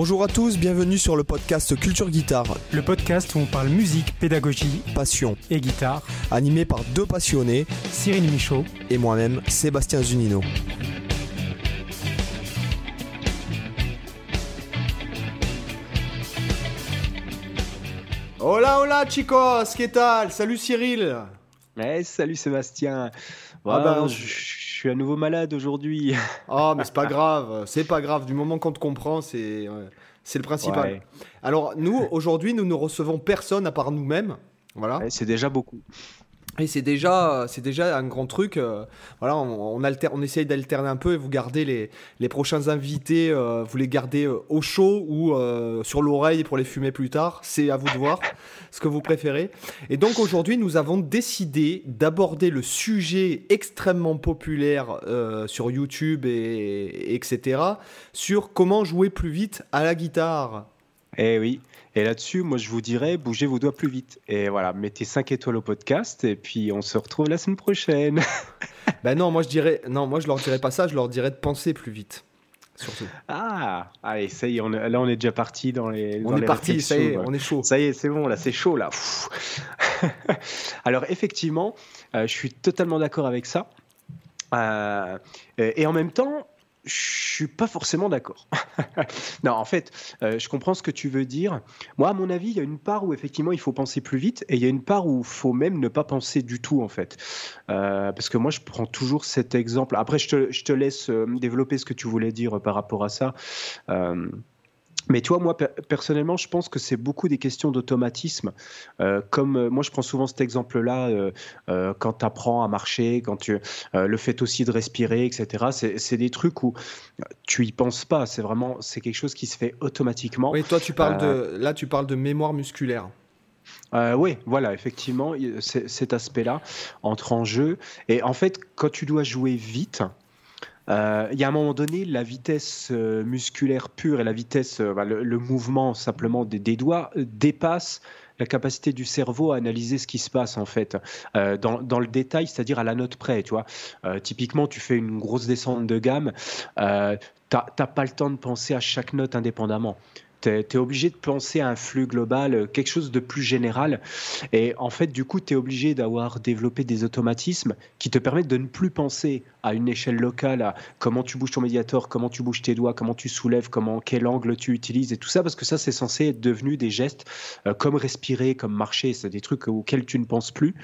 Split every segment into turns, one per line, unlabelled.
Bonjour à tous, bienvenue sur le podcast Culture Guitare.
Le podcast où on parle musique, pédagogie,
passion.
et guitare.
Animé par deux passionnés,
Cyril Michaud.
Et moi-même, Sébastien Zunino. Hola, hola chicos, qu'est-ce tal? Salut Cyril.
Hey, Salut Sébastien.
Ah ben,
je, suis à nouveau malade aujourd'hui.
Oh, mais c'est pas grave, c'est pas grave. Du moment qu'on te comprend, c'est c'est le principal. Alors, nous, aujourd'hui, nous ne recevons personne à part nous-mêmes. Voilà.
c'est déjà beaucoup.
Et c'est déjà, c'est déjà un grand truc. Euh, voilà, on, alter, on essaye d'alterner un peu et vous gardez les, les prochains invités, euh, vous les gardez euh, au chaud ou sur l'oreille pour les fumer plus tard. C'est à vous de voir ce que vous préférez. Et donc aujourd'hui, nous avons décidé d'aborder le sujet extrêmement populaire sur YouTube et, etc. sur comment jouer plus vite à la guitare.
Eh oui. Et là-dessus, moi, je vous dirais, bougez vos doigts plus vite. Et voilà, mettez 5 étoiles au podcast et puis on se retrouve la semaine prochaine.
ben non, moi, je dirais, non, moi, je leur dirais pas ça, je leur dirais de penser plus vite. Surtout.
Ah, allez, ça y est, on là, on est déjà parti dans les.
On est parti, ça y est, on est chaud.
Ça y est, c'est bon, là, c'est chaud, là. Alors, effectivement, euh, je suis totalement d'accord avec ça. Euh, et en même temps, je suis pas forcément d'accord. non, en fait, euh, je comprends ce que tu veux dire. Moi, à mon avis, il y a une part où effectivement il faut penser plus vite et il y a une part où il faut même ne pas penser du tout, en fait. Euh, parce que moi, je prends toujours cet exemple. Après, je te, laisse euh, développer ce que tu voulais dire par rapport à ça. Mais toi, moi, personnellement, je pense que c'est beaucoup des questions d'automatisme. Euh, comme euh, moi, je prends souvent cet exemple-là euh, quand tu apprends à marcher, quand tu le fait aussi de respirer, etc. C'est des trucs où tu y penses pas. C'est vraiment, c'est quelque chose qui se fait automatiquement.
Oui, toi, tu parles de, là, tu parles de mémoire musculaire.
oui, voilà, effectivement, cet aspect-là entre en jeu. Et en fait, quand tu dois jouer vite, il y a un moment donné, la vitesse euh, musculaire pure et la vitesse, euh, bah, le, mouvement simplement des, doigts dépasse la capacité du cerveau à analyser ce qui se passe en fait dans, le détail, c'est-à-dire à la note près. Tu vois, typiquement, tu fais une grosse descente de gamme, tu n'as pas le temps de penser à chaque note indépendamment tu es, obligé de penser à un flux global, euh, quelque chose de plus général. Et en fait, du coup, tu es obligé d'avoir développé des automatismes qui te permettent de ne plus penser à une échelle locale, à comment tu bouges ton médiator, comment tu bouges tes doigts, comment tu soulèves, comment, quel angle tu utilises et tout ça, parce que ça, c'est censé être devenu des gestes euh, comme respirer, comme marcher, c'est des trucs auxquels tu ne penses plus.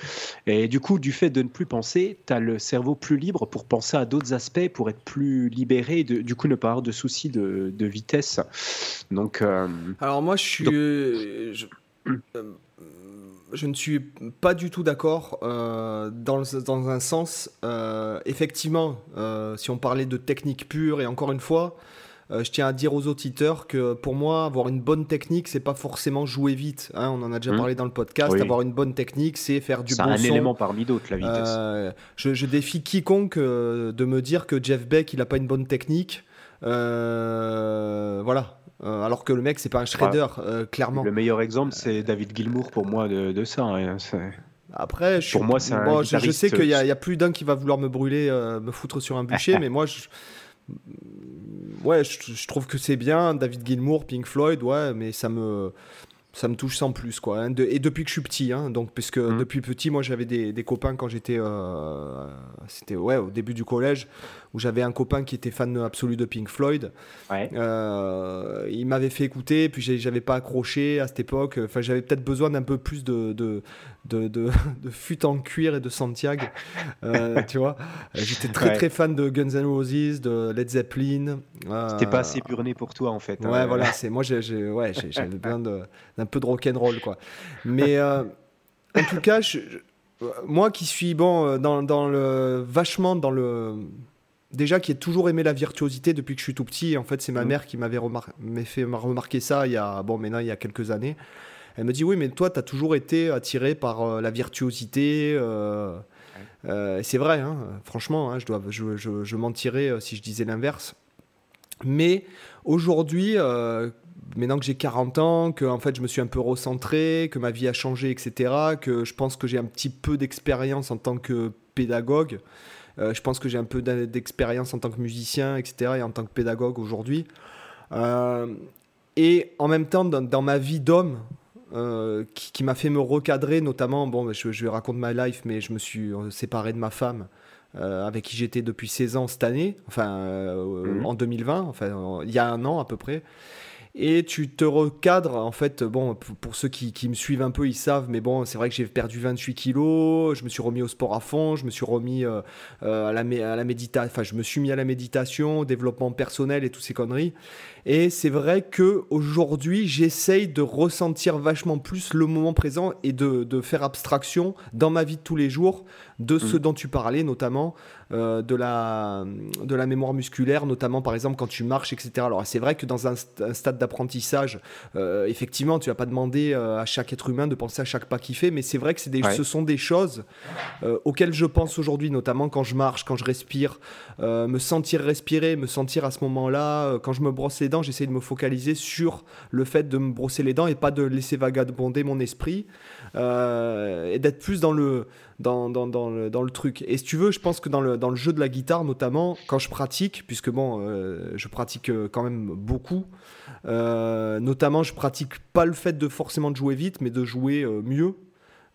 Et du coup, du fait de ne plus penser, tu as le cerveau plus libre pour penser à d'autres aspects, pour être plus libéré, du coup, ne pas avoir de soucis de, de vitesse. Donc,
euh, Alors moi, je suis... Euh, je, ne suis pas du tout d'accord euh, dans, dans, un sens. effectivement, si on parlait de technique pure, et encore une fois, je tiens à dire aux auditeurs que pour moi, avoir une bonne technique, c'est pas forcément jouer vite. Hein. on en a déjà mmh. parlé dans le podcast. Avoir une bonne technique, c'est faire du bon son.
Un élément parmi d'autres, la vitesse.
Je, je, défie quiconque de me dire que Jeff Beck, il a pas une bonne technique. voilà. Euh, alors que le mec, c'est pas un shredder, euh, clairement.
Le meilleur exemple, c'est David Gilmour pour moi de, ça. Hein,
Après, je, pour moi, je, sais qu'il y, y, a plus d'un qui va vouloir me brûler, euh, me foutre sur un bûcher, mais moi, je, ouais, je, trouve que c'est bien. David Gilmour, Pink Floyd, ouais, mais ça me, ça me touche sans plus quoi. Hein. et depuis que je suis petit, hein, donc puisque mmh. depuis petit, moi j'avais des, des, copains quand j'étais, c'était ouais au début du collège, où j'avais un copain qui était fan absolu de Pink Floyd. Euh, il m'avait fait écouter, puis j'avais pas accroché à cette époque. Enfin, j'avais peut-être besoin d'un peu plus de, de, de, de, fut en cuir et de Santiago. Euh, tu vois, j'étais très très fan de Guns N' Roses, de Led Zeppelin.
Euh, C'était pas assez burné pour toi en fait.
Hein. Ouais, voilà, c'est moi j'ai ouais, j'avais besoin d'un peu de rock'n'roll quoi. Mais en tout cas, moi qui suis bon dans, dans le vachement dans le déjà qui ai toujours aimé la virtuosité depuis que je suis tout petit. En fait, c'est ma mm. mère qui m'avait fait remarquer ça il y a, bon, maintenant, il y a quelques années. Elle me dit Oui, mais toi, tu as toujours été attiré par euh, la virtuosité. Euh, euh, c'est vrai, hein, franchement, hein, je, dois, je, je, mentirais si je disais l'inverse. Mais aujourd'hui, maintenant que j'ai 40 ans, que en fait, je me suis un peu recentré, que ma vie a changé, etc., que je pense que j'ai un petit peu d'expérience en tant que pédagogue. Euh, je pense que j'ai un peu d'expérience en tant que musicien, etc., et en tant que pédagogue aujourd'hui. Euh, et en même temps, dans, ma vie d'homme, euh, qui, m'a fait me recadrer, notamment, bon, je, je raconte ma life, mais je me suis séparé de ma femme. avec qui j'étais depuis 16 ans cette année, enfin mhm. en 2020, enfin il y a un an à peu près et tu te recadres en fait bon pour, ceux qui, me suivent un peu ils savent mais bon c'est vrai que j'ai perdu 28 kilos je me suis remis au sport à fond je me suis remis euh, euh, à la, à la méditation enfin je me suis mis à la méditation développement personnel et toutes ces conneries et c'est vrai que aujourd'hui j'essaye de ressentir vachement plus le moment présent et de, de faire abstraction dans ma vie de tous les jours de ce mm. dont tu parlais notamment euh, de, la, de la mémoire musculaire, notamment par exemple quand tu marches, etc. Alors c'est vrai que dans un, stade d'apprentissage, euh, effectivement, tu vas pas demander euh, à chaque être humain de penser à chaque pas qu'il fait, mais c'est vrai que des, ce sont des choses auxquelles je pense aujourd'hui, notamment quand je marche, quand je respire, me sentir respirer, me sentir à ce moment-là, quand je me brosse les dents, j'essaie de me focaliser sur le fait de me brosser les dents et pas de laisser vagabonder mon esprit et d'être plus dans le dans, dans, dans, le, truc. Et si tu veux, je pense que dans le, dans le jeu de la guitare, notamment, quand je pratique, puisque bon, euh, je pratique euh, quand même beaucoup, euh, notamment, je pratique pas le fait de forcément de jouer vite, mais de jouer mieux.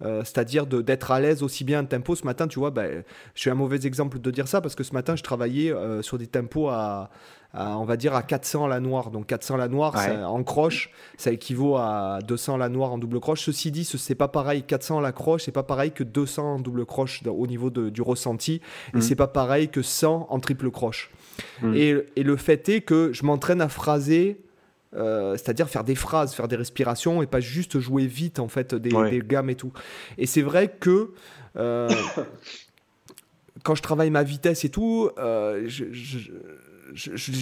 c'est-à-dire d'être à l'aise aussi bien en tempo. Ce matin, tu vois, ben, je suis un mauvais exemple de dire ça parce que ce matin, je travaillais sur des tempos à, on va dire à 400 la noire. Donc 400 la noire en croche, ça équivaut à 200 la noire en double croche. Ceci dit, c'est pas pareil. 400 la croche, c'est pas pareil que 200 en double croche au niveau du ressenti. Et mm. c'est pas pareil que 100 en triple croche. Mm. Et, le fait est que je m'entraîne à phraser. Euh, c'est-à-dire faire des phrases, faire des respirations et pas juste jouer vite en fait des, gammes et tout. Et c'est vrai que euh, quand je travaille ma vitesse et tout, euh, je, je,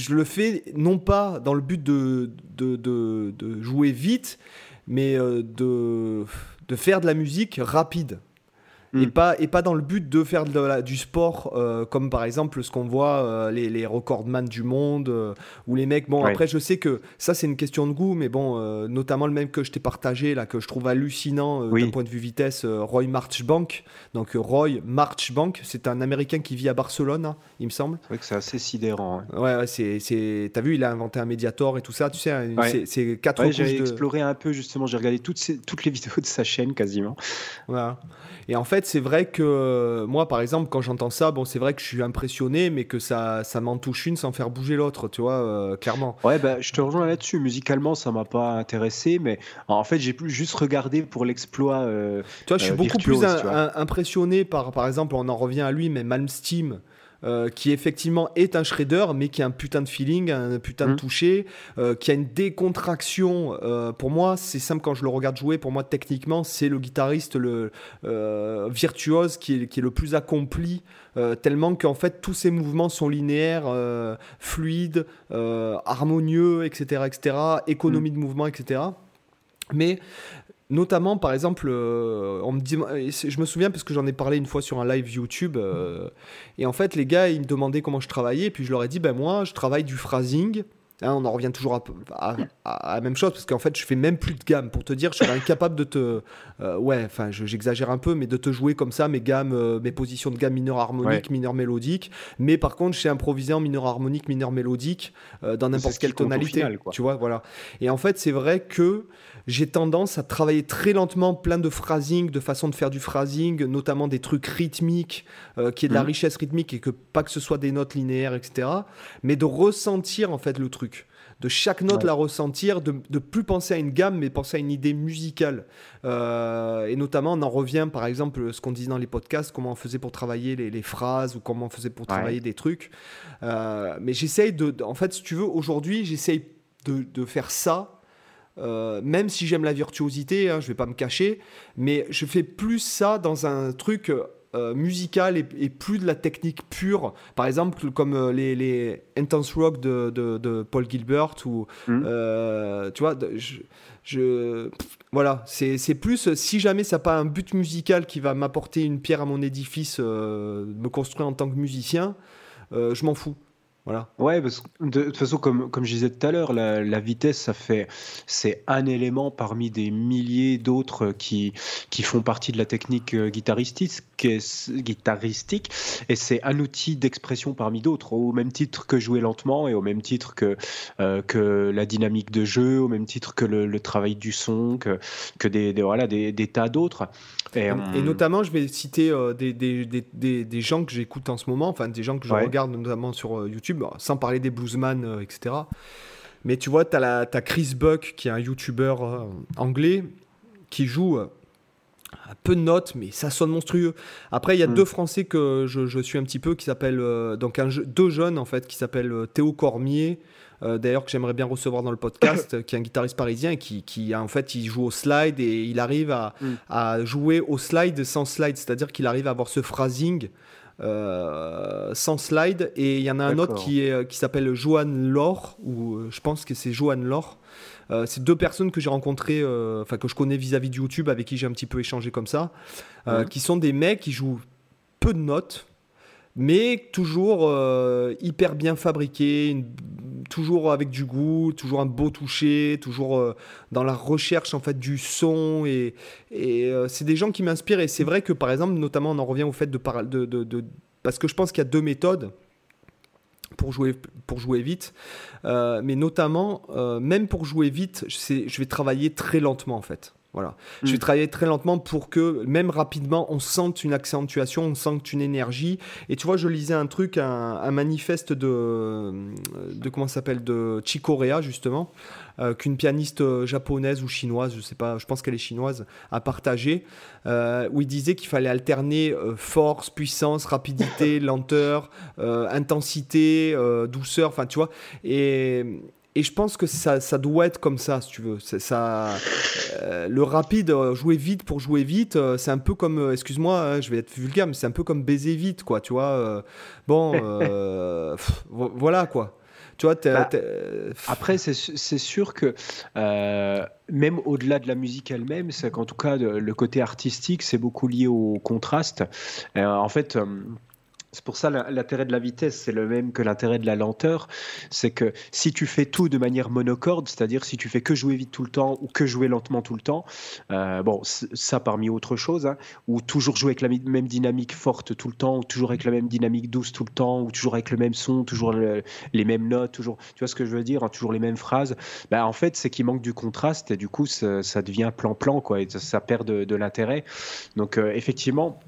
le fais non pas dans le but de, de, de, jouer vite, mais euh, de, de faire de la musique rapide. Et, hmm. pas, et pas dans le but de faire de du sport, euh, comme par exemple ce qu'on voit euh, les, les recordman du monde, euh, ou les mecs. Bon, après, je sais que ça, c'est une question de goût, mais bon, notamment le même que je t'ai partagé, là, que je trouve hallucinant d'un point de vue vitesse, Roy Marchbank. Donc, Roy Marchbank, c'est un Américain qui vit à Barcelone, hein, il me semble.
C'est vrai que c'est assez sidérant.
Ouais, ouais, c'est. T'as vu, il a inventé un médiator et tout ça, tu sais, c'est quatre
ouais, J'ai exploré un peu, justement, j'ai regardé toutes, ces, toutes les vidéos de sa chaîne quasiment.
Voilà. Et en fait, c'est vrai que euh, moi, par exemple, quand j'entends ça, bon, c'est vrai que je suis impressionné, mais que ça, ça m'en touche une sans faire bouger l'autre, tu vois, euh, clairement.
Ouais, bah, je te rejoins là-dessus. Musicalement, ça m'a pas intéressé, mais en fait, j'ai juste regardé pour l'exploit. Euh,
tu vois, je suis beaucoup plus impressionné par, par exemple, on en revient à lui, mais Malmsteen. Euh, qui effectivement est un shredder, mais qui a un putain de feeling, un putain de mmh. toucher, euh, qui a une décontraction. Euh, pour moi, c'est simple quand je le regarde jouer. Pour moi, techniquement, c'est le guitariste le virtuose qui est, qui est, le plus accompli, tellement qu'en fait tous ses mouvements sont linéaires, fluides, harmonieux, etc., etc. Économie mmh. de mouvement, etc. Mais Notamment, par exemple, euh, on me dit, je me souviens parce que j'en ai parlé une fois sur un live YouTube, euh, et en fait, les gars, ils me demandaient comment je travaillais, et puis je leur ai dit, ben moi, je travaille du phrasing. Hein, on en revient toujours à, la même chose parce qu'en fait, je fais même plus de gamme. Pour te dire, je suis incapable de te, euh, ouais, enfin, j'exagère un peu, mais de te jouer comme ça mes gammes, mes positions de gamme mineur harmonique, mineur mélodique. Mais par contre, je sais improviser en mineur harmonique, mineur mélodique dans n'importe quelle tonalité. Tu vois, voilà. Et en fait, c'est vrai que j'ai tendance à travailler très lentement plein de phrasing, de façon de faire du phrasing, notamment des trucs rythmiques, euh, qui est de la mhm. richesse rythmique et que pas que ce soit des notes linéaires, etc. Mais de ressentir en fait le truc de chaque note la ressentir, de, de plus penser à une gamme, mais penser à une idée musicale. Euh, et notamment, on en revient, par exemple, ce qu'on disait dans les podcasts, comment on faisait pour travailler les, phrases ou comment on faisait pour travailler des trucs. Euh, mais j'essaye de, en fait, si tu veux, aujourd'hui, j'essaye de, de, faire ça euh, même si j'aime la virtuosité, hein, je vais pas me cacher, mais je fais plus ça dans un truc euh, musical et, plus de la technique pure. Par exemple, comme euh, les, les, Intense Rock de, de, Paul Gilbert, ou mmh. tu vois, je, je voilà, c'est plus si jamais ça n'a pas un but musical qui va m'apporter une pierre à mon édifice, me construire en tant que musicien, je m'en fous. Voilà.
Ouais, parce que de, toute façon, comme, comme je disais tout à l'heure, la, vitesse, ça fait, c'est un élément parmi des milliers d'autres qui, qui font partie de la technique euh, guitaristique, guitaristique et c'est un outil d'expression parmi d'autres, au même titre que jouer lentement et au même titre que, euh, que la dynamique de jeu, au même titre que le, travail du son, que, que des, voilà, des, des tas d'autres.
Et, notamment, je vais citer des, des, des, des, gens que j'écoute en ce moment, enfin des gens que je regarde notamment sur YouTube, sans parler des bluesman, etc. Mais tu vois, tu as, as, Chris Buck, qui est un YouTuber anglais, qui joue peu de notes, mais ça sonne monstrueux. Après, il y a hmm. deux Français que je, suis un petit peu, qui s'appellent euh, donc un, deux jeunes en fait, qui s'appellent euh, Théo Cormier. Euh, d'ailleurs que j'aimerais bien recevoir dans le podcast, qui est un guitariste parisien et qui, qui, en fait il joue au slide et il arrive à, hmm. à jouer au slide sans slide, c'est-à-dire qu'il arrive à avoir ce phrasing sans slide. Et il y en a un autre qui, est, qui s'appelle Johan Laure, ou je pense que c'est Johan euh, c'est deux personnes que j'ai rencontrées, euh, enfin que je connais vis-à-vis de YouTube, avec qui j'ai un petit peu échangé comme ça, euh, qui sont des mecs qui jouent peu de notes, mais toujours hyper bien fabriqués, toujours avec du goût, toujours un beau toucher, toujours dans la recherche en fait du son et, et c'est des gens qui m'inspirent et c'est vrai que par exemple notamment on en revient au fait de, de, parce que je pense qu'il y a deux méthodes pour jouer, pour jouer vite. Euh, mais notamment, euh, même pour jouer vite, je vais travailler très lentement en fait. Voilà. Je vais mm. travailler très lentement pour que, même rapidement, on sente une accentuation, on sente une énergie. Et tu vois, je lisais un truc, un, manifeste de, de comment s'appelle, de Chicorea, justement, euh, qu'une pianiste euh, japonaise ou chinoise, je sais pas, je pense qu'elle est chinoise, a partagé, euh, où il disait qu'il fallait alterner force, puissance, rapidité, lenteur, intensité, douceur, enfin, tu vois. Et, et je pense que ça, ça, doit être comme ça, si tu veux. Ça, euh, le rapide, euh, jouer vite pour jouer vite, euh, c'est un peu comme, excuse-moi, hein, je vais être vulgaire, mais c'est un peu comme baiser vite, quoi, tu vois. bon, voilà, quoi. Tu vois,
bah, après, c'est sûr que même au-delà de la musique elle-même, c'est qu'en tout cas, le côté artistique, c'est beaucoup lié au contraste. en fait, c'est pour ça l'intérêt de la vitesse, c'est le même que l'intérêt de la lenteur. C'est que si tu fais tout de manière monocorde, c'est-à-dire si tu fais que jouer vite tout le temps ou que jouer lentement tout le temps, euh, bon, ça parmi autre chose, hein, ou toujours jouer avec la même dynamique forte tout le temps, ou toujours avec la même dynamique douce tout le temps, ou toujours avec le même son, toujours les mêmes notes, toujours, tu vois ce que je veux dire, hein, toujours les mêmes phrases. Ben, en fait, c'est qu'il manque du contraste et du coup, ça, devient plan-plan, quoi, et ça, perd de, l'intérêt. Donc, euh, effectivement,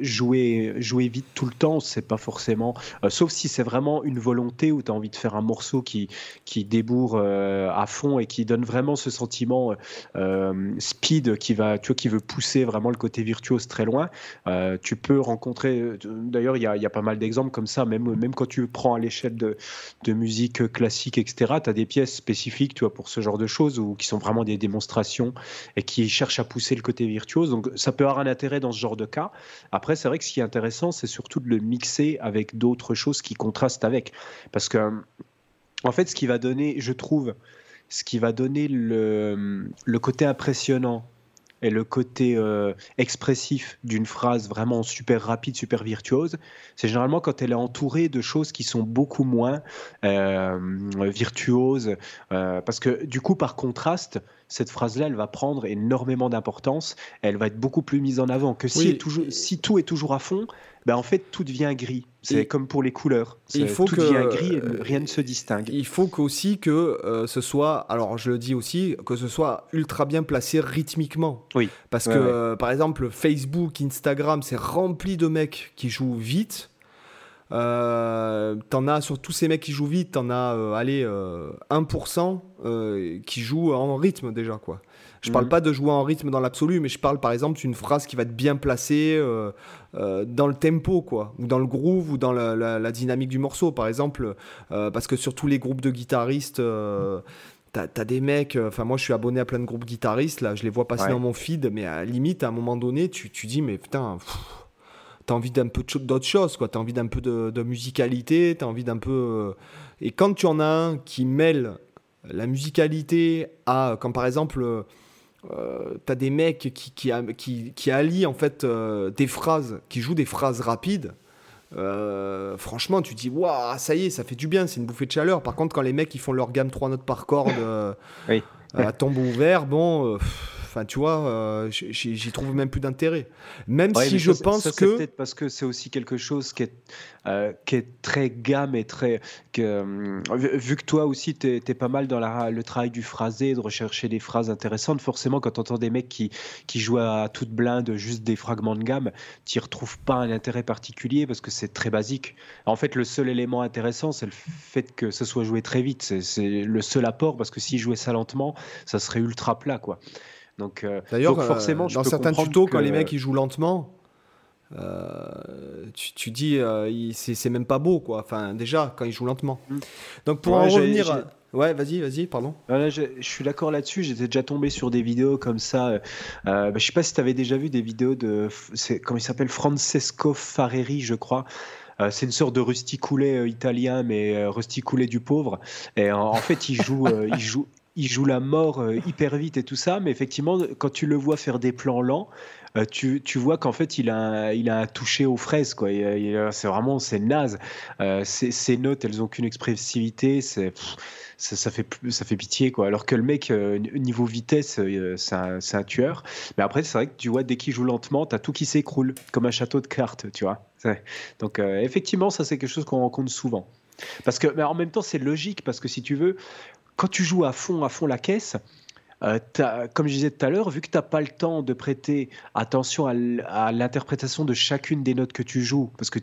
jouer, jouer vite tout le temps, c'est pas forcément, euh, sauf si c'est vraiment une volonté où tu as envie de faire un morceau qui, qui débourre euh, à fond et qui donne vraiment ce sentiment euh, speed qui va, tu vois, qui veut pousser vraiment le côté virtuose très loin. tu peux rencontrer, d'ailleurs, il y a, y a, pas mal d'exemples comme ça, même, même quand tu prends à l'échelle de, de musique classique, etc., tu as des pièces spécifiques, tu vois, pour ce genre de choses ou qui sont vraiment des démonstrations et qui cherchent à pousser le côté virtuose. Donc, ça peut avoir un intérêt dans ce genre de cas. Après, c'est vrai que ce qui est intéressant, c'est surtout de le mixer avec d'autres choses qui contrastent avec. Parce que, en fait, ce qui va donner, je trouve, ce qui va donner le, le côté impressionnant et le côté euh, expressif d'une phrase vraiment super rapide, super virtuose, c'est généralement quand elle est entourée de choses qui sont beaucoup moins euh, virtuoses. Euh, parce que du coup, par contraste, cette phrase-là, elle va prendre énormément d'importance, elle va être beaucoup plus mise en avant que si, toujours, si tout est toujours à fond, ben en fait tout devient gris. C'est comme pour les couleurs. Il faut tout que, devient gris et rien ne se distingue.
Il faut aussi que euh, ce soit, alors je le dis aussi, que ce soit ultra bien placé rythmiquement.
Oui.
Parce que euh, par exemple Facebook, Instagram, c'est rempli de mecs qui jouent vite. Euh, t'en as sur tous ces mecs qui jouent vite, t'en as allez 1% qui jouent en rythme déjà quoi. Je parle mhm. pas de jouer en rythme dans l'absolu, mais je parle par exemple d'une phrase qui va être bien placée euh, euh, dans le tempo, quoi, ou dans le groove, ou dans la, dynamique du morceau, par exemple. Euh, parce que sur tous les groupes de guitaristes, t'as as des mecs. Enfin, moi, je suis abonné à plein de groupes guitaristes. Là, je les vois passer dans mon feed, mais à limite, à un moment donné, tu, tu dis, mais putain. T'as envie d'un peu d'autre chose, quoi. T'as envie d'un peu de, de musicalité, t'as envie d'un peu. Et quand tu en as un qui mêle la musicalité à, comme par exemple, euh, t'as des mecs qui, qui, qui, qui allient en fait euh, des phrases, qui jouent des phrases rapides. Euh, franchement, tu dis, waouh, ça y est, ça fait du bien, c'est une bouffée de chaleur. Par contre, quand les mecs ils font leur gamme 3 notes par corde à tombeau ouvert, bon, enfin, tu vois, euh, j'y trouve même plus d'intérêt. Même
Ouais,
si je
ça,
pense
ça,
que.
peut-être parce que c'est aussi quelque chose qui est, euh, qui est très gamme et très. Que, hum, vu, que toi aussi, tu es, pas mal dans la- le travail du phrasé, de rechercher des phrases intéressantes, forcément, quand tu entends des mecs qui, qui jouent à toute blinde, juste des fragments de gamme, tu n'y retrouves pas un intérêt particulier parce que c'est très basique. En fait, le seul élément intéressant, c'est le fait que ce soit joué très vite. C'est le seul apport parce que s'ils jouaient ça lentement, ça serait ultra plat, quoi. Donc, euh,
D'ailleurs,
donc
euh,
forcément, je
dans
peux
certains tutos, quand les mecs ils jouent lentement, euh, tu, tu dis, euh, il- c'est c'est même pas beau, quoi. Enfin, déjà, quand ils jouent lentement.
Mm.
Donc, pour
Ouais,
en
j'ai-
revenir.
j'ai-
Ouais, vas-y, vas-y, pardon.
Voilà, je, je suis d'accord là-dessus. J'étais déjà tombé sur des vidéos comme ça. Euh, bah, je sais pas si tu avais déjà vu des vidéos de. c'est- Comment il s'appelle? Francesco Fareri, je crois. Euh, c'est une sorte de rusticoulé euh, italien, mais euh, rusticoulé du pauvre. Et en, en fait, il joue, euh, il joue, il joue la mort euh, hyper vite et tout ça. Mais effectivement, quand tu le vois faire des plans lents, euh, tu, tu vois qu'en fait, il a, un- il a toucher aux fraises. Quoi. C'est vraiment c'est naze. Euh, ces, notes, elles ont qu'une expressivité. Ça, fait, ça fait pitié, quoi. Alors que le mec, euh, niveau vitesse, c'est un, un tueur. Mais après, c'est vrai que tu vois, dès qu'il joue lentement, t'as tout qui s'écroule, comme un château de cartes, tu vois. Donc, effectivement, ça, c'est quelque chose qu'on rencontre souvent. Parce que, mais en même temps, c'est logique, parce que si tu veux, quand tu joues à fond, à fond la caisse, euh, comme je disais tout à l'heure, vu que tu n'as pas le temps de prêter attention à l'interprétation de chacune des notes que tu joues, parce que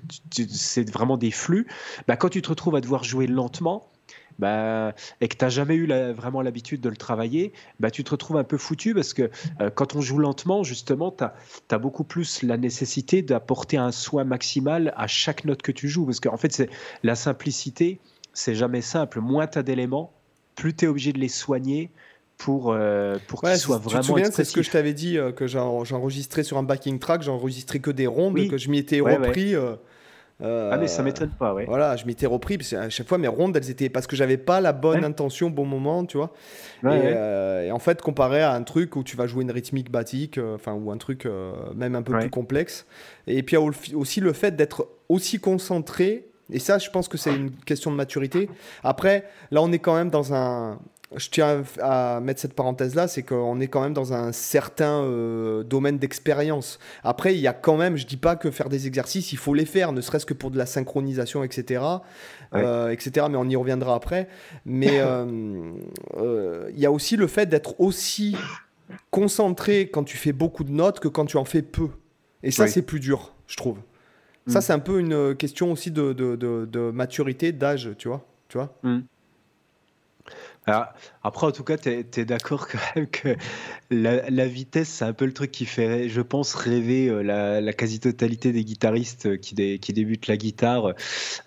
c'est vraiment des flux, bah, quand tu te retrouves à devoir jouer lentement, bah, et que tu n'as jamais eu vraiment l'habitude de le travailler, bah, tu te retrouves un peu foutu parce que euh, quand on joue lentement, justement, tu as, beaucoup plus la nécessité d'apporter un soin maximal à chaque note que tu joues. Parce qu'en fait, c'est la simplicité, c'est jamais simple. Moins tu as d'éléments, plus tu es obligé de les soigner pour, euh, pour
Ouais,
qu'ils soient
tu te
vraiment
souviens, c'est ce que je t'avais dit, euh, que j'en- j'enregistrais sur un backing track, j'enregistrais que des rondes,
Oui.
que je m'y étais
Ouais,
repris. euh, euh,
Ah, mais ça m'étonne pas, ouais.
Voilà, je m'étais repris, parce qu'à chaque fois mes rondes, elles étaient parce que j'avais pas la bonne
Ouais.
intention au bon moment, tu vois.
Ouais,
et,
ouais.
euh, et en fait, comparé à un truc où tu vas jouer une rythmique batique, euh, enfin, ou un truc même un peu plus complexe. Et puis aussi le fait d'être aussi concentré. Et ça, je pense que c'est une question de maturité. Après, là, on est quand même dans un. Je tiens à mettre cette parenthèse-là, c'est qu'on est quand même dans un certain euh, domaine d'expérience. Après, il y a quand même, je dis pas que faire des exercices, il faut les faire, ne serait-ce que pour de la synchronisation, etc.
Ouais.
euh, etc. Mais on y reviendra après. Mais euh, il y a aussi le fait d'être aussi concentré quand tu fais beaucoup de notes que quand tu en fais peu. Et ça,
Oui.
c'est plus dur, je trouve. Ça,
Mm.
c'est un peu une question aussi de, de, de- de maturité, d'âge, tu vois. Tu vois
Alors, après, en tout cas, tu es, d'accord quand même que la, la vitesse, c'est un peu le truc qui fait, je pense, rêver euh, la, la quasi-totalité des guitaristes euh, qui, dé- qui débutent la guitare.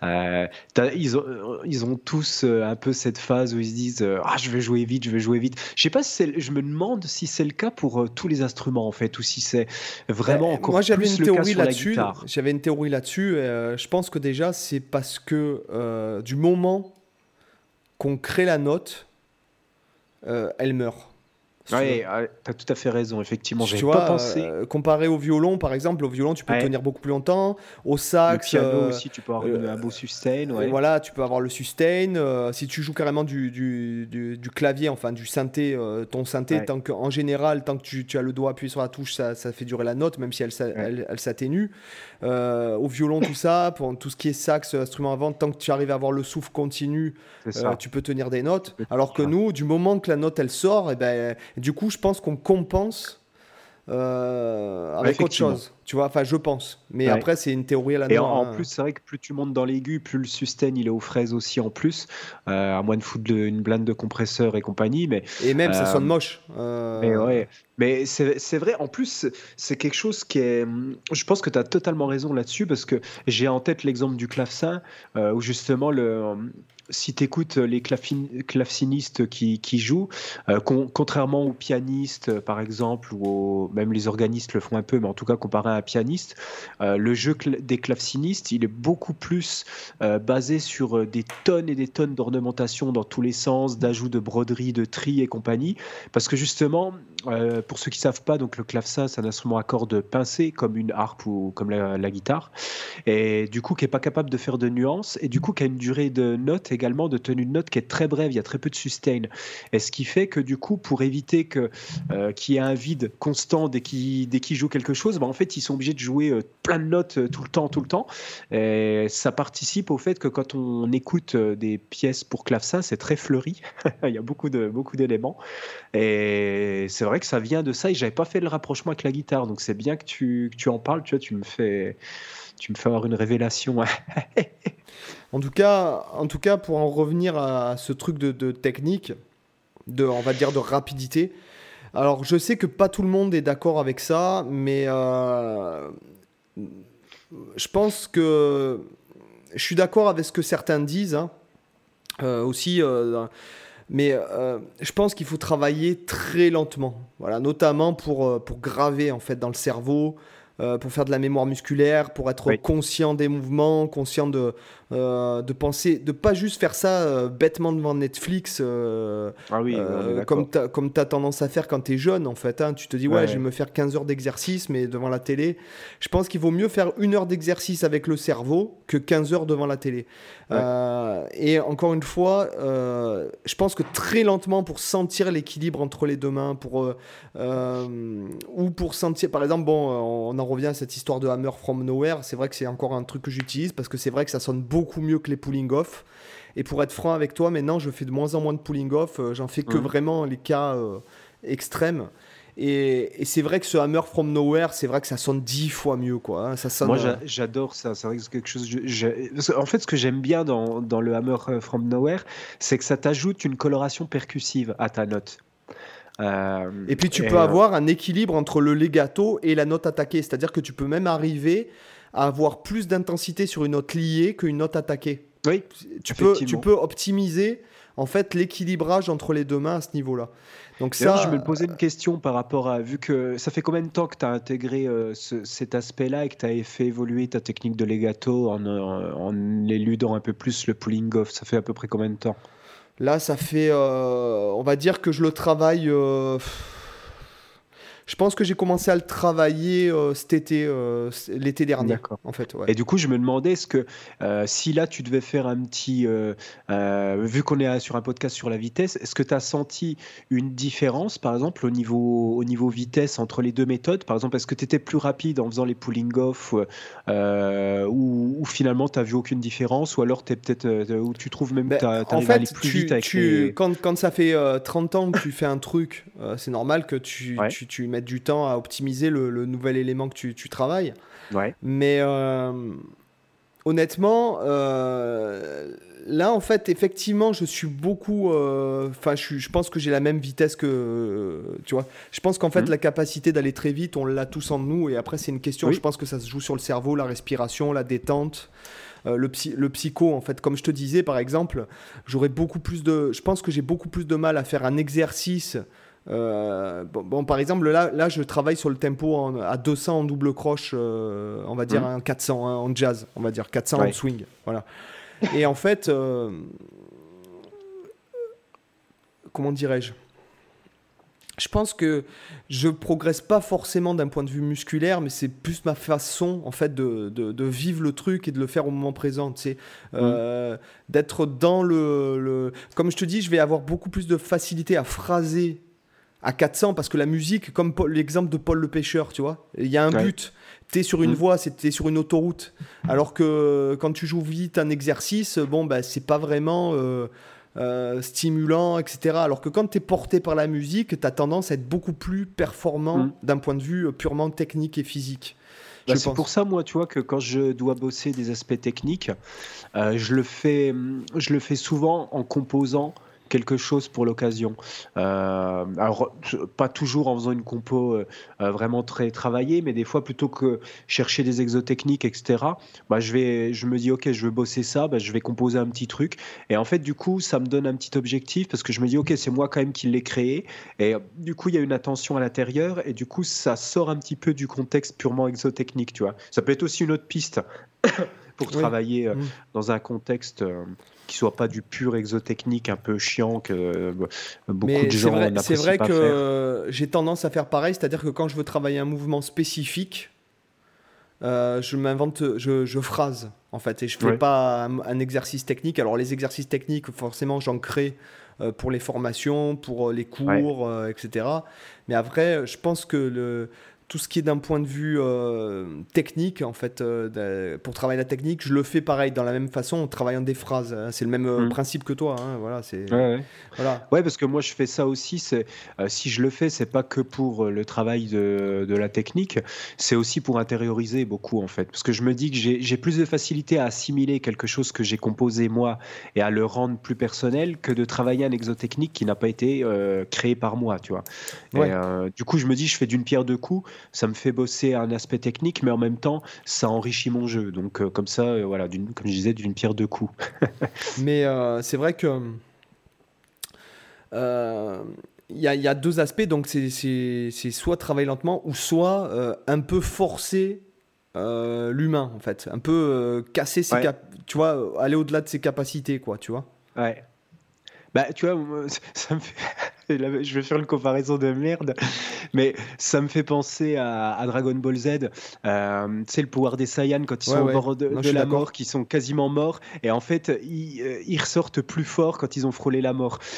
Euh, ils, ont, ils ont tous un peu cette phase où ils se disent Ah, je vais jouer vite, je vais jouer vite. Je sais pas si je me demande si c'est le cas pour tous les instruments, en fait, ou si c'est vraiment
Euh,
encore
Moi,
plus
une
le cas sur la guitare.
J'avais une théorie là-dessus. euh, je pense que déjà, c'est parce que du moment qu'on crée la note, euh, elle meurt. Veux.
Ouais, ouais, t'as tout à fait raison, effectivement.
Tu
J'avais
vois,
pas pensé.
euh, comparé au violon, par exemple, au violon, tu peux
Ouais.
tenir beaucoup plus longtemps. Au
Le
sax,
piano
euh,
aussi, tu peux avoir
euh,
un beau sustain.
euh,
Ouais.
voilà, tu peux avoir le sustain. euh, si tu joues carrément du, du, du- du clavier, enfin du synthé, euh, ton synthé, tant que, en général, tant que tu, tu as le doigt appuyé sur la touche, ça, ça fait durer la note, même si elle, elle, elle s'atténue. Euh, au violon, tout ça, pour tout ce qui est sax, instrument avant, tant que tu arrives à avoir le souffle continu, euh, tu peux tenir des notes. Alors que nous, du moment que la note elle sort, et ben, du coup, je pense qu'on compense euh, avec autre chose. Tu vois, enfin, je pense. Mais
Ouais.
après, c'est une théorie à la
Et en, en
hein.
plus, c'est vrai que plus tu montes dans l'aigu, plus le sustain il est aux fraises aussi en plus, euh, à moins de foutre de- une blinde de compresseur et compagnie. Mais,
Et même, ça
euh,
sonne moche.
Mais ouais. Mais c'est vrai, en plus, c'est- quelque chose qui est. Je pense que tu as totalement raison là-dessus, parce que j'ai en tête l'exemple du clavecin, où justement, le, si tu écoutes les clavecin- clavecinistes qui, jouent, euh, con- contrairement aux pianistes, euh, par exemple, ou même les organistes le font un peu, mais en tout cas, comparé à un pianiste. le jeu des clavecinistes, il est beaucoup plus basé sur des tonnes et des tonnes d'ornementation dans tous les sens, d'ajout de broderie, de tri et compagnie. Parce que justement, pour ceux qui ne savent pas, donc le clavecin, c'est un instrument à cordes pincées comme une harpe ou comme la, guitare. Et du coup, qui n'est pas capable de faire de nuances et du coup, qui a une durée de également, de tenue de note qui est très brève. Il y a très peu de sustain. Et ce qui fait que du coup, pour éviter que euh, qu'il y ait un vide constant dès qu'ils jouent quelque chose, bah, en fait, ils sont obligés de jouer euh, plein de notes euh, tout le temps, tout le temps. Et ça participe au fait que quand on écoute des pièces pour clavecin, c'est très fleuri. Il y a beaucoup d'éléments. Et c'est vrai que ça vient de ça. Et j'avais pas fait le rapprochement avec la guitare, donc c'est bien que tu, en parles. Tu me fais avoir une révélation.
en, tout cas, en tout cas, pour en revenir à ce truc de, technique, de, on va dire de rapidité, alors je sais que pas tout le monde est d'accord avec ça, mais euh, je pense que je suis d'accord avec ce que certains disent hein. euh, aussi. Euh, mais je pense qu'il faut travailler très lentement, voilà, notamment pour, pour graver en fait dans le cerveau, pour faire de la mémoire musculaire, pour être conscient des mouvements, conscient de, euh, de penser, de pas juste faire ça euh, bêtement devant Netflix, ah oui, comme tu as tendance à faire quand tu es jeune en fait. Hein. Tu te dis, ouais, je vais me faire 15 heures d'exercice, mais devant la télé. Je pense qu'il vaut mieux faire une heure d'exercice avec le cerveau que 15 heures devant la télé. et encore une fois, je pense que très lentement, pour sentir l'équilibre entre les deux mains, pour, ou pour sentir, par exemple, bon, on en revient à cette histoire de Hammer from Nowhere. C'est vrai que c'est encore un truc que j'utilise parce que c'est vrai que ça sonne beaucoup mieux que les pulling off. Et pour être franc avec toi, maintenant, je fais de moins en moins de pulling off. Euh, j'en fais que vraiment les cas euh, extrêmes. Et, c'est vrai que ce Hammer from Nowhere, c'est vrai que ça sonne dix fois mieux. Quoi, hein. ça sonne,
Moi, euh, j'adore ça. C'est vrai que c'est quelque chose. En fait, ce que j'aime bien dans, dans, le Hammer from Nowhere, c'est que ça t'ajoute une coloration percussive à ta note.
Euh, et puis tu peux euh, avoir un équilibre entre le legato et la note attaquée, c'est-à-dire que tu peux même arriver à avoir plus d'intensité sur une note liée qu'une note attaquée.
Oui,
tu peux, tu peux optimiser en fait l'équilibrage entre les deux mains à ce niveau-là.
Donc ça, je me posais une question par rapport à vu que ça fait combien de temps que tu as intégré euh, cet aspect-là et que tu as fait évoluer ta technique de legato en, en, en éludant un peu plus le pulling off? Ça fait à peu près combien de temps?
Là, ça fait, euh, on va dire que je le travaille. Euh, je pense que j'ai commencé à le travailler euh, cet été, euh, l'été dernier, en fait.
Et du coup, je me demandais, est-ce que euh, si là, tu devais faire un petit, vu qu'on est sur un podcast sur la vitesse, est-ce que tu as senti une différence, par exemple, au niveau, au niveau vitesse entre les deux méthodes? Par exemple, est-ce que tu étais plus rapide en faisant les pulling off ou, finalement, tu n'as vu aucune différence? Ou alors, es peut-être, ou tu trouves même que ben, tu arrives à aller plus vite avec
tu, quand, quand, ça fait 30 ans que tu fais un truc, c'est normal que tu, tu, tu mettre du temps à optimiser le, nouvel élément que tu, travailles.
Ouais.
Mais euh, honnêtement, euh, là, en fait, effectivement, je suis beaucoup. Euh, enfin, je, je, pense que j'ai la même vitesse que. tu vois, je pense qu'en fait, mhm. la capacité d'aller très vite, on l'a tous en nous. Et après, c'est une question. Je pense que ça se joue sur le cerveau, la respiration, la détente. le, psy, le psycho, en fait, comme je te disais, par exemple, j'aurais beaucoup plus de. Je pense que j'ai beaucoup plus de mal à faire un exercice euh, bon, par exemple, là, là, je travaille sur le tempo à 200 en double croche, euh, on va dire un 400 hein, en jazz, on va dire 400 en swing. Voilà. Et en fait, euh, comment dirais-je? Je pense que je progresse pas forcément d'un point de vue musculaire, mais c'est plus ma façon en fait de, de, vivre le truc et de le faire au moment présent. Tu sais, d'être dans le, le, Comme je te dis, je vais avoir beaucoup plus de facilité à phraser à 400 parce que la musique, comme l'exemple de Paul le pêcheur, tu vois, il y a un but. Tu es sur une mm. voie, es sur une autoroute. Alors que quand tu joues vite un exercice, bon, bah, c'est pas vraiment euh, euh, stimulant, etc. Alors que quand tu es porté par la musique, tu as tendance à être beaucoup plus performant mm. d'un point de vue euh, purement technique et physique.
Bah, c'est pour ça, moi, tu vois, que quand je dois bosser des aspects techniques, je, le fais, je le fais souvent en composant quelque chose pour l'occasion. Euh, alors, pas toujours en faisant une compo euh, vraiment très travaillée, mais des fois, plutôt que chercher des exotechniques, etc., bah, je, vais, je me dis, OK, je veux bosser ça, bah, je vais composer un petit truc. Et en fait, du coup, ça me donne un petit objectif parce que je me dis, OK, c'est moi quand même qui l'ai créé. Et du coup, il y a une attention à l'intérieur et du coup, ça sort un petit peu du contexte purement exotechnique, tu vois. Ça peut être aussi une autre piste pour travailler euh, mm. dans un contexte euh, qui soit pas du pur exotechnique un peu chiant que euh, beaucoup de gens
C'est vrai, que j'ai tendance à faire pareil, c'est-à-dire que quand je veux travailler un mouvement spécifique, je m'invente, je, phrase en fait, et je fais pas un, exercice technique. Alors les exercices techniques, forcément, j'en crée pour les formations, pour les cours, etc. Mais après, je pense que le, tout ce qui est d'un point de vue euh, technique, en fait, euh, pour travailler la technique, je le fais pareil, dans la même façon, en travaillant des phrases. Hein. C'est le même euh, mm. principe que toi. Hein, voilà, c'est.
Ouais, Voilà. ouais, parce que moi, je fais ça aussi. C'est si je le fais, c'est pas que pour le travail de, de la technique, c'est aussi pour intérioriser beaucoup, en fait. Parce que je me dis que j'ai plus de facilité à assimiler quelque chose que j'ai composé moi et à le rendre plus personnel que de travailler un exotechnique qui n'a pas été créé par moi, tu vois. Et, du coup, je me dis, je fais d'une pierre deux coups ça me fait bosser un aspect technique, mais en même temps, ça enrichit mon jeu. Donc, euh, comme ça, euh, voilà, comme je disais, d'une pierre deux coups.
mais euh, c'est vrai que. Il y, y, a deux aspects, donc c'est soit travailler lentement ou soit un peu forcer l'humain en fait, un peu casser ses tu vois, aller au-delà de ses capacités quoi, tu vois.
Ouais. Bah tu vois, ça me fait je vais faire une comparaison de merde, mais ça me fait penser à, Dragon Ball Z. Euh, c'est le pouvoir des Saiyans quand ils sont au bord de, la mort, qui sont quasiment morts, et en fait, ils, euh, ils, ressortent plus forts quand ils ont frôlé la mort.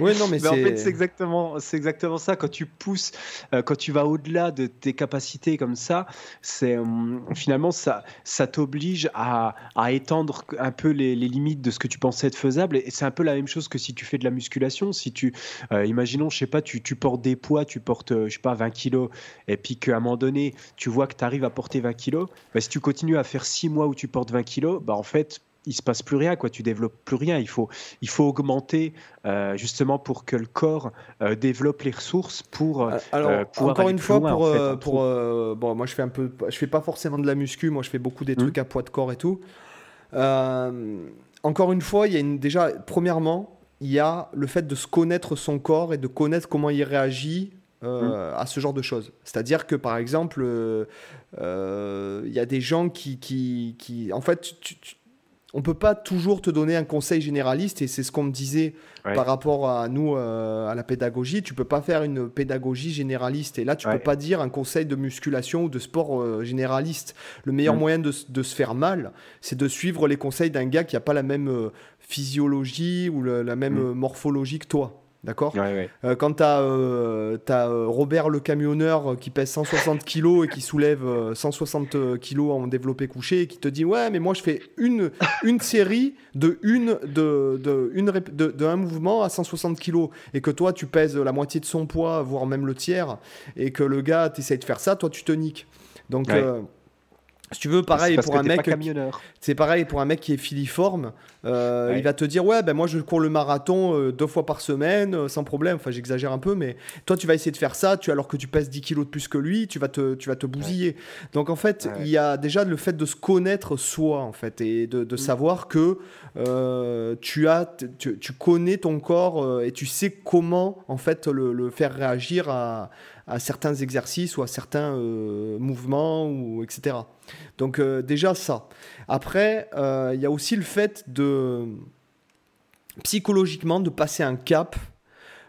Oui, non, mais,
mais en fait, c'est exactement, c'est exactement ça. Quand tu pousses, euh, quand tu vas au-delà de tes capacités comme ça, c'est hum, finalement ça, ça t'oblige à, à, étendre un peu les, les, limites de ce que tu pensais être faisable. Et c'est un peu la même chose que si tu fais de la musculation. Si tu euh, imaginons, je sais pas, tu, portes des poids, tu portes, euh, je sais pas, 20 kilos, et puis qu'à un moment donné, tu vois que tu arrives à porter 20 kilos, bah, si tu continues à faire 6 mois où tu portes 20 kilos, bah, en fait, il se passe plus rien, quoi. Tu développes plus rien. Il faut, il faut augmenter euh, justement pour que le corps développe les ressources pour.
Alors encore une fois, pour, pour bon, moi je fais un peu, je fais pas forcément de la muscu. Moi je fais beaucoup des mmh. trucs à poids de corps et tout. encore une fois, il y a une, déjà premièrement, il y a le fait de se connaître son corps et de connaître comment il réagit euh, mm. à ce genre de choses. C'est-à-dire que, par exemple, euh, euh, il y a des gens qui, qui, qui en fait, tu, on peut pas toujours te donner un conseil généraliste et c'est ce qu'on me disait par rapport à nous à la pédagogie tu peux pas faire une pédagogie généraliste et là tu ne peux pas dire un conseil de musculation ou de sport généraliste le meilleur mm. moyen de, de, se faire mal c'est de suivre les conseils d'un gars qui a pas la même physiologie ou la même mm. morphologie que toi. D'accord euh, Quand tu as, euh, euh, Robert le camionneur qui pèse 160 kg et qui soulève 160 kg en développé couché et qui te dit Ouais, mais moi je fais une, une série de, une, de, de, une, de, un mouvement à 160 kg et que toi tu pèses la moitié de son poids, voire même le tiers, et que le gars t'essaye de faire ça, toi tu te niques. Donc. Si tu veux, pareil pour un mec. C'est pareil pour un mec qui est filiforme. Euh, il va te dire ouais ben moi je cours le marathon euh, deux fois par semaine euh, sans problème. Enfin j'exagère un peu, mais toi tu vas essayer de faire ça. Tu alors que tu pèses 10 kilos de plus que lui, tu vas te tu vas te bousiller. Donc en fait il y a déjà le fait de se connaître soi en fait et de, de mm. savoir que tu as tu, connais ton corps et tu sais comment en fait le, faire réagir à, certains exercices ou à certains mouvements ou etc. Donc euh, déjà ça. Après, euh, il y a aussi le fait de psychologiquement de passer un cap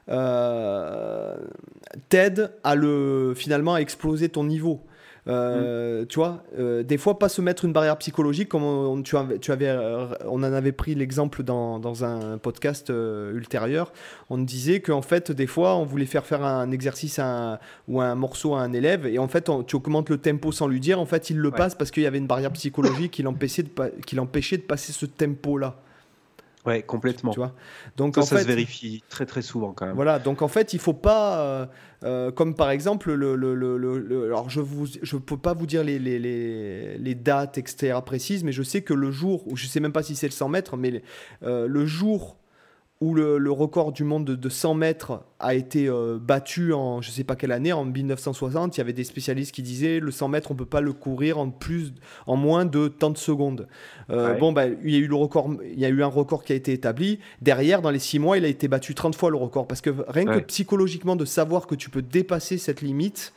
euh, t'aide à le finalement à exploser ton niveau. Euh, tu vois, euh, des fois, pas se mettre une barrière psychologique, comme on, tu, tu avais, euh, on en avait pris l'exemple dans, dans, un podcast ultérieur. On disait qu'en fait, des fois, on voulait faire faire un exercice ou un morceau à un élève, et en fait, tu augmentes le tempo sans lui dire. En fait, il le passe parce qu'il y avait une barrière psychologique qui l'empêchait de, qui l'empêchait de passer ce tempo-là.
Ouais, complètement.
Tu vois
donc, ça, en ça se vérifie très très souvent quand même.
Voilà, donc en fait, il faut pas, euh, euh, comme par exemple, le, le, le, alors je ne je peux pas vous dire les, les, les, les, dates, etc. précises, mais je sais que le jour, ou je sais même pas si c'est le 100 mètres, mais euh, le jour où le, record du monde de, 100 mètres a été euh, battu en je sais pas quelle année, en 1960. Il y avait des spécialistes qui disaient le 100 mètres, on peut pas le courir en plus, en moins de tant de secondes. Euh, bon, bah, il y a eu le record, il y a eu un record qui a été établi. Derrière, dans les 6 mois, il a été battu 30 fois le record parce que rien que psychologiquement de savoir que tu peux dépasser cette limite.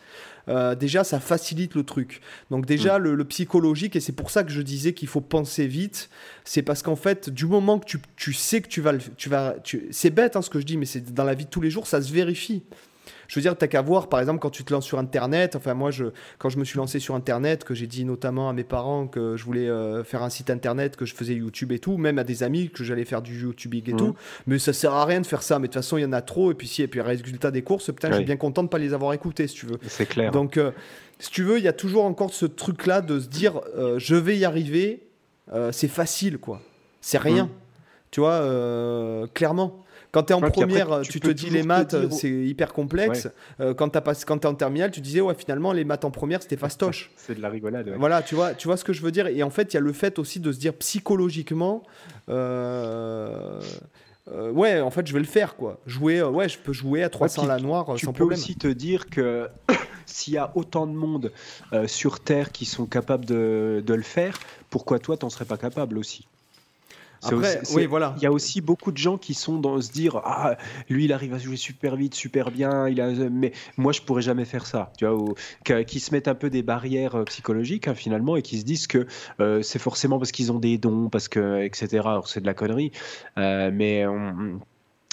Euh, déjà, ça facilite le truc. Donc déjà, mm. le, psychologique, et c'est pour ça que je disais qu'il faut penser vite, c'est parce qu'en fait, du moment que tu, sais que tu vas... Le, tu vas c'est bête hein, ce que je dis, mais c'est dans la vie de tous les jours, ça se vérifie. Je veux dire, t'as qu'à voir, par exemple, quand tu te lances sur Internet. Enfin, moi, je, quand je me suis lancé sur Internet, que j'ai dit notamment à mes parents que je voulais euh, faire un site Internet, que je faisais YouTube et tout, même à des amis que j'allais faire du YouTube et tout. Mais ça sert à rien de faire ça. Mais de toute façon, il y en a trop. Et puis, si, et puis, résultat des courses, putain, je suis bien content de pas les avoir écoutés, si tu veux.
C'est clair.
Donc, euh, si tu veux, il y a toujours encore ce truc-là de se dire, euh, je vais y arriver. c'est facile, quoi. C'est rien. Mm. Tu vois, clairement. Quand tu es en première, tu, te dis les maths, c'est hyper complexe. Euh, quand tu es en terminale, tu disais, ouais, finalement, les maths en première, c'était fastoche.
c'est de la rigolade.
Voilà, tu vois, tu vois ce que je veux dire. Et en fait, il y a le fait aussi de se dire psychologiquement. Euh, euh, ouais, en fait, je vais le faire, quoi. Jouer, ouais, je peux jouer à 300 la noire
tu
sans
peux aussi te dire que s'il y a autant de monde sur Terre qui sont capables de, de le faire, pourquoi toi, t'en serais pas capable aussi?
Après, oui, voilà.
Il y a aussi beaucoup de gens qui sont dans se dire ah lui il arrive à jouer super vite, super bien, il a mais moi je pourrais jamais faire ça, tu vois, ou, qui se mettent un peu des barrières euh, psychologiques hein, finalement et qui se disent que euh, c'est forcément parce qu'ils ont des dons, parce que etc. c'est de la connerie, euh, mais on,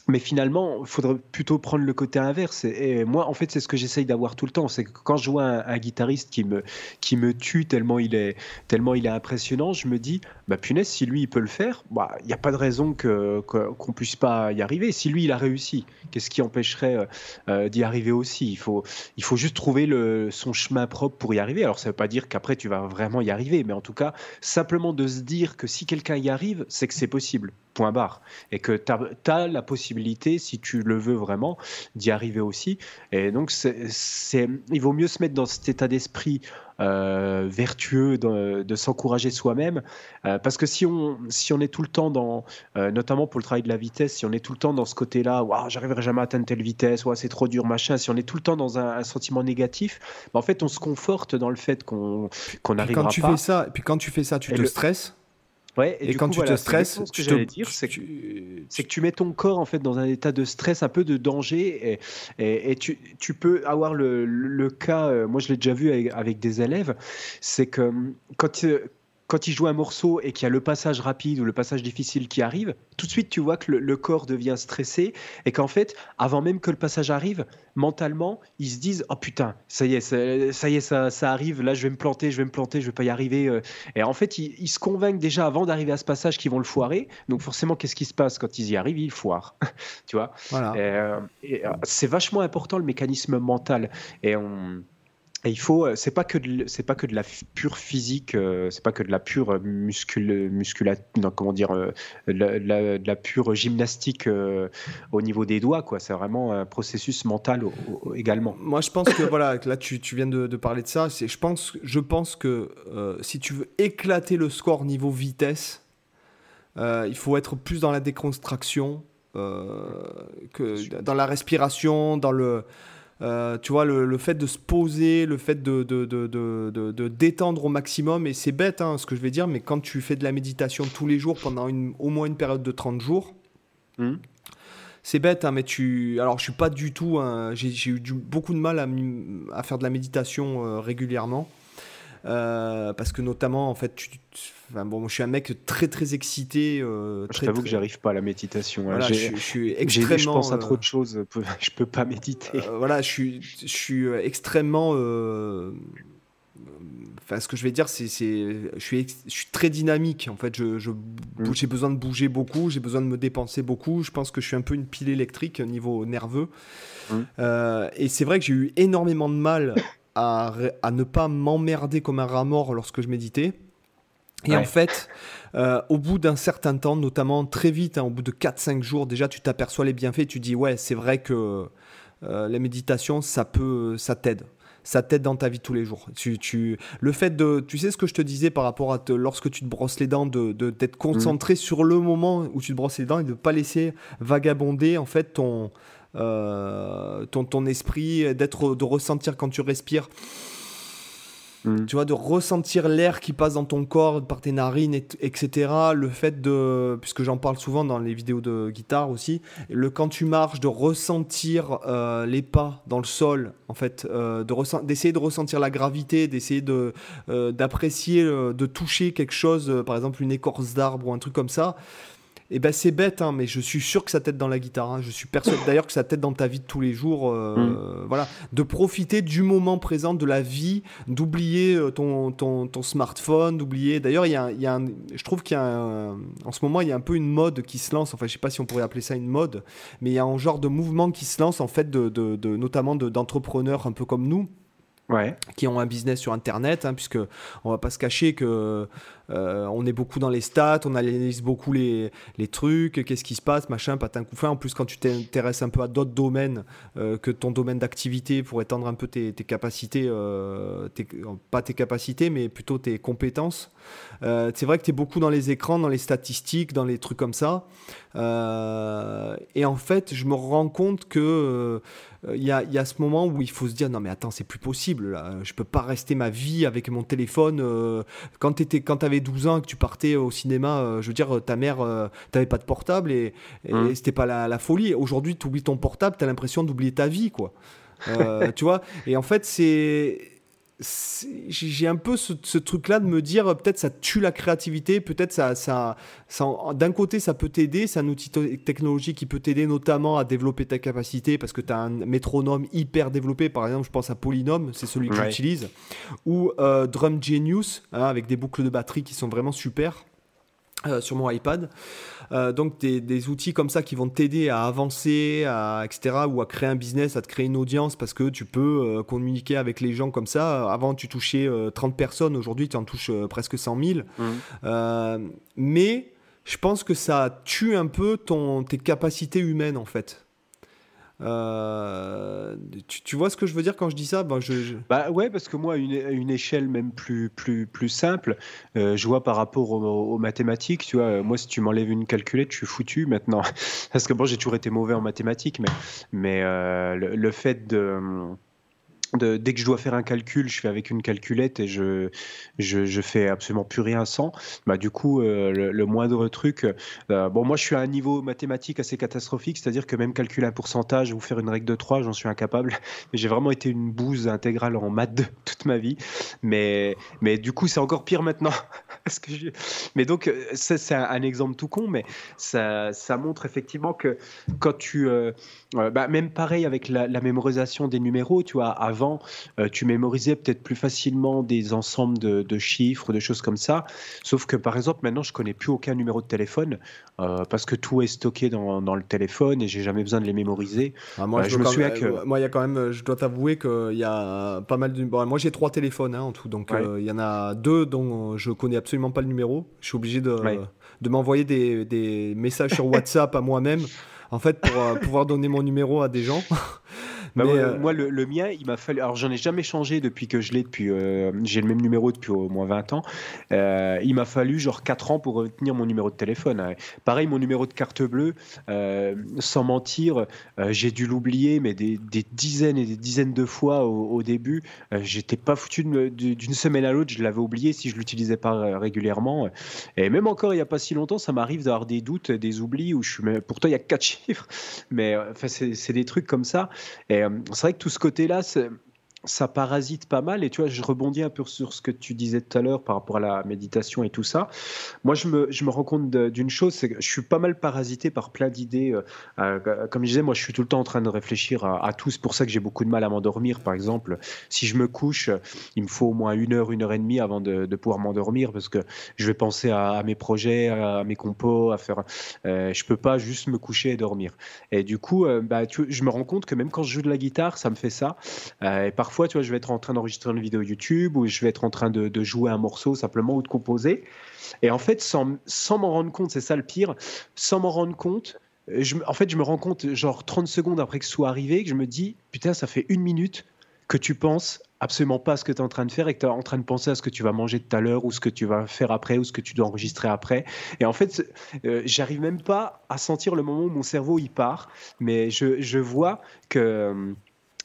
mais finalement, il faudrait plutôt prendre le côté inverse. Et, moi, en fait, c'est ce que j'essaye d'avoir tout le temps. C'est que quand je vois un, guitariste qui me, qui me tue tellement il, est, tellement il est impressionnant, je me dis, bah punaise, si lui, il peut le faire, bah, il n'y a pas de raison qu'on que, puisse pas y arriver. Si lui, il a réussi, qu'est-ce qui empêcherait euh, euh, d'y arriver aussi? Il faut, il faut juste trouver son chemin propre pour y arriver. Alors, ça ne veut pas dire qu'après, tu vas vraiment y arriver. Mais en tout cas, simplement de se dire que si quelqu'un y arrive, c'est que c'est possible. Point barre. Et que tu as, as la possibilité si tu le veux vraiment, d'y arriver aussi. Et donc, c'est, il vaut mieux se mettre dans cet état d'esprit euh, vertueux de, s'encourager soi-même. Euh, parce que si on, si on est tout le temps dans, euh, notamment pour le travail de la vitesse, si on est tout le temps dans ce côté-là, waouh, j'arriverai jamais à atteindre telle vitesse, ouais, c'est trop dur, machin, si on est tout le temps dans un, sentiment négatif, bah, en fait, on se conforte dans le fait qu'on qu'on n'arrivera
pas. Fais ça, et puis quand tu fais ça, tu te stresses
Ouais,
et, quand tu te stresses,
ce que j'allais dire, c'est que, que, tu mets ton corps en fait dans un état de stress, un peu de danger, et, et, tu, tu, peux avoir le, le cas, euh, moi je l'ai déjà vu avec, avec des élèves, c'est que quand, quand il joue un morceau et qu'il y a le passage rapide ou le passage difficile qui arrive, tout de suite tu vois que le, corps devient stressé et qu'en fait, avant même que le passage arrive, mentalement, ils se disent oh putain, ça y est, ça, y est, ça, ça, arrive, là je vais me planter, je vais me planter, je vais pas y arriver. Euh. Et en fait, ils, se convainquent déjà avant d'arriver à ce passage qu'ils vont le foirer. Donc forcément, qu'est-ce qui se passe quand ils y arrivent? Ils foirent, tu vois?
Voilà.
Euh, euh, c'est vachement important le mécanisme mental et on et il faut, euh, c'est pas que c'est pas que de la pure physique, euh, c'est pas que de la pure muscule, non, comment dire, euh, de la, pure gymnastique au niveau des doigts, quoi. C'est vraiment un processus mental également.
Moi, je pense que voilà, là, tu, tu viens de, parler de ça. C'est, je pense, je pense que si tu veux éclater le score niveau vitesse, il faut être plus dans la déconstruction que dans la respiration, dans le euh, tu vois, le, fait de se poser, le fait de, de, de, de détendre au maximum, et c'est bête hein, ce que je vais dire, mais quand tu fais de la méditation tous les jours pendant une, au moins une période de 30 jours, hmm. c'est bête, hein, mais tu. Alors, je suis pas du tout. J'ai eu beaucoup de mal à, à, faire de la méditation euh, régulièrement. Euh, parce que notamment, en fait, tu, bon, je suis un mec très très excité. Euh,
je t'avoue que j'arrive pas à la méditation.
Hein. je, suis extrêmement.
Je pense à trop de choses. Je peux pas méditer.
Euh, voilà, je suis, je suis extrêmement. Enfin, ce que je vais dire, c'est, je suis, je suis très dynamique. En fait, je, mm. j'ai besoin de bouger beaucoup, j'ai besoin de me dépenser beaucoup. Je pense que je suis un peu une pile électrique au niveau nerveux. Mm. et c'est vrai que j'ai eu énormément de mal à, ne pas m'emmerder comme un rat mort lorsque je méditais. Et en fait, euh, au bout d'un certain temps, notamment très vite, hein, au bout de 4-5 jours, déjà tu t'aperçois les bienfaits, tu dis ouais, c'est vrai que euh, la méditation, ça peut, ça t'aide. ça t'aide dans ta vie tous les jours. Tu, tu, le fait de, tu sais ce que je te disais par rapport à te, lorsque tu te brosses les dents, de, d'être concentré sur le moment où tu te brosses les dents et de ne pas laisser vagabonder en fait ton, ton, ton esprit, d'être, de ressentir quand tu respires Mm. Tu vois, de ressentir l'air qui passe dans ton corps, par tes narines, etc. Le fait de, puisque j'en parle souvent dans les vidéos de guitare aussi, le quand tu marches, de ressentir euh, les pas dans le sol, en fait, euh, d'essayer de, ressentir la gravité, d'essayer de euh, d'apprécier, de toucher quelque chose, par exemple une écorce d'arbre ou un truc comme ça. Et eh ben c'est bête, hein, mais je suis sûr que ça t'aide dans la guitare. Hein. Je suis persuadé d'ailleurs que ça t'aide dans ta vie de tous les jours. Euh, mm. Voilà, de profiter du moment présent, de la vie, d'oublier euh, ton, ton, ton, smartphone, d'oublier. D'ailleurs, il y a, y a je trouve qu'il y a en ce moment il y a un peu une mode qui se lance. Enfin, je sais pas si on pourrait appeler ça une mode, mais il y a un genre de mouvement qui se lance en fait, de, de, de notamment d'entrepreneurs un peu comme nous qui ont un business sur Internet, hein, puisque on va pas se cacher que euh, on est beaucoup dans les stats, on analyse beaucoup les, les trucs, qu'est-ce qui se passe, machin, patin coup fin. En plus, quand tu t'intéresses un peu à d'autres domaines euh, que ton domaine d'activité pour étendre un peu tes, tes capacités, euh, pas tes capacités, mais plutôt tes compétences. c'est vrai que tu es beaucoup dans les écrans, dans les statistiques, dans les trucs comme ça. et en fait, je me rends compte que il y a, y, a, ce moment où il faut se dire non mais attends c'est plus possible là je peux pas rester ma vie avec mon téléphone quand tu quand avais 12 ans et que tu partais au cinéma, euh, je veux dire, ta mère, euh, t'avais pas de portable et, mmh. c'était pas la, folie. Aujourd'hui, tu oublies ton portable, tu as l'impression d'oublier ta vie, quoi. Euh, tu vois? Et en fait, c'est j'ai un peu ce, truc-là de me dire peut-être ça tue la créativité, peut-être ça, ça, d'un côté ça peut t'aider, c'est un outil technologique qui peut t'aider notamment à développer ta capacité parce que tu as un métronome hyper développé, par exemple je pense à Polynome, c'est celui que j'utilise, ou euh, Drum Genius hein, avec des boucles de batterie qui sont vraiment super. Euh, sur mon iPad. Euh, donc des, outils comme ça qui vont t'aider à avancer, à, etc. ou à créer un business, à te créer une audience parce que tu peux euh, communiquer avec les gens comme ça. Avant tu touchais 30 personnes, aujourd'hui tu en touches presque 100 000. Mmh. mais je pense que ça tue un peu ton, tes capacités humaines en fait. Euh, tu, vois ce que je veux dire quand je dis ça?
Ben Bah ouais, parce que moi, une, une échelle même plus, simple, euh, je vois par rapport aux, mathématiques, tu vois, moi, si tu m'enlèves une calculette, je suis foutu maintenant. parce que bon, j'ai toujours été mauvais en mathématiques, mais, euh, le, fait de dès que je dois faire un calcul, je fais avec une calculette et je, je, fais absolument plus rien sans. Bah, du coup, euh, le, moindre truc. Euh, bon, moi, je suis à un niveau mathématique assez catastrophique, c'est-à-dire que même calculer un pourcentage ou faire une règle de 3, j'en suis incapable. J'ai vraiment été une bouse intégrale en maths de toute ma vie. Mais, mais du coup, c'est encore pire maintenant. Mais donc, euh, c'est un, exemple tout con, mais ça, ça montre effectivement que quand tu. bah, même pareil avec la, la, mémorisation des numéros, tu vois, avant euh, tu mémorisais peut-être plus facilement des ensembles de, chiffres, de choses comme ça. Sauf que, par exemple, maintenant, je connais plus aucun numéro de téléphone euh, parce que tout est stocké dans, le téléphone et j'ai jamais besoin de les mémoriser.
Ah, moi, euh, je, me souviens que... Moi, il y a quand même, je dois t'avouer qu'il y a pas mal de... moi, j'ai trois téléphones hein, en tout, donc il y en a deux dont je connais absolument pas le numéro. Je suis obligé de, de m'envoyer des, des, messages sur WhatsApp à moi-même en fait, pour pouvoir donner mon numéro à des gens.
Bah, euh, moi, le, mien, il m'a fallu. Alors, j'en ai jamais changé depuis que je l'ai, depuis. Euh, j'ai le même numéro depuis au moins 20 ans. Euh, il m'a fallu genre 4 ans pour retenir mon numéro de téléphone. Pareil, mon numéro de carte bleue, sans mentir, j'ai dû l'oublier, mais des, dizaines et des dizaines de fois au, début. J'étais pas foutu d'une semaine à l'autre, je l'avais oublié si je l'utilisais pas régulièrement. Et même encore, il y a pas si longtemps, ça m'arrive d'avoir des doutes, des oublis où je suis. Pourtant, il y a 4 chiffres, mais enfin, c'est des trucs comme ça. Et euh, c'est vrai que tout ce côté-là, ça parasite pas mal. Et tu vois, je rebondis un peu sur ce que tu disais tout à l'heure par rapport à la méditation et tout ça. Moi, je me, je me rends compte d'une chose, c'est que je suis pas mal parasité par plein d'idées. Euh, euh, comme je disais, moi, je suis tout le temps en train de réfléchir à, tout. C'est pour ça que j'ai beaucoup de mal à m'endormir. Par exemple, si je me couche, il me faut au moins une heure, une heure et demie avant de, pouvoir m'endormir parce que je vais penser à, mes projets, à mes compos, à faire. Euh, je peux pas juste me coucher et dormir. Et du coup, bah, je me rends compte que même quand je joue de la guitare, ça me fait ça. et parfois, Parfois, tu vois, je vais être en train d'enregistrer une vidéo YouTube ou je vais être en train de, jouer un morceau simplement ou de composer. Et en fait, sans, m'en rendre compte, c'est ça le pire, sans m'en rendre compte, je, en fait, je me rends compte, genre 30 secondes après que ce soit arrivé, que je me dis, putain, ça fait une minute que tu penses absolument pas ce que tu es en train de faire et que tu es en train de penser à ce que tu vas manger tout à l'heure ou ce que tu vas faire après ou ce que tu dois enregistrer après. Et en fait, euh, j'arrive même pas à sentir le moment où mon cerveau y part, mais je, je vois que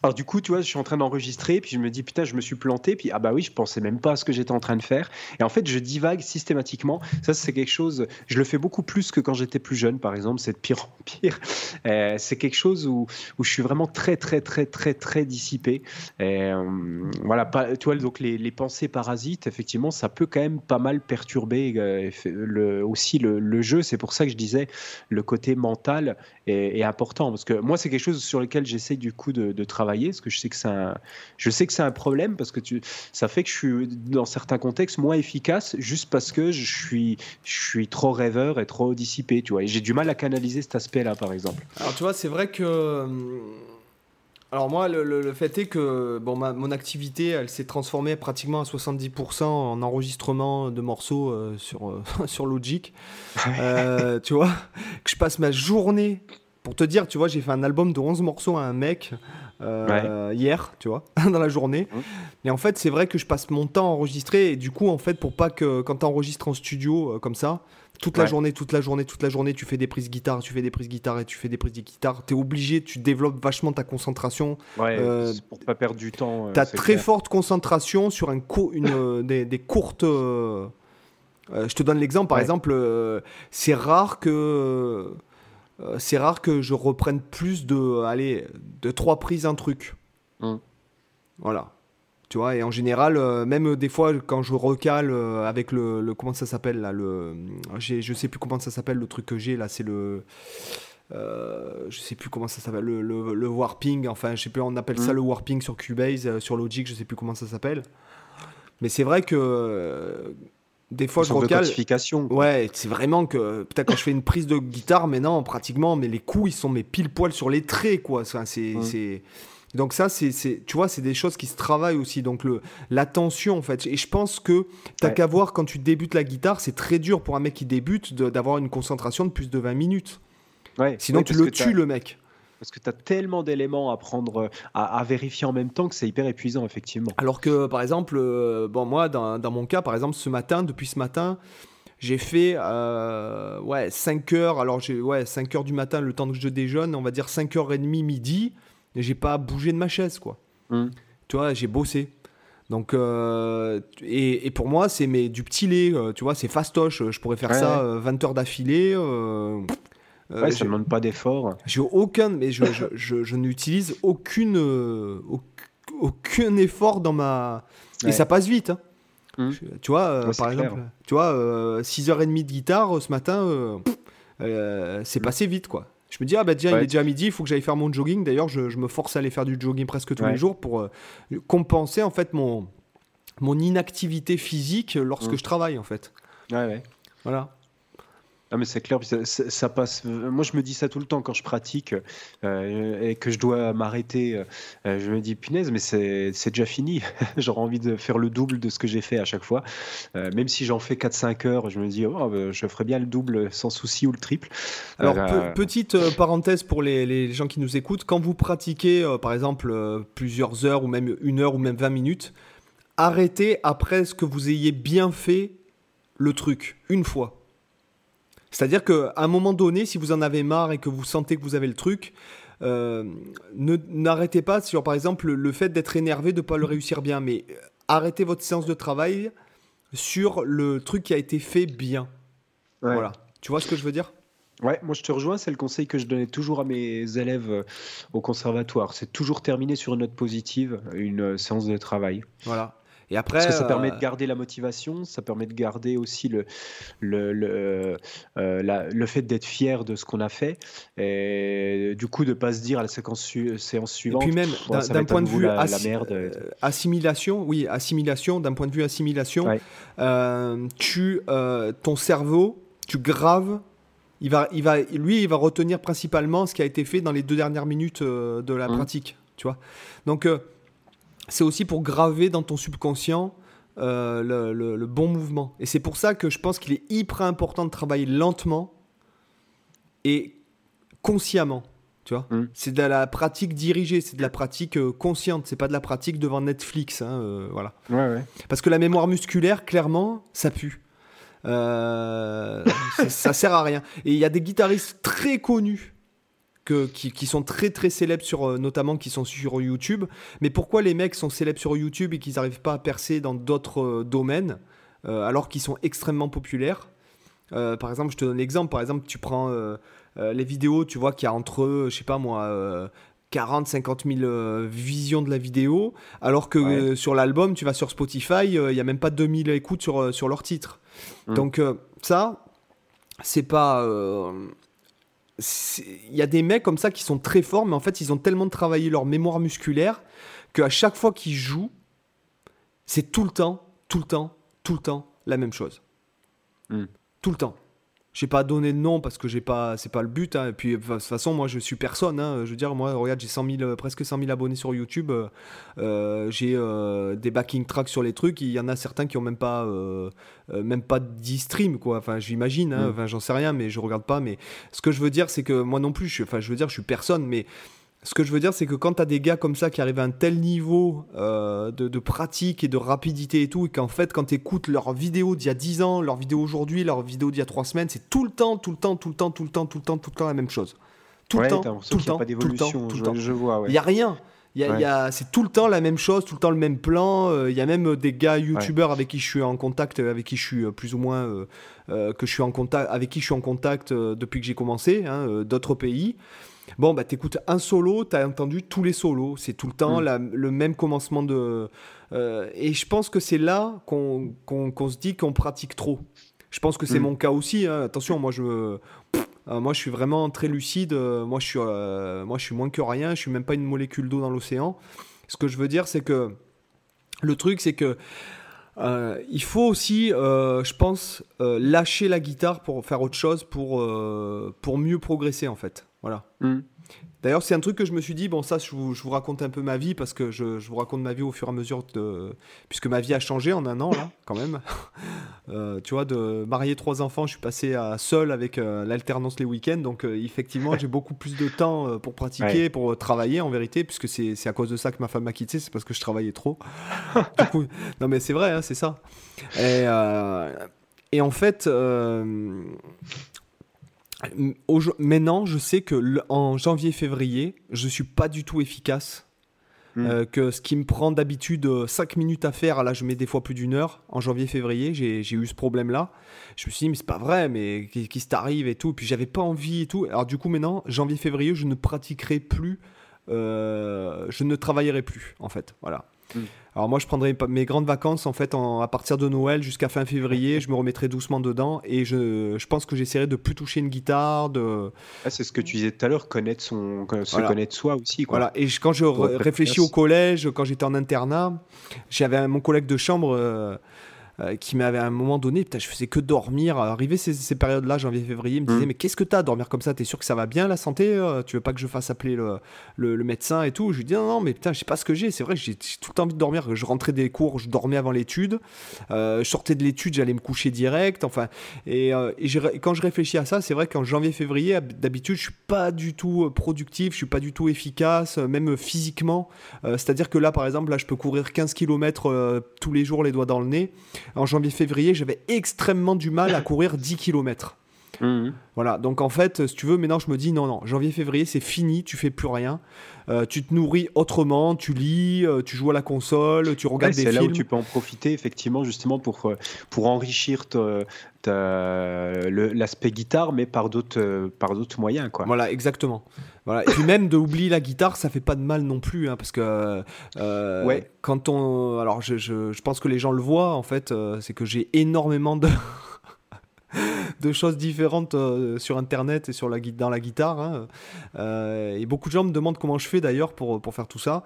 alors du coup, tu vois, je suis en train d'enregistrer, puis je me dis putain, je me suis planté, puis ah bah oui, je pensais même pas à ce que j'étais en train de faire. Et en fait, je divague systématiquement. Ça, c'est quelque chose. Je le fais beaucoup plus que quand j'étais plus jeune, par exemple. C'est de pire en pire. Euh, c'est quelque chose où, où je suis vraiment très très très très très dissipé. Euh, voilà, tu vois, donc les, les, pensées parasites, effectivement, ça peut quand même pas mal perturber euh, aussi le, jeu. C'est pour ça que je disais le côté mental est, important parce que moi, c'est quelque chose sur lequel j'essaie du coup de travailler parce que je sais que c'est un, je sais que c'est un problème parce que tu, ça fait que je suis dans certains contextes moins efficace juste parce que je suis, je suis trop rêveur et trop dissipé, tu vois. Et j'ai du mal à canaliser cet aspect-là, par exemple.
Alors tu vois, c'est vrai que euh, alors moi, le, le, fait est que bon, ma, mon activité, elle s'est transformée pratiquement à 70% en enregistrement de morceaux euh, sur, euh, sur Logic. Euh, tu vois, que je passe ma journée, pour te dire, tu vois, j'ai fait un album de 11 morceaux à un mec euh, ouais. hier, tu vois, dans la journée. Mmh. Et en fait, c'est vrai que je passe mon temps à enregistrer. Et du coup, en fait, pour pas que quand tu enregistres en studio euh, comme ça, toute ouais. la journée, toute la journée, toute la journée, tu fais des prises guitare, tu fais des prises guitare et tu fais des prises de guitare. Tu es obligé, tu développes vachement ta concentration.
Ouais, euh, pour pas perdre du temps.
tu as très clair. forte concentration sur un une, des, des, courtes. Euh, je te donne l'exemple, par exemple, c'est rare que euh, c'est rare que je reprenne plus de, allez, de trois prises un truc. Mm. Voilà. Tu vois, et en général, euh, même des fois, quand je recale euh, avec le, le, Comment ça s'appelle là le, Je sais plus comment ça s'appelle le truc que j'ai là, c'est le. Je sais plus comment ça s'appelle, le, le, le, warping, enfin, je sais plus, on appelle mm. ça le warping sur Cubase, sur Logic, je sais plus comment ça s'appelle. Mais c'est vrai que des fois je recale ouais c'est vraiment que peut-être quand je fais une prise de guitare mais non pratiquement mais les coups ils sont mes pile poil sur les traits quoi. C'est ouais. c'est donc ça c'est tu vois c'est des choses qui se travaillent aussi. Donc le l'attention en fait. Et je pense que t'as ouais. qu'à voir quand tu débutes la guitare c'est très dur pour un mec qui débute d'avoir une concentration de plus de 20 minutes.
Ouais,
sinon tu le tues le mec
parce que tu as tellement d'éléments à prendre, à, à, vérifier en même temps que c'est hyper épuisant, effectivement.
Alors que, par exemple, euh, bon, moi, dans, dans, mon cas, par exemple, ce matin, depuis ce matin, j'ai fait euh, ouais, 5 heures. Alors, j'ai ouais, 5 heures du matin, le temps que je déjeune, on va dire 5h30 midi, et j'ai pas bougé de ma chaise, quoi. Mm. Tu vois, j'ai bossé. Donc, euh, et, et, pour moi, c'est du petit lait, tu vois, c'est fastoche. Je pourrais faire ouais, ça 20 heures d'affilée. Euh,
euh, ouais, ça ne demande pas d'effort.
J'ai aucun, mais je, je, je, je n'utilise aucune, euh, aucun effort dans ma. Ouais. Et ça passe vite. Hein. Mmh. Tu vois, euh, ouais, par exemple, clair. tu vois, 6h30 de guitare ce matin, c'est mmh. passé vite, quoi. Je me dis, ah bah tiens, il est déjà midi, il faut que j'aille faire mon jogging. D'ailleurs, je, me force à aller faire du jogging presque tous les jours pour compenser en fait mon, mon inactivité physique lorsque mmh. je travaille en fait.
Ouais, ouais.
Voilà.
Ah mais c'est clair, ça, ça, passe. Moi, je me dis ça tout le temps quand je pratique euh, et que je dois m'arrêter. Euh, je me dis punaise, mais c'est déjà fini. J'aurais envie de faire le double de ce que j'ai fait à chaque fois. Euh, même si j'en fais 4-5 heures, je me dis oh, bah, je ferais bien le double sans souci ou le triple.
Alors pe petite euh, parenthèse pour les, les, gens qui nous écoutent, quand vous pratiquez euh, par exemple euh, plusieurs heures ou même une heure ou même 20 minutes, arrêtez après ce que vous ayez bien fait le truc une fois. C'est-à-dire qu'à un moment donné, si vous en avez marre et que vous sentez que vous avez le truc, euh, n'arrêtez pas sur, par exemple, le fait d'être énervé, de ne pas le réussir bien, mais arrêtez votre séance de travail sur le truc qui a été fait bien. Ouais. Voilà. Tu vois ce que je veux dire?
Ouais, moi je te rejoins, c'est le conseil que je donnais toujours à mes élèves euh, au conservatoire. C'est toujours terminer sur une note positive, une euh, séance de travail.
Voilà. Et après,
Parce que ça euh... permet de garder la motivation, ça permet de garder aussi le, le, le, euh, la, le fait d'être fier de ce qu'on a fait. Et du coup, de ne pas se dire à la séquence su séance suivante.
Et puis même, d'un point de vue la, assi la merde. Euh, assimilation, oui, assimilation, d'un point de vue assimilation, ouais. euh, tu, euh, ton cerveau, tu graves. Il va, il va, lui, il va retenir principalement ce qui a été fait dans les deux dernières minutes euh, de la mmh. pratique. Tu vois Donc c'est aussi pour graver dans ton subconscient euh, le, le, le, bon mouvement. Et c'est pour ça que je pense qu'il est hyper important de travailler lentement et consciemment. Tu vois
Mm.
C'est de la pratique dirigée, c'est de la pratique euh, consciente, c'est pas de la pratique devant Netflix. hein, euh, voilà.
Ouais, ouais.
Parce que la mémoire musculaire, clairement, ça pue. Ça, ça sert à rien. Et il y a des guitaristes très connus que, qui, qui sont très très célèbres sur euh, notamment qui sont sur YouTube. Mais pourquoi les mecs sont célèbres sur YouTube et qu'ils n'arrivent pas à percer dans d'autres euh, domaines euh, alors qu'ils sont extrêmement populaires? Euh, Par exemple, je te donne l'exemple. Par exemple, tu prends euh, les vidéos, tu vois qu'il y a entre, je sais pas moi. euh, 40, 50 000 euh, visions de la vidéo, alors que
Ouais.
sur l'album, tu vas sur Spotify, il y a même pas 2000 écoutes sur, sur leur titre.
Mm.
Donc ça, c'est pas... Il y a des mecs comme ça qui sont très forts, mais en fait, ils ont tellement travaillé leur mémoire musculaire qu'à chaque fois qu'ils jouent, c'est tout le temps, tout le temps, tout le temps la même chose.
Mm.
Tout le temps. J'ai pas donné de nom parce que j'ai pas, c'est pas le but. hein. Et puis de toute façon, moi, je suis personne. hein. Je veux dire, moi, regarde, j'ai 100 000, euh, presque 100 000 abonnés sur YouTube. euh, euh, j'ai euh, des backing tracks sur les trucs. Il y en a certains qui ont même pas, euh, même pas 10 streams, quoi. Enfin, j'imagine. hein.
Mm.
Enfin, j'en sais rien, mais je regarde pas. Mais ce que je veux dire, c'est que moi non plus. Je, enfin, je veux dire, je suis personne, mais ce que je veux dire, c'est que quand tu as des gars comme ça qui arrivent à un tel niveau euh, de, de pratique et de rapidité et tout, et qu'en fait, quand tu écoutes leurs vidéos d'il y a 10 ans, leurs vidéos aujourd'hui, leurs vidéos d'il y a 3 semaines, c'est tout le temps, tout le temps, tout le temps, tout le temps, tout le temps, tout le temps la même chose. Tout
ouais,
le temps, tout le
qu'il n'y a
temps,
pas
tout le temps,
d'évolution.
tout le temps.
je vois, ouais.
Il n'y a rien.
Ouais.
c'est tout le temps la même chose, tout le temps le même plan. euh, Il y a même des gars youtubeurs avec qui je suis en contact, euh, avec qui je suis euh, plus ou moins euh, euh, que je suis en contact, avec qui je suis en contact euh, depuis que j'ai commencé, hein, euh, d'autres pays. Bon, bah t'écoutes un solo, t'as entendu tous les solos. C'est tout le temps
Mm.
la- le même commencement de. euh, et je pense que c'est là qu'on se dit qu'on pratique trop. Je pense que c'est
Mm.
mon cas aussi. hein. Attention, moi je euh, moi, je suis vraiment très lucide. Euh, moi, je suis, euh, moi, je suis moins que rien. Je suis même pas une molécule d'eau dans l'océan. Ce que je veux dire, c'est que le truc, c'est que euh, il faut aussi, euh, je pense, lâcher la guitare pour faire autre chose, pour, pour mieux progresser, en fait. Voilà.
Mm.
D'ailleurs, c'est un truc que je me suis dit, bon, ça, je vous, je vous raconte un peu ma vie, parce que je, je vous raconte ma vie au fur et à mesure, de, puisque ma vie a changé en un an, là, quand même. Euh, tu vois, de marier trois enfants, je suis passé à seul avec euh, l'alternance les week-ends, donc euh, effectivement, j'ai beaucoup plus de temps pour pratiquer, pour travailler, en vérité, puisque c'est à cause de ça que ma femme m'a quitté, c'est parce que je travaillais trop. du coup, non, mais c'est vrai, hein, c'est ça. Et, et en fait, euh, maintenant, je sais que en janvier-février, je suis pas du tout efficace.
Mm.
Euh, que ce qui me prend d'habitude 5 minutes à faire, là je mets des fois plus d'une heure. En janvier-février, j'ai j'ai eu ce problème-là. Je me suis dit, mais c'est pas vrai, mais qu'est- qu'est-ce qui t'arrive et tout. Puis j'avais pas envie et tout. Alors du coup, maintenant, janvier-février, je ne pratiquerai plus. euh, je ne travaillerai plus, en fait. Voilà.
Mm.
Alors moi, je prendrai mes grandes vacances en fait en- à partir de Noël jusqu'à fin février. Je me remettrai doucement dedans et je, je pense que j'essaierai de plus toucher une guitare, de
Ah, c'est ce que tu disais tout à l'heure, connaître son, se
Voilà.
connaître soi aussi. Quoi.
Voilà, et je- quand je réfléchis au collège, quand j'étais en internat, j'avais mon collègue de chambre euh, euh, qui m'avait à un moment donné, putain, je faisais que dormir. Arrivé ces, ces périodes-là, janvier-février, il me disait,
Mm.
mais qu'est-ce que t'as à dormir comme ça? T'es sûr que ça va bien la santé euh? Tu veux pas que je fasse appeler le, le- le médecin et tout? Je lui dis, non, non, mais putain, je sais pas ce que j'ai. C'est vrai que j'ai tout le temps envie de dormir. Je rentrais des cours, je dormais avant l'étude. Euh, je sortais de l'étude, j'allais me coucher direct. Enfin, et, euh, quand je réfléchis à ça, c'est vrai qu'en janvier-février, hab- d'habitude, je suis pas du tout productif, je suis pas du tout efficace, même physiquement. Euh, C'est-à-dire que là, par exemple, là, je peux courir 15 km tous les jours, les doigts dans le nez. En janvier-février, j'avais extrêmement du mal à courir 10 km.
Mhm.
Voilà, donc en fait, si tu veux, maintenant je me dis non, non, janvier-février c'est fini, tu fais plus rien. Euh, tu te nourris autrement, tu lis, euh, tu joues à la console, tu
Ouais,
regardes
c'est
des
là
films.
où tu peux en profiter effectivement justement pour, euh, pour enrichir ta- le- l'aspect guitare mais par d'autres euh, par d'autres moyens quoi.
Voilà, exactement. Voilà. Et puis même de oublier la guitare, ça fait pas de mal non plus, hein, parce que euh,
Ouais.
quand on, alors je, je, je pense que les gens le voient en fait, euh, c'est que j'ai énormément de de choses différentes euh, sur internet et sur la dans la guitare. hein. Euh, et beaucoup de gens me demandent comment je fais d'ailleurs pour, pour faire tout ça.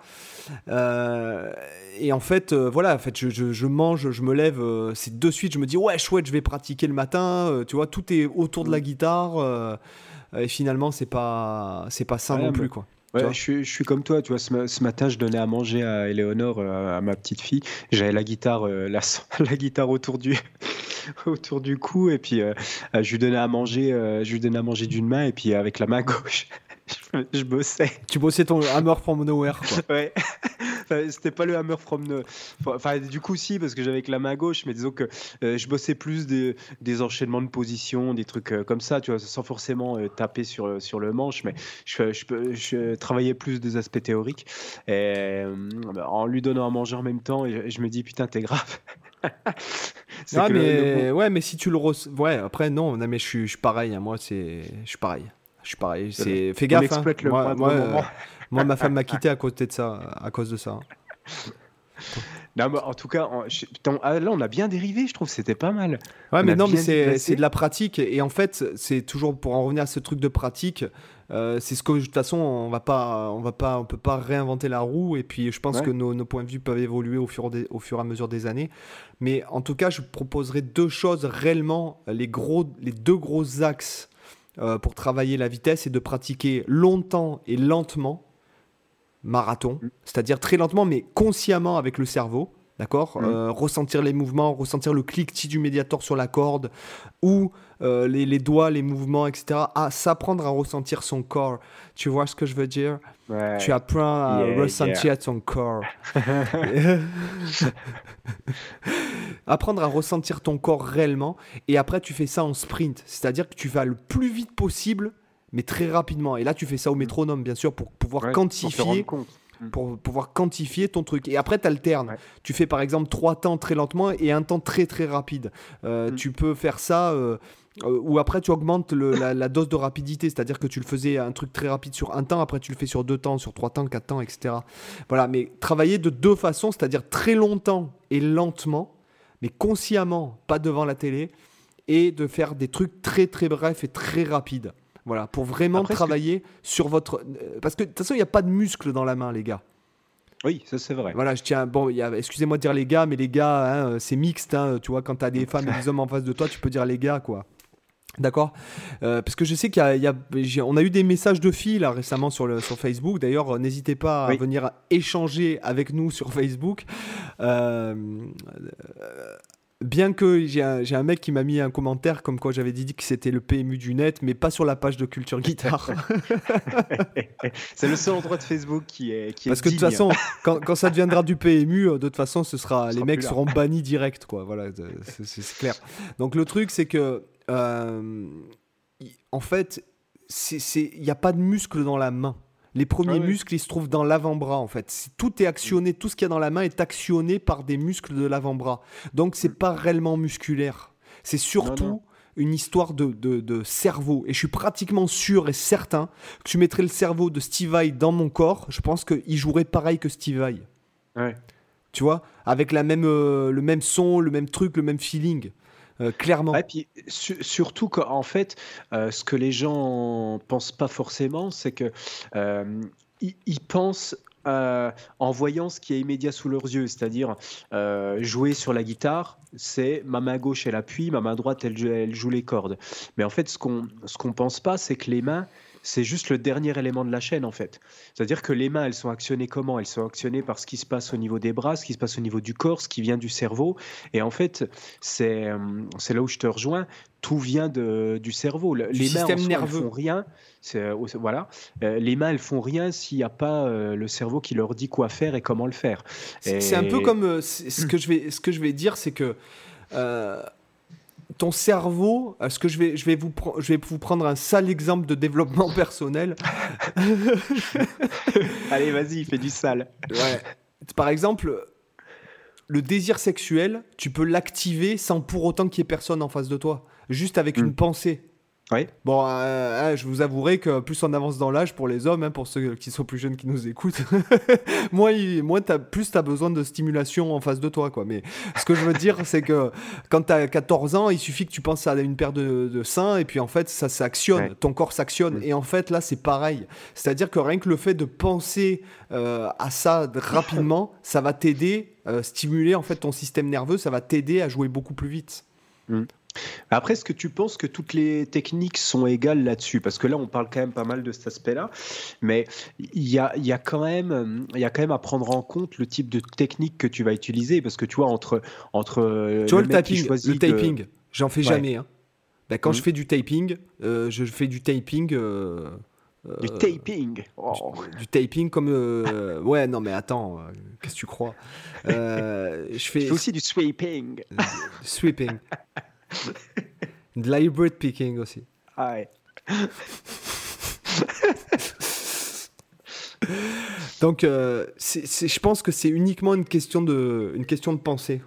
Euh, et en fait, voilà, en fait, je, je- je mange, je me lève, c'est de suite, je me dis ouais chouette, je vais pratiquer le matin. tu vois, tout est autour de la guitare. euh, et finalement, c'est pas, c'est pas ça
Ouais,
non
mais-
plus quoi.
Ouais, je, suis, je suis comme toi, tu vois, ce, ma- ce matin, je donnais à manger à Éléonore, euh, à ma petite fille. J'avais la guitare, euh, la, la guitare autour du, autour du cou, et puis euh, euh, je lui donnais à manger, euh, je lui donnais à manger d'une main, et puis avec la main gauche, je bossais.
Tu bossais ton Hammer from Nowhere, quoi.
ouais. C'était pas le Hammer from. Enfin, du coup, si, parce que j'avais que la main gauche, mais disons que euh, je bossais plus des, des, enchaînements de positions, des trucs euh, comme ça, tu vois, sans forcément euh, taper sur, sur le manche, mais je, je, je, travaillais plus des aspects théoriques. Et, en lui donnant à manger en même temps, et je me dis, putain, t'es grave.
ah, mais ouais, mais si tu le ouais, après non, non mais je suis, pareil. Hein, moi, c'est, je suis pareil. Je suis pareil. C'est, fais gaffe. Hein. Moi, moi, euh, moi, ma femme m'a quitté à côté de ça, à cause de ça.
Non, en tout cas, ah, là, on a bien dérivé, je trouve, c'était pas mal.
Ouais, mais non, mais c'est de la pratique. Et en fait, c'est toujours pour en revenir à ce truc de pratique. Euh, c'est ce que de toute façon, on va pas, on va pas, on peut pas réinventer la roue. Et puis, je pense que nos, nos, points de vue peuvent évoluer au fur, au fur et à mesure des années. Mais en tout cas, je proposerai deux choses réellement, les gros, les deux gros axes euh, pour travailler la vitesse et de pratiquer longtemps et lentement marathon, mm. c'est-à-dire très lentement mais consciemment avec le cerveau. D'accord mm. euh, Ressentir les mouvements, ressentir le cliquetis du médiator sur la corde ou euh, les, doigts, les mouvements, etc. À s'apprendre à ressentir son corps. Tu vois ce que je veux dire? Tu apprends à ressentir ton corps. apprendre à ressentir ton corps réellement et après tu fais ça en sprint. C'est-à-dire que tu vas le plus vite possible mais très rapidement. Et là tu fais ça au métronome bien sûr pour pouvoir quantifier Mm. pour pouvoir quantifier ton truc. Et après, tu alternes. Tu fais par exemple trois temps très lentement et un temps très très rapide. Euh, mm. Tu peux faire ça. Euh, euh, ou après tu augmentes la, dose de rapidité, c'est-à-dire que tu le faisais un truc très rapide sur un temps, après tu le fais sur deux temps, sur trois temps, quatre temps, etc. Voilà, mais travailler de deux façons, c'est-à-dire très longtemps et lentement, mais consciemment, pas devant la télé, et de faire des trucs très très brefs et très rapides. Voilà, pour vraiment travailler sur votre. Euh, parce que de toute façon, il n'y a pas de muscle dans la main, les gars.
Oui, ça c'est vrai.
Voilà, je tiens. Bon, excusez-moi de dire les gars, mais les gars, hein, c'est mixte. Hein, tu vois, quand tu as des femmes et des hommes en face de toi, tu peux dire les gars, quoi. D'accord? Euh, Parce que je sais qu'il y, a, on a eu des messages de filles là récemment sur, le, sur Facebook. D'ailleurs, n'hésitez pas à venir échanger avec nous sur Facebook. Euh, Bien que j'ai un, mec qui m'a mis un commentaire comme quoi j'avais dit que c'était le PMU du net, mais pas sur la page de Culture Guitare.
c'est le seul endroit de Facebook qui est. Qui
Parce que de toute façon, quand, ça deviendra du PMU, euh, de toute façon, ce sera, les mecs seront bannis direct, quoi. Voilà, c'est clair. Donc le truc, c'est que, euh, en fait, il n'y a pas de muscle dans la main. Les premiers ah muscles, ils se trouvent dans l'avant-bras en fait. Tout est actionné, tout ce qu'il y a dans la main est actionné par des muscles de l'avant-bras. Donc c'est pas réellement musculaire. C'est surtout une histoire de, cerveau. Et je suis pratiquement sûr et certain que tu mettrais le cerveau de Steve Vai dans mon corps, je pense qu'il jouerait pareil que Steve Vai. Tu vois? Avec la même, euh, le même son, le même truc, le même feeling. Euh, clairement.
Et puis surtout qu'en fait, euh, ce que les gens pensent pas forcément, c'est que euh, ils, pensent en voyant ce qui est immédiat sous leurs yeux, c'est-à-dire jouer sur la guitare, c'est ma main gauche elle appuie, ma main droite elle, elle joue les cordes. Mais en fait, ce qu'on ce qu'on pense pas, c'est que les mains c'est juste le dernier élément de la chaîne en fait. C'est-à-dire que les mains, elles sont actionnées comment? Elles sont actionnées par ce qui se passe au niveau des bras, ce qui se passe au niveau du corps, ce qui vient du cerveau. Et en fait, c'est euh, là où je te rejoins. Tout vient de, du cerveau. les mains, en nerveux. font rien. Euh, voilà. Euh, les mains, elles font rien s'il n'y a pas le cerveau qui leur dit quoi faire et comment le faire.
C'est un peu comme ce que je vais ce que je vais dire, c'est que ton cerveau, ce que je vais, je vais vous, je vais vous prendre un sale exemple de développement personnel.
Allez, vas-y, fais du sale.
Par exemple, le désir sexuel, tu peux l'activer sans pour autant qu'il y ait personne en face de toi, juste avec une hmm. Pensée. Bon, euh, euh, je vous avouerai que plus on avance dans l'âge pour les hommes, hein, pour ceux qui sont plus jeunes qui nous écoutent, moins, as, plus tu as besoin de stimulation en face de toi. Quoi. Mais ce que je veux dire, c'est que quand tu as 14 ans, il suffit que tu penses à une paire de, seins et puis en fait, ça s'actionne, ton corps s'actionne. Mm. Et en fait, là, c'est pareil. C'est-à-dire que rien que le fait de penser euh, à ça rapidement, ça va t'aider, stimuler en fait ton système nerveux, ça va t'aider à jouer beaucoup plus vite.
Mm. Après, est-ce que tu penses que toutes les techniques sont égales là-dessus? Parce que là, on parle quand même pas mal de cet aspect-là, mais il y a, y, a quand même, y a quand même à prendre en compte le type de technique que tu vas utiliser, parce que tu vois, entre... entre
tu vois, le, taping, le taping, j'en fais jamais. Hein. Ben, quand je mmh. fais du taping, euh, je fais du taping... Euh,
du taping. Oh.
Du, du, taping comme. euh, ouais, non, mais attends, euh, qu'est-ce que tu crois? Euh, Je fais.
Je fais aussi du sweeping.
du sweeping. de l'hybrid picking aussi.
Ah ouais.
Donc, euh, c'est- c'est- je pense que c'est uniquement une question de, une question de pensée.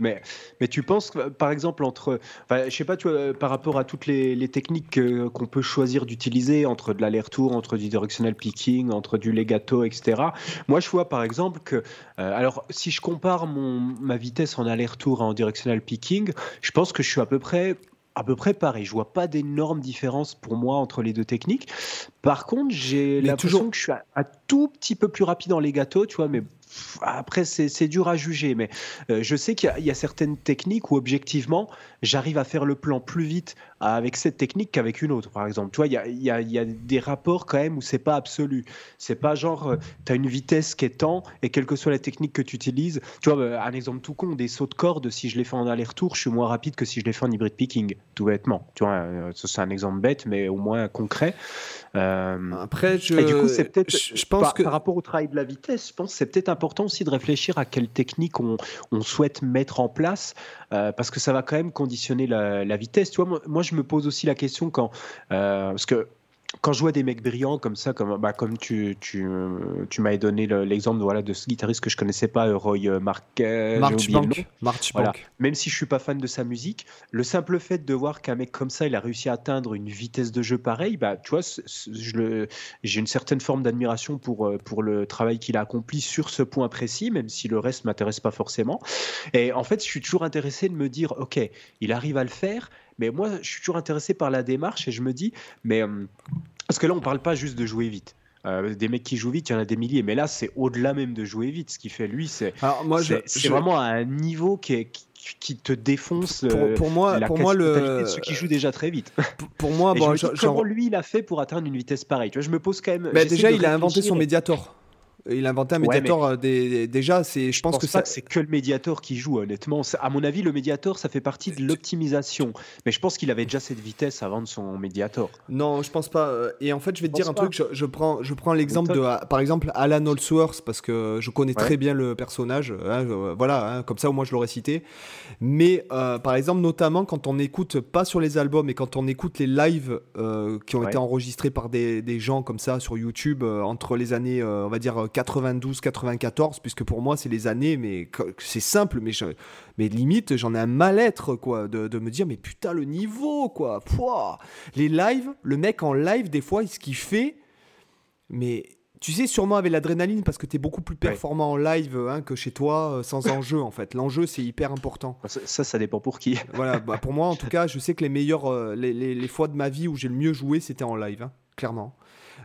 Mais, mais tu penses, par exemple, entre. Enfin, je sais pas, tu vois, par rapport à toutes les, les techniques que- qu'on peut choisir d'utiliser, entre de l'aller-retour, entre du directional picking, entre du legato, etc. Moi, je vois, par exemple, que. euh, alors, si je compare mon, ma vitesse en aller-retour et en directional picking, je pense que je suis à peu près. À peu près pareil. Je vois pas d'énormes différences pour moi entre les deux techniques. Par contre, j'ai l'impression
toujours-
que je suis un, un tout petit peu plus rapide en legato, tu vois, mais après, c'est dur à juger. Mais euh, je sais qu'il y a certaines techniques où objectivement, j'arrive à faire le plan plus vite avec cette technique qu'avec une autre, par exemple. Tu vois, il y a, il y a- il y a des rapports quand même où c'est pas absolu. C'est pas genre, tu as une vitesse qui est temps et quelle que soit la technique que tu utilises. Tu vois, euh, un exemple tout con, des sauts de corde, si je les fais en aller-retour, je suis moins rapide que si je les fais en hybride picking, tout bêtement. Tu vois, euh, ça, c'est un exemple bête, mais au moins concret. Euh,
Après, je,
et du coup, c'est peut-être
je, je pense
par,
que
par rapport au travail de la vitesse, je pense que c'est peut-être important aussi de réfléchir à quelle technique on, on souhaite mettre en place, euh, parce que ça va quand même conditionner la, vitesse. Tu vois, moi, moi, je me pose aussi la question quand, euh, parce que quand je vois des mecs brillants comme ça, comme, bah, comme tu, tu, tu m'avais donné le- l'exemple voilà, de ce guitariste que je connaissais pas, euh, Roy euh, Marquez.
Marchbank.
Voilà. Même si je suis pas fan de sa musique, le simple fait de voir qu'un mec comme ça, il a réussi à atteindre une vitesse de jeu pareille, bah, tu vois, j'ai une certaine forme d'admiration pour, euh, pour le travail qu'il a accompli sur ce point précis, même si le reste m'intéresse pas forcément. Et en fait, je suis toujours intéressé de me dire, ok, il arrive à le faire, mais moi, je suis toujours intéressé par la démarche et je me dis, mais euh, parce que là, on parle pas juste de jouer vite. Euh, des mecs qui jouent vite, il y en a des milliers, mais là, c'est au-delà même de jouer vite. Ce qu'il fait, lui, c'est
je,
vraiment à un niveau qui, est- qui, qui te défonce
pour,
euh,
pour moi,
la
pour moi le,
de ceux qui jouent déjà très vite.
pour- pour moi, bon,
je me
je-
dis,
genre-
comment lui il a fait pour atteindre une vitesse pareille? Tu vois, je me pose quand même.
bah, déjà, il a inventé son médiator. Il a inventé un
Ouais,
médiator. euh, des, déjà, c'est, je
Je
pense,
pense
que
pas
ça.
que c'est que le médiator qui joue, honnêtement. C'est- À mon avis, le médiator, ça fait partie de l'optimisation. Mais je pense qu'il avait déjà cette vitesse avant de son médiator.
Non, je pense pas. euh, Et en fait, je vais te
Je
dire un truc. Je, je prends, je prends l'exemple de, euh, par exemple, Alan Holdsworth parce que je connais
Ouais.
très bien le personnage. hein, je- voilà, hein, comme ça, au moins, je l'aurais cité. Mais euh, par exemple, notamment quand on écoute pas sur les albums, mais quand on écoute les lives euh, qui ont
Ouais.
été enregistrés par des, des gens comme ça sur YouTube euh, entre les années, euh, on va dire 92-94, puisque pour moi, c'est les années, mais c'est simple, mais je, mais limite, j'en ai un mal-être, quoi, de, de me dire, mais putain, le niveau, quoi. Pouah. Les lives, le mec en live, des fois, ce qu'il fait, mais tu sais, sûrement avec l'adrénaline, parce que tu es beaucoup plus performant en live hein, que chez toi, euh, sans enjeu, en fait. L'enjeu, c'est hyper important.
Ça, ça, ça dépend pour qui.
Voilà, bah, pour moi, en tout cas, je sais que les meilleures, euh, les, les- les fois de ma vie où j'ai le mieux joué, c'était en live, hein, clairement.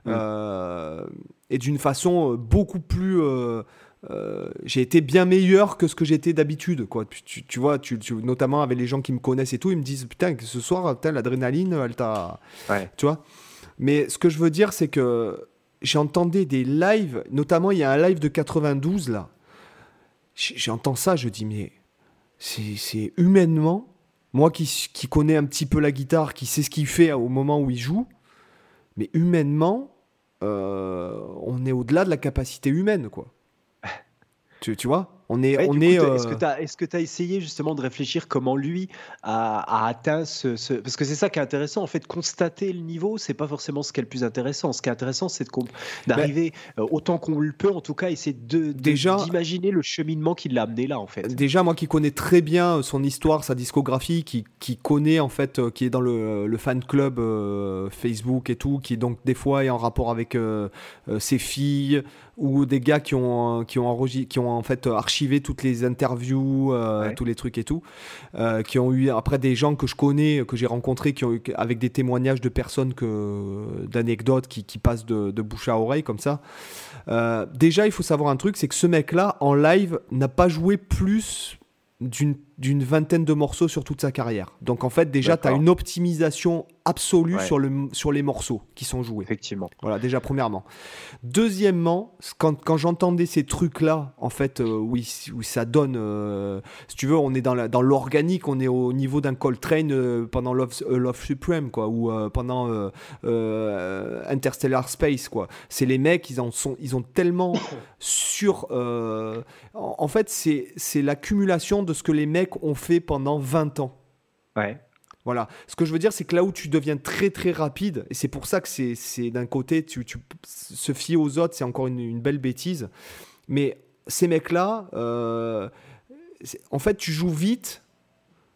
Mm.
Euh, et d'une façon euh, beaucoup plus. euh, j'ai été bien meilleur que ce que j'étais d'habitude, quoi. Tu, tu- vois, tu, tu- notamment avec les gens qui me connaissent et tout, ils me disent putain que ce soir, l'adrénaline, elle t'a,
Ouais.
tu vois. Mais ce que je veux dire, c'est que j'ai entendu des lives, notamment il y a un live de 92 là. J'entends ça, je dis mais c'est c'est humainement, moi qui, qui connais un petit peu la guitare, qui sait ce qu'il fait au moment où il joue, mais humainement, euh, on est au-delà de la capacité humaine, quoi. Tu, tu vois? On est.
Ouais,
on est euh,
Est-ce que tu as, essayé justement de réfléchir comment lui a, a atteint ce, ce- Parce que c'est ça qui est intéressant, en fait, constater le niveau, c'est pas forcément ce qui est le plus intéressant. Ce qui est intéressant, c'est comp- d'arriver euh, autant qu'on le peut, en tout cas, essayer de, de-
Déjà-
d'imaginer le cheminement qui l'a amené là, en fait.
Déjà, moi qui connais très bien son histoire, sa discographie, qui, qui connaît en fait, euh, qui est dans le, le fan club euh, Facebook et tout, qui donc des fois est en rapport avec euh, euh, ses filles ou des gars qui ont, euh, qui ont, qui ont en fait archivé toutes les interviews, euh,
Ouais.
tous les trucs et tout, euh, qui ont eu après des gens que je connais, que j'ai rencontrés, qui ont eu, avec des témoignages de personnes que d'anecdotes qui, qui passent de, de bouche à oreille comme ça. Euh, déjà, il faut savoir un truc, c'est que ce mec-là, en live, n'a pas joué plus d'une d'une vingtaine de morceaux sur toute sa carrière. Donc en fait, déjà, tu as une optimisation absolue
Ouais.
sur, le, sur les morceaux qui sont joués.
Effectivement.
Voilà, déjà premièrement. Deuxièmement, quand, quand j'entendais ces trucs-là, en fait, euh, oui, ça donne. euh, si tu veux, on est dans l'organique, on est au niveau d'un Coltrane euh, pendant Love, euh, Love Supreme, quoi, ou pendant Interstellar Space, quoi. C'est les mecs, ils en sont, ils ont tellement sur. en, en fait, c'est c'est l'accumulation de ce que les mecs ont fait pendant 20 ans.
Ouais.
Voilà. Ce que je veux dire, c'est que là où tu deviens très très rapide, et c'est pour ça que c'est c'est d'un côté, tu, tu- se fier aux autres, c'est encore une, une belle bêtise. Mais ces mecs-là, euh, en fait, tu joues vite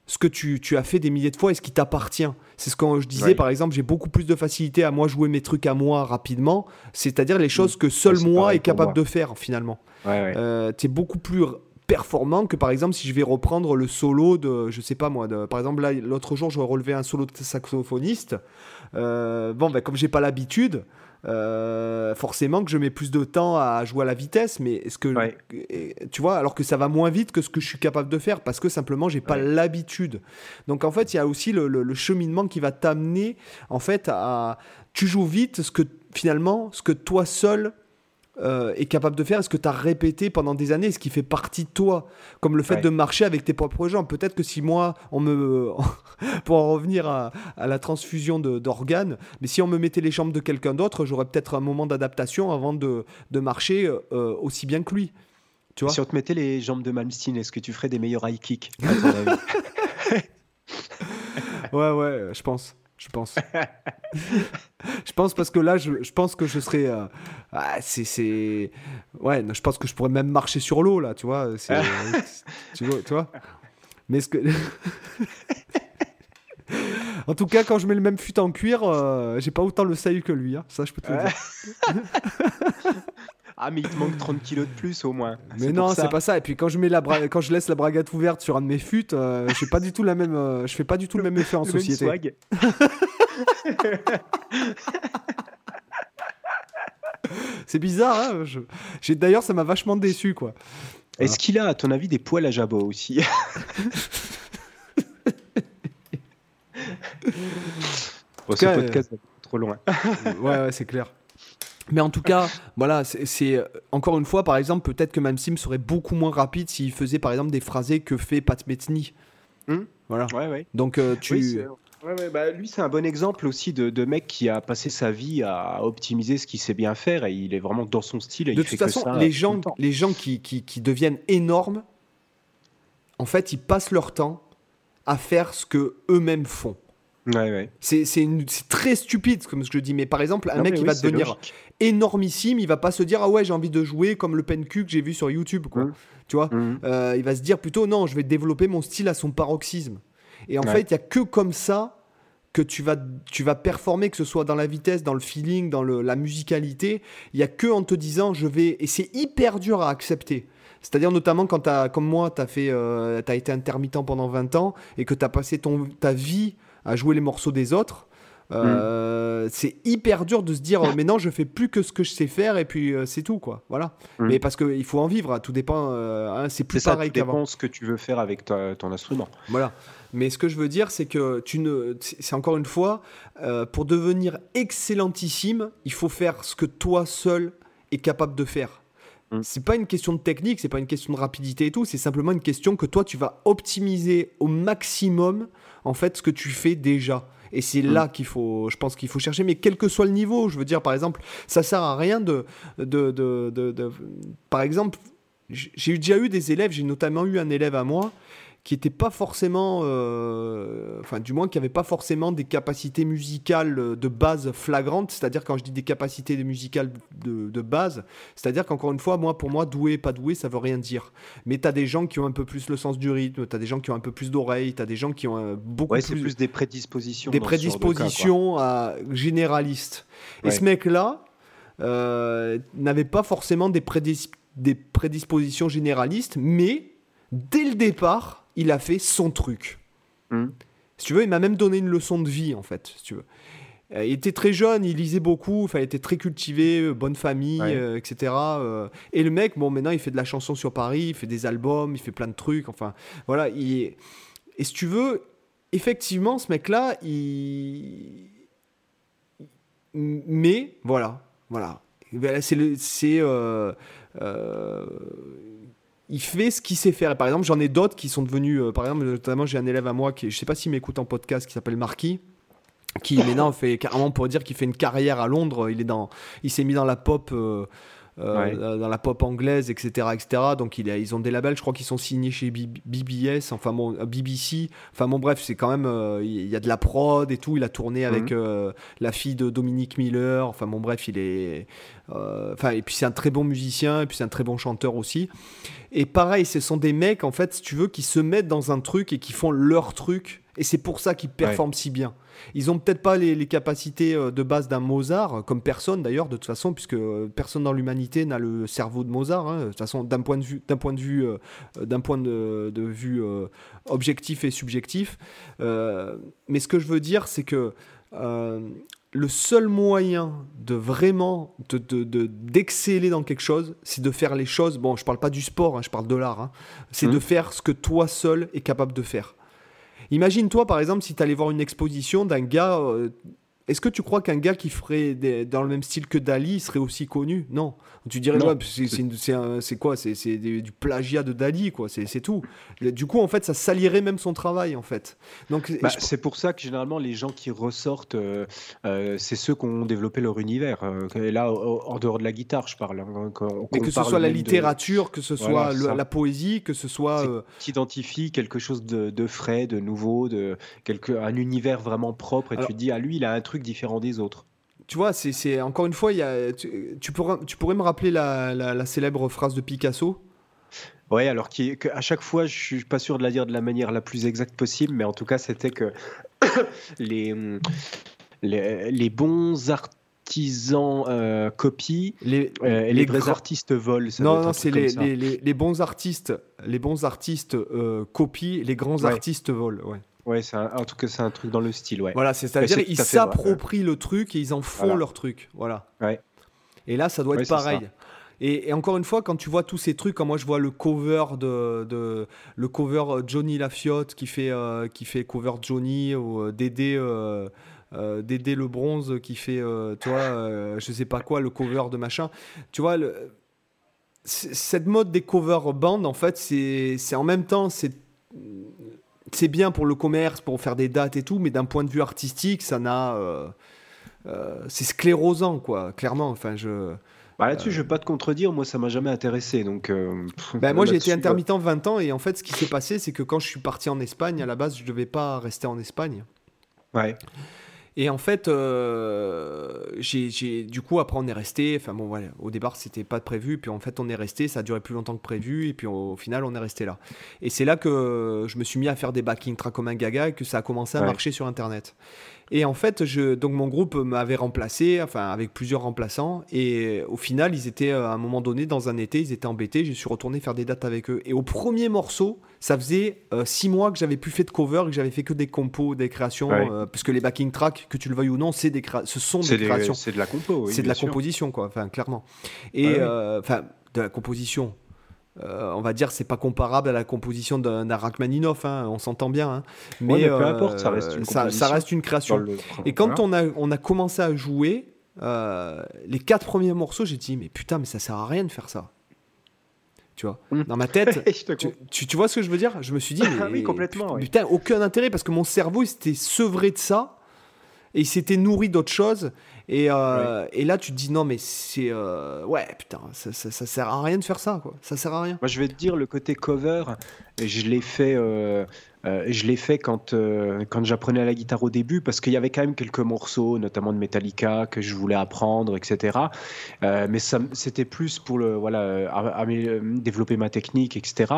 ce que tu, tu as fait des milliers de fois et ce qui t'appartient. C'est ce que je disais, par exemple, j'ai beaucoup plus de facilité à moi jouer mes trucs à moi rapidement, c'est-à-dire les choses que seul moi est capable
moi.
de faire finalement
Ouais, ouais.
tu es beaucoup plus performant que par exemple si je vais reprendre le solo de je sais pas moi de, par exemple là l'autre jour je relevais un solo de saxophoniste Euh, bon ben comme j'ai pas l'habitude euh, forcément que je mets plus de temps à jouer à la vitesse mais est-ce que
Ouais.
tu vois alors que ça va moins vite que ce que je suis capable de faire parce que simplement j'ai pas
Ouais.
l'habitude donc en fait il y a aussi le, le- le cheminement qui va t'amener en fait à tu joues vite ce que finalement ce que toi seul euh, est capable de faire, ce que tu as répété pendant des années, ce qui fait partie de toi, comme le fait
Ouais.
de marcher avec tes propres jambes. Peut-être que si moi, on me, pour en revenir à, à la transfusion d'organes, mais si on me mettait les jambes de quelqu'un d'autre, j'aurais peut-être un moment d'adaptation avant de, de marcher euh, aussi bien que lui. Tu vois?
Si on te mettait les jambes de Malmsteen, est-ce que tu ferais des meilleurs high kicks à ton avis?
Ouais, ouais, je pense. Je pense. je pense parce que là, je, je pense que je serais. euh, ah, c'est. Ouais, je pense que je pourrais même marcher sur l'eau, là, tu vois. Tu, vois tu vois Mais ce que. en tout cas, quand je mets le même fut en cuir, euh, j'ai pas autant le saillie que lui. hein. Ça, je peux te le dire.
Ah, mais il te manque 30 kilos de plus au moins.
Mais
C'est
non, c'est pas ça. Et puis quand je mets la bra- quand je laisse la braguette ouverte sur un de mes fûts, euh, je fais pas du tout la même, euh, je fais pas du tout le même effet en
Le même
société.
swag.
C'est bizarre. Hein je- j'ai d'ailleurs, ça m'a vachement déçu, quoi.
Est-ce qu'il a, à ton avis, des poils à jabot aussi? Bon, ce
cas,
podcast va trop loin.
ouais, ouais, c'est clair. Mais en tout cas, voilà, c'est- euh, encore une fois, par exemple, peut-être que Mamsim serait beaucoup moins rapide s'il faisait, par exemple, des phrasés que fait Pat Metheny.
Hmm.
Voilà.
Ouais, ouais.
Donc euh, tu.
Oui, c'est- ouais, ouais, bah, lui, c'est un bon exemple aussi de, de mec qui a passé sa vie à optimiser ce qu'il sait bien faire et il est vraiment dans son style. Et
de
il fait
toute
que
façon,
ça
les gens,
le
les gens qui, qui, qui deviennent énormes, en fait, ils passent leur temps à faire ce que eux-mêmes font.
Ouais, ouais.
C'est c'est une- c'est très stupide comme ce que je dis, mais par exemple, un
Non,
mec qui
oui,
va devenir
logique.
énormissime, il va pas se dire ah ouais j'ai envie de jouer comme le PenQ que j'ai vu sur YouTube, quoi.
Mhm.
Tu vois?
Mhm.
Euh, il va se dire plutôt non, je vais développer mon style à son paroxysme. Et en
Ouais.
fait, il y a que comme ça que tu vas, tu vas performer, que ce soit dans la vitesse, dans le feeling, dans le- la musicalité. Il y a que en te disant je vais. Et c'est hyper dur à accepter. C'est-à-dire notamment quand as, comme moi, tu as, as été intermittent pendant 20 ans et que tu as passé ton, ta vie à jouer les morceaux des autres. euh, C'est hyper dur de se dire mais non je fais plus que ce que je sais faire et puis euh, c'est tout quoi voilà
Mm.
mais parce qu'il faut en vivre tout dépend euh, hein, c'est
C'est
plus
ça,
pareil
tout
qu'avant
dépend ce que tu veux faire avec ta- ton instrument.
voilà. Mais ce que je veux dire, c'est que tu ne, c'est encore une fois, euh, pour devenir excellentissime, il faut faire ce que toi seul es capable de faire.
Mm.
C'est pas une question de technique, c'est pas une question de rapidité et tout, c'est simplement une question que toi tu vas optimiser au maximum en fait ce que tu fais déjà. Et c'est
Mm.
là qu'il faut, je pense qu'il faut chercher, mais quel que soit le niveau, je veux dire, par exemple, ça sert à rien de, de, de, de- de- par exemple, j'ai j'ai déjà eu des élèves, j'ai notamment eu un élève à moi qui n'était pas forcément, euh, enfin du moins qui n'avait pas forcément des capacités musicales de base flagrantes, c'est-à-dire quand je dis des capacités musicales de, de base, c'est-à-dire qu'encore une fois, moi pour moi, doué, pas doué, ça veut rien dire. Mais tu as des gens qui ont un peu plus le sens du rythme, tu as des gens qui ont un peu plus d'oreilles, tu as des gens qui ont euh, beaucoup
Ouais, c'est
plus,
plus des prédispositions.
des
de cas,
prédispositions à- généralistes. Et ce mec-là euh, n'avait pas forcément des, prédis- des prédispositions généralistes, mais dès le départ, il a fait son truc.
Mhm.
Si tu veux, il m'a même donné une leçon de vie, en fait, si tu veux. il était très jeune, il lisait beaucoup, enfin, il était très cultivé, bonne famille, etc. et le mec, bon, maintenant, il fait de la chanson sur Paris, il fait des albums, il fait plein de trucs, enfin, voilà. Il... Et si tu veux, effectivement, ce mec-là, il. Mais, voilà, voilà. C'est le. C'est. Il fait ce qu'il sait faire. par exemple, j'en ai d'autres qui sont devenus. Euh, par exemple, notamment, j'ai un élève à moi qui, je sais pas s'il m'écoute en podcast, qui s'appelle Marquis, qui maintenant fait carrément pour dire qu'il fait une carrière à Londres. Il est dans, il s'est mis dans la pop. Euh, dans la pop anglaise, etc. etc. Donc il ils ont des labels, je crois qu'ils sont signés chez BBS, enfin bon, euh, BBC. Enfin bon, bref, c'est quand même. Euh, il y a de la prod et tout. Il a tourné avec mhm. la fille de Dominique Miller. Enfin bon, bref, il est. Enfin, et puis c'est un très bon musicien, et puis c'est un très bon chanteur aussi. Et pareil, ce sont des mecs, en fait, si tu veux, qui se mettent dans un truc et qui font leur truc. Et c'est pour ça qu'ils performent si bien. Ils ont peut-être pas les, capacités euh, de base d'un Mozart, comme personne d'ailleurs, de toute façon, puisque euh, personne dans l'humanité n'a le cerveau de Mozart. Hein. de toute façon, d'un point de vue, d'un point de vue, euh, d'un point de, vue objectif et subjectif. mais ce que je veux dire, c'est que le seul moyen de vraiment d'exceller dans quelque chose, c'est de faire les choses. Bon, je parle pas du sport, hein, je parle de l'art. Hein. c'est de mmh. faire ce que toi seul es capable de faire. Imagine-toi, par exemple, si tu allais voir une exposition d'un gars. Euh, est-ce que tu crois qu'un gars qui ferait dans le même style que Dali serait aussi connu? Non. Tu dirais, ouais, c'est quoi? C'est du plagiat de Dali, quoi. C'est tout. Du coup, en fait, ça salirait même son travail, en fait.
Donc, bah, c'est pour ça que généralement, les gens qui ressortent, euh, euh, c'est ceux qui ont développé leur univers. et là, en dehors de la guitare, je parle. Hein,
Mais que ce soit la littérature, que ce soit la poésie, que ce soit.
Qui identifie quelque chose de, frais, de nouveau, de quelque, un univers vraiment propre, et tu te dis, ah, lui, il a un truc différent des autres.
Tu vois, c'est encore une fois, il y a, tu, pourrais, tu pourrais me rappeler la, la, célèbre phrase de Picasso?
Ouais, alors qui, à chaque fois, je suis pas sûr de la dire de la manière la plus exacte possible, mais en tout cas, c'était que les, les, les, bons artisans euh, copient les, euh, et les, vrais artistes volent.
non, non, c'est les, les, bons artistes, les bons artistes euh, copient, les grands artistes volent. Ouais.
Ouais, en tout cas, c'est un truc dans le style, ouais.
Voilà, c'est-à-dire ils s'approprient le truc et ils en font leur truc, voilà.
Ouais.
Et là, ça doit être pareil. Et, encore une fois, quand tu vois tous ces trucs, quand moi je vois le cover de, de le cover euh, Johnny Lafiotte qui fait euh, qui fait cover Johnny ou euh, Dédé Dédé le bronze qui fait toi je sais pas quoi le cover de machin. Tu vois le, cette mode des cover bands en fait c'est en même temps c'est c'est bien pour le commerce, pour faire des dates et tout, mais d'un point de vue artistique, ça n'a. Euh, euh, c'est sclérosant, quoi, clairement. Enfin, je.
Bah là-dessus, je vais pas te contredire, moi ça m'a jamais intéressé. Donc, euh,
bah, moi j'ai été intermittent 20 ans et en fait ce qui s'est passé, c'est que quand je suis parti en Espagne, à la base je devais pas rester en Espagne.
Ouais.
Et en fait, euh, j'ai, du coup, après, on est resté. Enfin, bon, voilà, au départ, c'était pas prévu. Puis en fait, on est resté. Ça a duré plus longtemps que prévu. Et puis au, final, on est resté là. Et c'est là que je me suis mis à faire des backing tracks comme un gaga et que ça a commencé à marcher sur Internet. Et en fait, je, donc mon groupe m'avait remplacé, enfin avec plusieurs remplaçants. Et au final, ils étaient à un moment donné, dans un été, ils étaient embêtés. Je suis retourné faire des dates avec eux. Et au premier morceau, ça faisait euh, six mois que j'avais plus fait de cover que j'avais fait que des compos, des créations. Euh, parce que les backing tracks, que tu le veuilles ou non, c'est des ce sont des, créations.
C'est de la compo.
c'est de la composition, quoi. Enfin, clairement. Et euh, enfin, de la composition on va dire c'est pas comparable à la composition d'un Rachmaninoff, hein, on s'entend bien. Hein.
Mais peu importe, ça reste une,
ça, reste une création. Et quand on, a, on a commencé à jouer, les quatre premiers morceaux, j'ai dit mais putain, mais ça sert à rien de faire ça. Tu vois, mmh. dans ma tête, tu, tu, vois ce que je veux dire? Je me suis dit,
mais, oui, complètement.
Putain, aucun intérêt parce que mon cerveau il s'était sevré de ça et il s'était nourri d'autres choses. Et, euh, et, là, tu te dis non, mais c'est. Euh, ouais, putain, ça, ça, ça, sert à rien de faire ça, quoi. Ça sert à rien.
Moi, je vais te dire, le côté cover, je l'ai fait. Euh, euh, je l'ai fait quand, euh, quand j'apprenais la guitare au début, parce qu'il y avait quand même quelques morceaux, notamment de Metallica, que je voulais apprendre, etc. Euh, mais c'était plus pour le, voilà, à, développer ma technique, etc.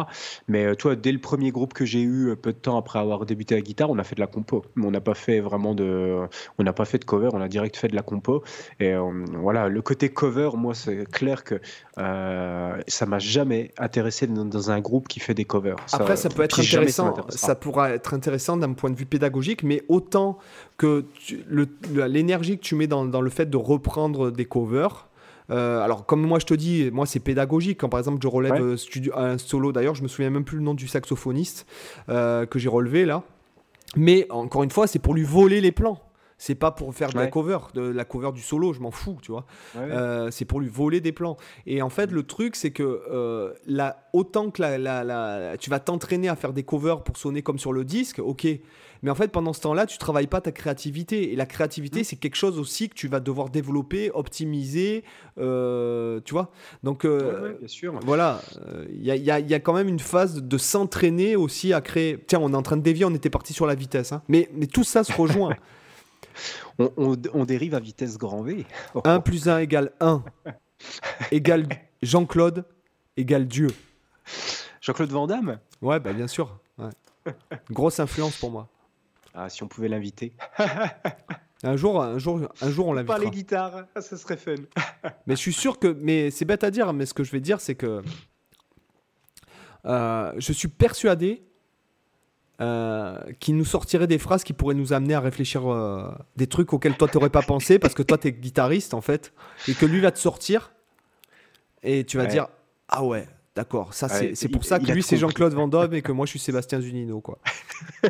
Mais toi, dès le premier groupe que j'ai eu, peu de temps après avoir débuté la guitare, on a fait de la compo. On n'a pas fait vraiment de, on n'a pas fait de cover, on a direct fait de la compo. Et voilà, le côté cover, moi, c'est clair que ça m'a jamais intéressé dans, un groupe qui fait des covers.
Après, ça, peut être intéressant. Ça ça pourra être intéressant d'un point de vue pédagogique, mais autant que l'énergie que tu mets dans, dans le fait de reprendre des covers. euh, alors, comme moi je te dis, moi c'est pédagogique. Quand par exemple je relève
Ouais.
euh, studio, un solo, d'ailleurs, je me souviens même plus le nom du saxophoniste euh, que j'ai relevé là. Mais encore une fois, c'est pour lui voler les plans. C'est pas pour faire de la cover, de la cover du solo, je m'en fous, tu vois.
Ouais.
Euh, c'est pour lui voler des plans. Et en fait, le truc, c'est que euh, là, autant que la, la- la- tu vas t'entraîner à faire des covers pour sonner comme sur le disque, ok. Mais en fait, pendant ce temps-là, tu travailles pas ta créativité. Et la créativité,
Mm.
c'est quelque chose aussi que tu vas devoir développer, optimiser, euh, tu vois. Donc,
Ouais, ouais, bien sûr.
voilà, il y, a, y a quand même une phase de s'entraîner aussi à créer. Tiens, on est en train de dévier, on était parti sur la vitesse. hein. Mais, mais tout ça se rejoint.
On, on- on dérive à vitesse grand V.
1 plus 1 égale 1 égale Jean-Claude égale Dieu.
Jean-Claude Van Damme
Ouais, bah bien sûr. ouais. Grosse influence pour moi.
Ah, si on pouvait l'inviter.
Un jour, un jour, un jour, on l'invitera.
les guitares, ah, ça serait fun.
Mais je suis sûr que, mais c'est bête à dire, mais ce que je vais dire, c'est que euh, je suis persuadé euh, qu'il nous sortirait des phrases qui pourraient nous amener à réfléchir euh, des trucs auxquels toi t'aurais pas pensé parce que toi t'es guitariste en fait et que lui va te sortir et tu vas
Ouais.
dire ah ouais d'accord ça c'est
Ouais,
c'est
il-
pour ça que lui c'est. Jean-Claude Van Damme et que moi je suis Sébastien Zunino quoi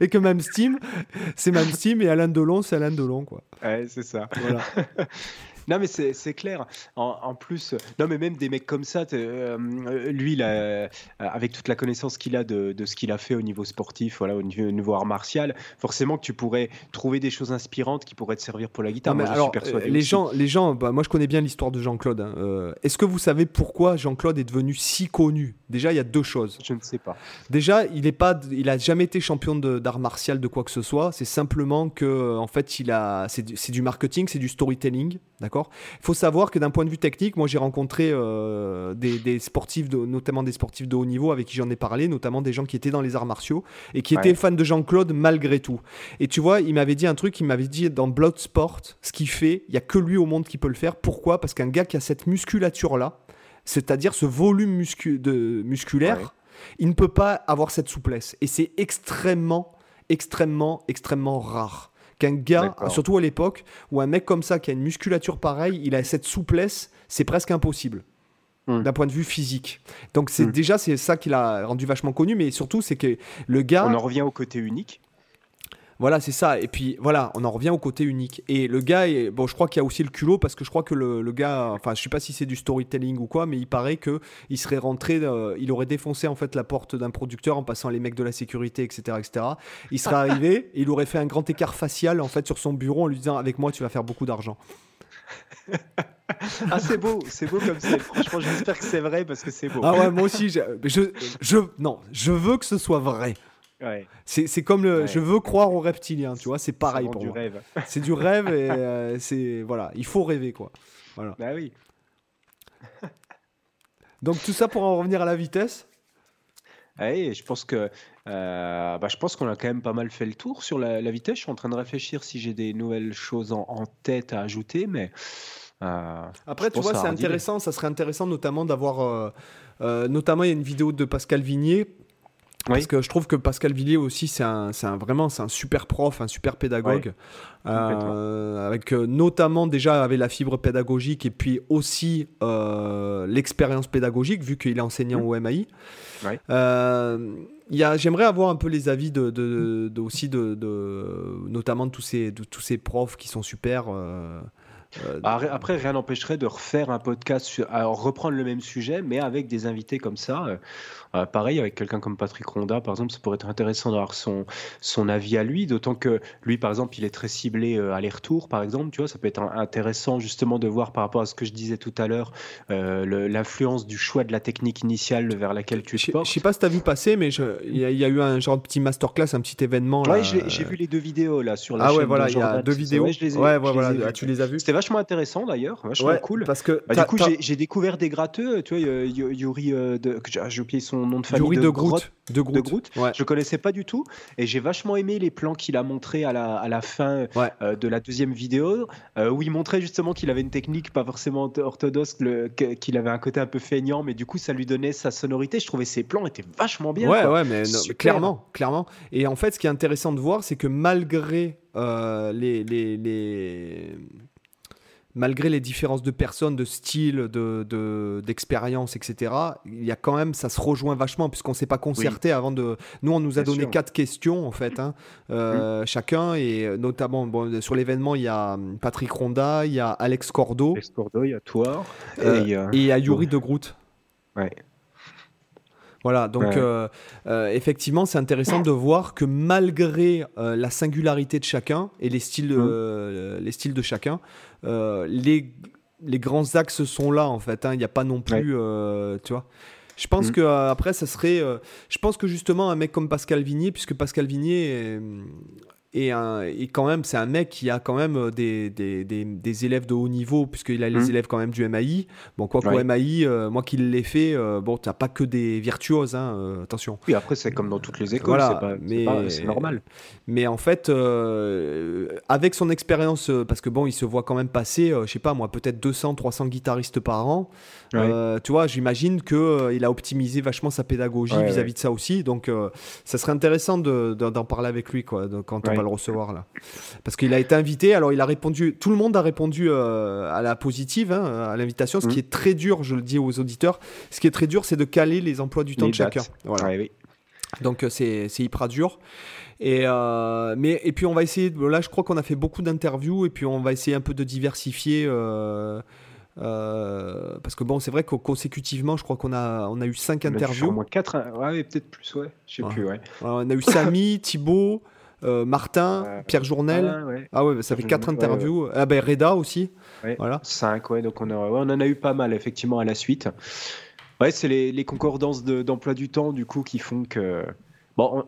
et que même Steam c'est même Steam et Alain Delon c'est Alain Delon quoi
Ouais, c'est ça.
voilà
Non, mais c'est clair. En, en plus, non, mais même des mecs comme ça, euh, lui, euh, avec toute la connaissance qu'il a de, de ce qu'il a fait au niveau sportif, voilà, au niveau, au niveau art martial, forcément que tu pourrais trouver des choses inspirantes qui pourraient te servir pour la guitare.
Non,
Moi, je suis persuadé
euh, les
aussi.
gens, les gens bah, moi je connais bien l'histoire de Jean-Claude. hein. Euh, Est-ce que vous savez pourquoi Jean-Claude est devenu si connu? Déjà, il y a deux choses.
Je ne sais pas.
Déjà, il est pas, il a jamais été champion d'art martial de quoi que ce soit. C'est simplement que, en fait, il a, c'est du, c'est du marketing, c'est du storytelling, d'accord? Il faut savoir que d'un point de vue technique, moi j'ai rencontré euh, des, des sportifs, de, notamment des sportifs de haut niveau avec qui j'en ai parlé, notamment des gens qui étaient dans les arts martiaux et qui
Ouais.
étaient fans de Jean-Claude malgré tout. Et tu vois, il m'avait dit un truc, il m'avait dit dans Bloodsport, ce qu'il fait, il y a que lui au monde qui peut le faire. Pourquoi? Parce qu'un gars qui a cette musculature là, c'est-à-dire ce volume muscu- de, musculaire,
Ouais.
il ne peut pas avoir cette souplesse. Et c'est extrêmement, extrêmement, extrêmement rare. Qu'un gars, surtout à l'époque, où un mec comme ça, qui a une musculature pareille, il a cette souplesse, c'est presque impossible.
Hmm.
D'un point de vue physique. Donc c'est
Hmm.
déjà c'est ça qui l'a rendu vachement connu, mais surtout c'est que le gars,
On en revient au côté unique.
Voilà, c'est ça. Et puis voilà, on en revient au côté unique. Et le gars, est- bon, je crois qu'il y a aussi le culot parce que je crois que le, le gars, enfin, je sais pas si c'est du storytelling ou quoi, mais il paraît que il serait rentré, euh, il aurait défoncé en fait la porte d'un producteur en passant les mecs de la sécurité, etc., etc. Il serait arrivé, et il aurait fait un grand écart facial en fait sur son bureau en lui disant avec moi tu vas faire beaucoup d'argent.
Ah, c'est beau, c'est beau comme c'est. Franchement, j'espère que c'est vrai parce que c'est beau.
Ah ouais, moi aussi, je, je, non, je veux que ce soit vrai.
Ouais,
C'est comme le,
Ouais.
je veux croire aux reptiliens, tu vois, c'est pareil pour
du
moi.
rêve.
C'est du rêve et euh, c'est voilà, il faut rêver quoi. Voilà.
Bah oui.
Donc tout ça pour en revenir à la vitesse?
Ouais, je pense que euh, bah, je pense qu'on a quand même pas mal fait le tour sur la, la vitesse. Je suis en train de réfléchir si j'ai des nouvelles choses en, en tête à ajouter, mais euh,
Après, tu vois, c'est intéressant. Ça serait intéressant, notamment d'avoir, notamment, il y a une vidéo de Pascal Vignier. Parce que je trouve que Pascal Villiers aussi, c'est un, vraiment, c'est un super prof, un super pédagogue, Euh, avec euh, notamment déjà avec la fibre pédagogique et puis aussi euh, l'expérience pédagogique vu qu'il est enseignant
Mhm.
au MAI. Euh, J'aimerais avoir un peu les avis de, de- de- aussi de, de- notamment de tous ces, tous ces profs qui sont super. euh, euh,
Ah, Après, rien n'empêcherait de refaire un podcast, sur- alors reprendre le même sujet, mais avec des invités comme ça. Euh, pareil, avec quelqu'un comme Patrick Ronda, par exemple, ça pourrait être intéressant d'avoir son, son avis à lui, d'autant que lui, par exemple, il est très ciblé euh, aller-retour, par exemple. Tu vois, ça peut être intéressant justement de voir par rapport à ce que je disais tout à l'heure, euh, l'influence du choix de la technique initiale vers laquelle tu te portes.
je sais pas si tu as vu passer, mais il y, a- il y a eu un genre de petit masterclass, un petit événement.
Ouais, j'ai vu les deux vidéos là sur la
Ah
chaîne
ouais, voilà, il y a deux vidéos.
Ouais, je les ai,
ouais,
je
ouais,
les
voilà,
ai
ah, tu les as vues
C'était vachement intéressant d'ailleurs, vachement cool.
Parce que
Bah, du coup, j'ai- découvert des gratteux. Tu vois, Yuri, de, que j'ai j'ai oublié son son nom de famille
Yuri
de,
de
Groot.
De Groot.
De Groot.
Ouais.
Je connaissais pas du tout et j'ai vachement aimé les plans qu'il a montrés à la, à la fin
Ouais.
euh, de la deuxième vidéo euh, où il montrait justement qu'il avait une technique pas forcément orthodoxe, qu'il avait un côté un peu feignant, mais du coup ça lui donnait sa sonorité. Je trouvais ses plans étaient vachement bien.
ouais,
quoi.
ouais, mais non, clairement, clairement. Et en fait, ce qui est intéressant de voir, c'est que malgré euh, les, les, les- malgré les différences de personnes, de style, de, de- d'expérience, etc., il y a quand même, ça se rejoint vachement puisqu'on s'est pas concerté avant de. Nous, on nous a
Bien
donné
sûr.
quatre questions en fait, hein, euh, chacun, et notamment bon, sur l'événement, il y a hum, Patrick Ronda, il y a Alex Cordo,
Alex Cordo, il y a Thor
Euh,
et il y a-
et il y a Yuri de Groot.
Ouais.
Voilà, donc
Ouais.
euh, euh, effectivement, c'est intéressant de voir que malgré euh, la singularité de chacun et les styles,
Mmh.
euh, les styles de chacun, les, les grands axes sont là en fait. hein. Il n'y a pas non plus, euh, tu vois. Je pense
Mm.
que euh, après, ça serait. euh, je pense que justement, un mec comme Pascal Vignier, puisque Pascal Vignier est, un- est quand même, c'est un mec qui a quand même euh, des, des, des- des élèves de haut niveau, puisqu'il a les
Mm.
élèves quand même du MAI. Bon, quoi qu'au
Ouais.
MAI, euh, moi qui l'ai fait, euh, bon, t'as pas que des virtuoses, hein, euh, attention.
Oui, après c'est comme dans toutes les écoles,
Voilà,
c'est normal.
Mais en fait, avec son expérience, parce que bon, il se voit quand même passer, je sais pas moi, peut-être 200, 300 guitaristes par an.
Ouais.
Tu vois, j'imagine euh, il a optimisé vachement sa pédagogie
Ouais,
vis-à-vis de ça aussi. Donc, ça serait intéressant de- de- d'en parler avec lui, quoi, de- quand on. Va le recevoir là. Parce qu'il a été invité. Alors, il a répondu. Tout le monde a répondu euh, à la positive, hein, à l'invitation. Ce
Mhm.
qui est très dur, je le dis aux auditeurs. Ce qui est très dur, c'est de caler les emplois du temps
Les
de chacun.
dates.
Voilà.
Ouais, oui.
Donc euh, c'est hyper dur. Et, euh, mais, et puis on va essayer, là je crois qu'on a fait beaucoup d'interviews et puis on va essayer un peu de diversifier. euh, euh, parce que bon, c'est vrai que consécutivement, je crois qu'on a, on a eu cinq
On
interviews.
au moins 4, ouais, peut-être plus, ouais. Je sais
Ouais.
plus, ouais.
On a eu Samy, Thibaut, euh, Martin,
Euh,
Pierre Journel.
Ah, ouais.
Ah ouais, ça fait
Pierre
quatre
Journel, ouais,
interviews. Ah ben Reda aussi. Voilà.
5, ouais, donc on, a- ouais, on en a eu pas mal effectivement à la suite. Ouais, c'est les, les concordances de- d'emploi du temps du coup qui font que. Bon,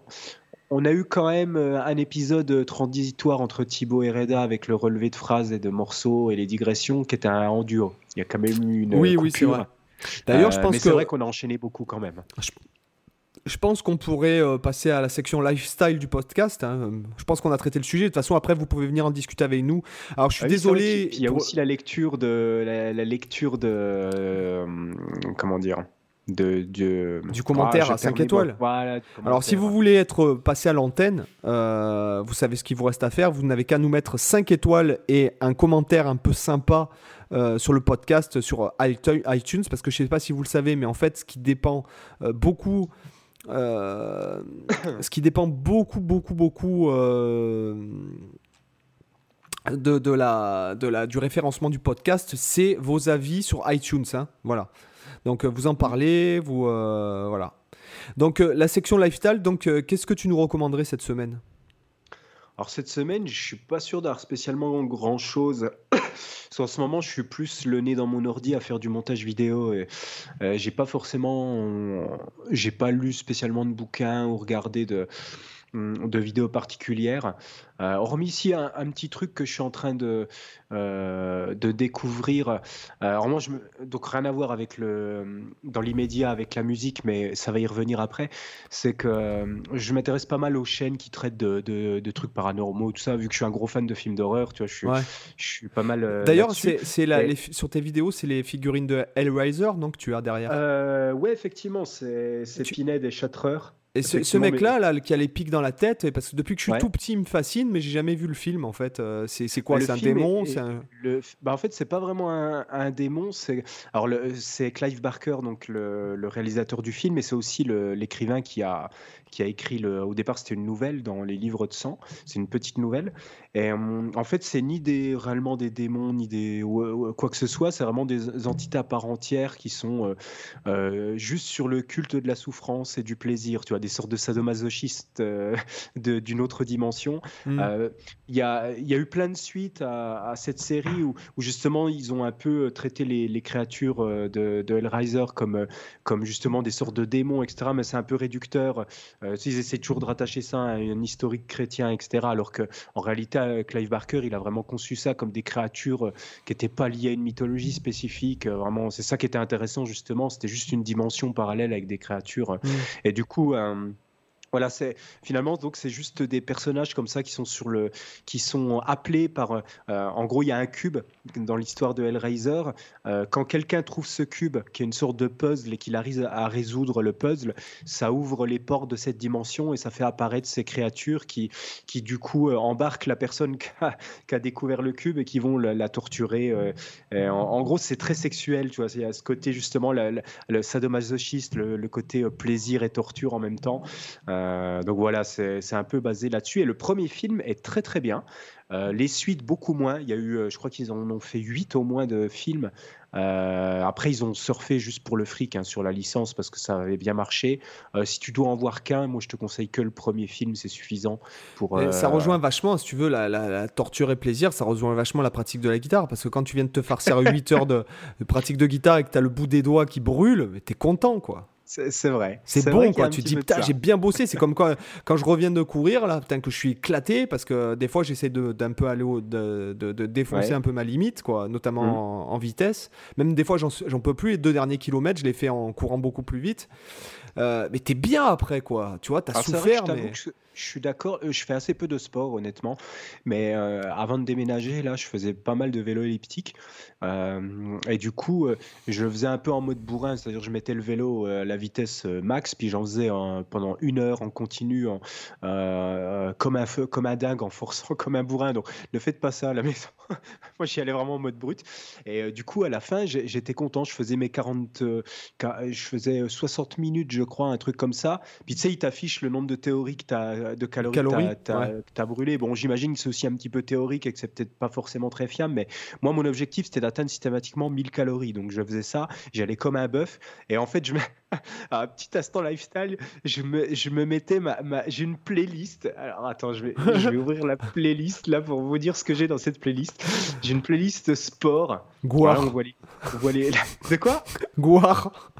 on, on a eu quand même euh, un épisode transitoire entre Thibaut et Reda avec le relevé de phrases et de morceaux et les digressions qui était un en duo. Il y a quand même eu une.
Oui, oui, c'est
coupure.
vrai. D'ailleurs, je
Euh,
pense
mais
que
c'est vrai qu'on a enchaîné beaucoup quand même.
Je pense qu'on pourrait euh, passer à la section lifestyle du podcast. hein. Je pense qu'on a traité le sujet. De toute façon, après, vous pouvez venir en discuter avec nous. Alors, je suis
Ah oui,
désolé.
puis Il y a
pour-
aussi la lecture de la, la lecture de euh, comment dire de, de-
Du commentaire
Ah,
à
je
cinq
perds mes
étoiles.
Voilà,
Alors, si vous voulez être passé à l'antenne, euh, vous savez ce qu'il vous reste à faire. Vous n'avez qu'à nous mettre 5 étoiles et un commentaire un peu sympa euh, sur le podcast sur iTu- iTunes. Parce que je ne sais pas si vous le savez, mais en fait, ce qui dépend euh, beaucoup. Euh, ce qui dépend beaucoup, beaucoup, beaucoup euh, de, de la, de la, du référencement du podcast, c'est vos avis sur iTunes. hein. Voilà. Donc, euh, vous en parlez, vous. voilà. Donc, la section lifestyle, donc, qu'est-ce que tu nous recommanderais cette semaine?
Alors cette semaine, je suis pas sûr d'avoir spécialement grand chose. Qu'en ce moment, je suis plus le nez dans mon ordi à faire du montage vidéo. Et, euh, j'ai pas forcément, j'ai pas lu spécialement de bouquins ou regardé de de vidéos particulières. Euh, hormis ici un, un petit truc que je suis en train de, euh, de découvrir. Euh, alors moi, je me, donc rien à voir avec le, dans l'immédiat avec la musique, mais ça va y revenir après. C'est que euh, je m'intéresse pas mal aux chaînes qui traitent de, de- de trucs paranormaux, tout ça, vu que je suis un gros fan de films d'horreur, tu vois, je suis,
Ouais.
je suis pas mal.
D'ailleurs, c'est,
Et-
sur tes vidéos, c'est les figurines de Hellraiser donc tu as derrière.
Ouais, effectivement, c'est c'est
Tu-
Pinhead et Shatterer.
Et ce, mec-là, là, qui a les pics dans la tête, parce que depuis que je suis
Ouais.
tout petit, il me fascine, mais j'ai jamais vu le film en fait. Euh, c'est, c'est quoi? C'est un démon?
est-
c'est un-
Le, bah en fait, c'est pas vraiment un, un démon. C'est alors c'est Clive Barker, donc le, le réalisateur du film, et c'est aussi l'écrivain qui a qui a écrit le. Au départ, c'était une nouvelle dans les livres de sang. C'est une petite nouvelle. Et hum, en fait, c'est ni des réellement des démons ni des quoi que ce soit. C'est vraiment des entités à part entière qui sont euh, euh, juste sur le culte de la souffrance et du plaisir. Tu vois, des sortes de sadomasochistes d'une autre dimension.
Mm.
Il y, a, y a eu plein de suites à, cette série où, où, justement ils ont un peu traité les, les créatures de, de, Hellraiser comme, comme justement des sortes de démons, etc. Mais c'est un peu réducteur. Ils essaient toujours de rattacher ça à un historique chrétien, etc. Alors que en réalité, Clive Barker, il a vraiment conçu ça comme des créatures qui n'étaient pas liées à une mythologie spécifique. Vraiment, c'est ça qui était intéressant justement. C'était juste une dimension parallèle avec des créatures. Mm. Et du coup, euh, voilà, c'est finalement donc c'est juste des personnages comme ça qui sont sur le, qui sont appelés par. Euh, en gros, il y a un cube dans l'histoire de Hellraiser. Euh, quand quelqu'un trouve ce cube, qui est une sorte de puzzle et qu'il arrive à résoudre le puzzle, ça ouvre les portes de cette dimension et ça fait apparaître ces créatures qui, qui du coup euh, embarquent la personne qui a, découvert le cube et qui vont la, torturer. En, gros, c'est très sexuel, tu vois. Il y a ce côté justement le, sadomasochiste, le, côté plaisir et torture en même temps. Donc voilà, c'est un peu basé là-dessus. Et le premier film est très très bien. Euh, les suites, beaucoup moins. Il y a eu, euh, je crois qu'ils en ont fait 8 au moins de films. après, ils ont surfé juste pour le fric hein, sur la licence parce que ça avait bien marché. si tu dois en voir qu'un, moi je te conseille que le premier film, c'est suffisant. pour.
Ça rejoint vachement, si tu veux, la, torture et plaisir, ça rejoint vachement la pratique de la guitare parce que quand tu viens de te farcir 8 heures de, de, pratique de guitare et que tu as le bout des doigts qui brûle, t'es content quoi.
C'est vrai.
C'est bon, quoi. Tu te dis, putain, j'ai bien bossé. C'est comme quand, quand je reviens de courir, là, putain, que je suis éclaté, parce que des fois, j'essaie d'un peu aller au, de, de, défoncer un peu ma limite, quoi, notamment mmh. en, vitesse. Même des fois, j'en peux plus. Les deux derniers kilomètres, je les fais en courant beaucoup plus vite. Euh, mais t'es bien après, quoi. Tu vois, t'as souffert. mais...
Je suis d'accord, euh, je fais assez peu de sport honnêtement, mais euh, avant de déménager, là, je faisais pas mal de vélo elliptique. Euh, et du coup, je le faisais un peu en mode bourrin, c'est-à-dire je mettais le vélo à la vitesse max, puis j'en faisais pendant une heure en continu, comme, un comme un dingue, en forçant comme un bourrin. Donc ne faites pas ça à la maison. Moi, j'y allais vraiment en mode brut. Et du coup, à la fin, j'étais content. Je faisais mes 40, je faisais 60 minutes, je crois, un truc comme ça. Puis tu sais, il t'affiche le nombre de théories que tu as de calories, tu as, brûlé. Bon, j'imagine que c'est aussi un petit peu théorique et que c'est peut-être pas forcément très fiable, mais moi, mon objectif, c'était d'atteindre systématiquement 1000 calories. Donc, je faisais ça, j'allais comme un bœuf. Et en fait, je me... un petit instant lifestyle, je me, je me mettais ma, j'ai une playlist. Alors, attends, je vais, je vais ouvrir la playlist là pour vous dire ce que j'ai dans cette playlist. J'ai une playlist sport.
Gouard.
on voit les, De quoi?
Gouard.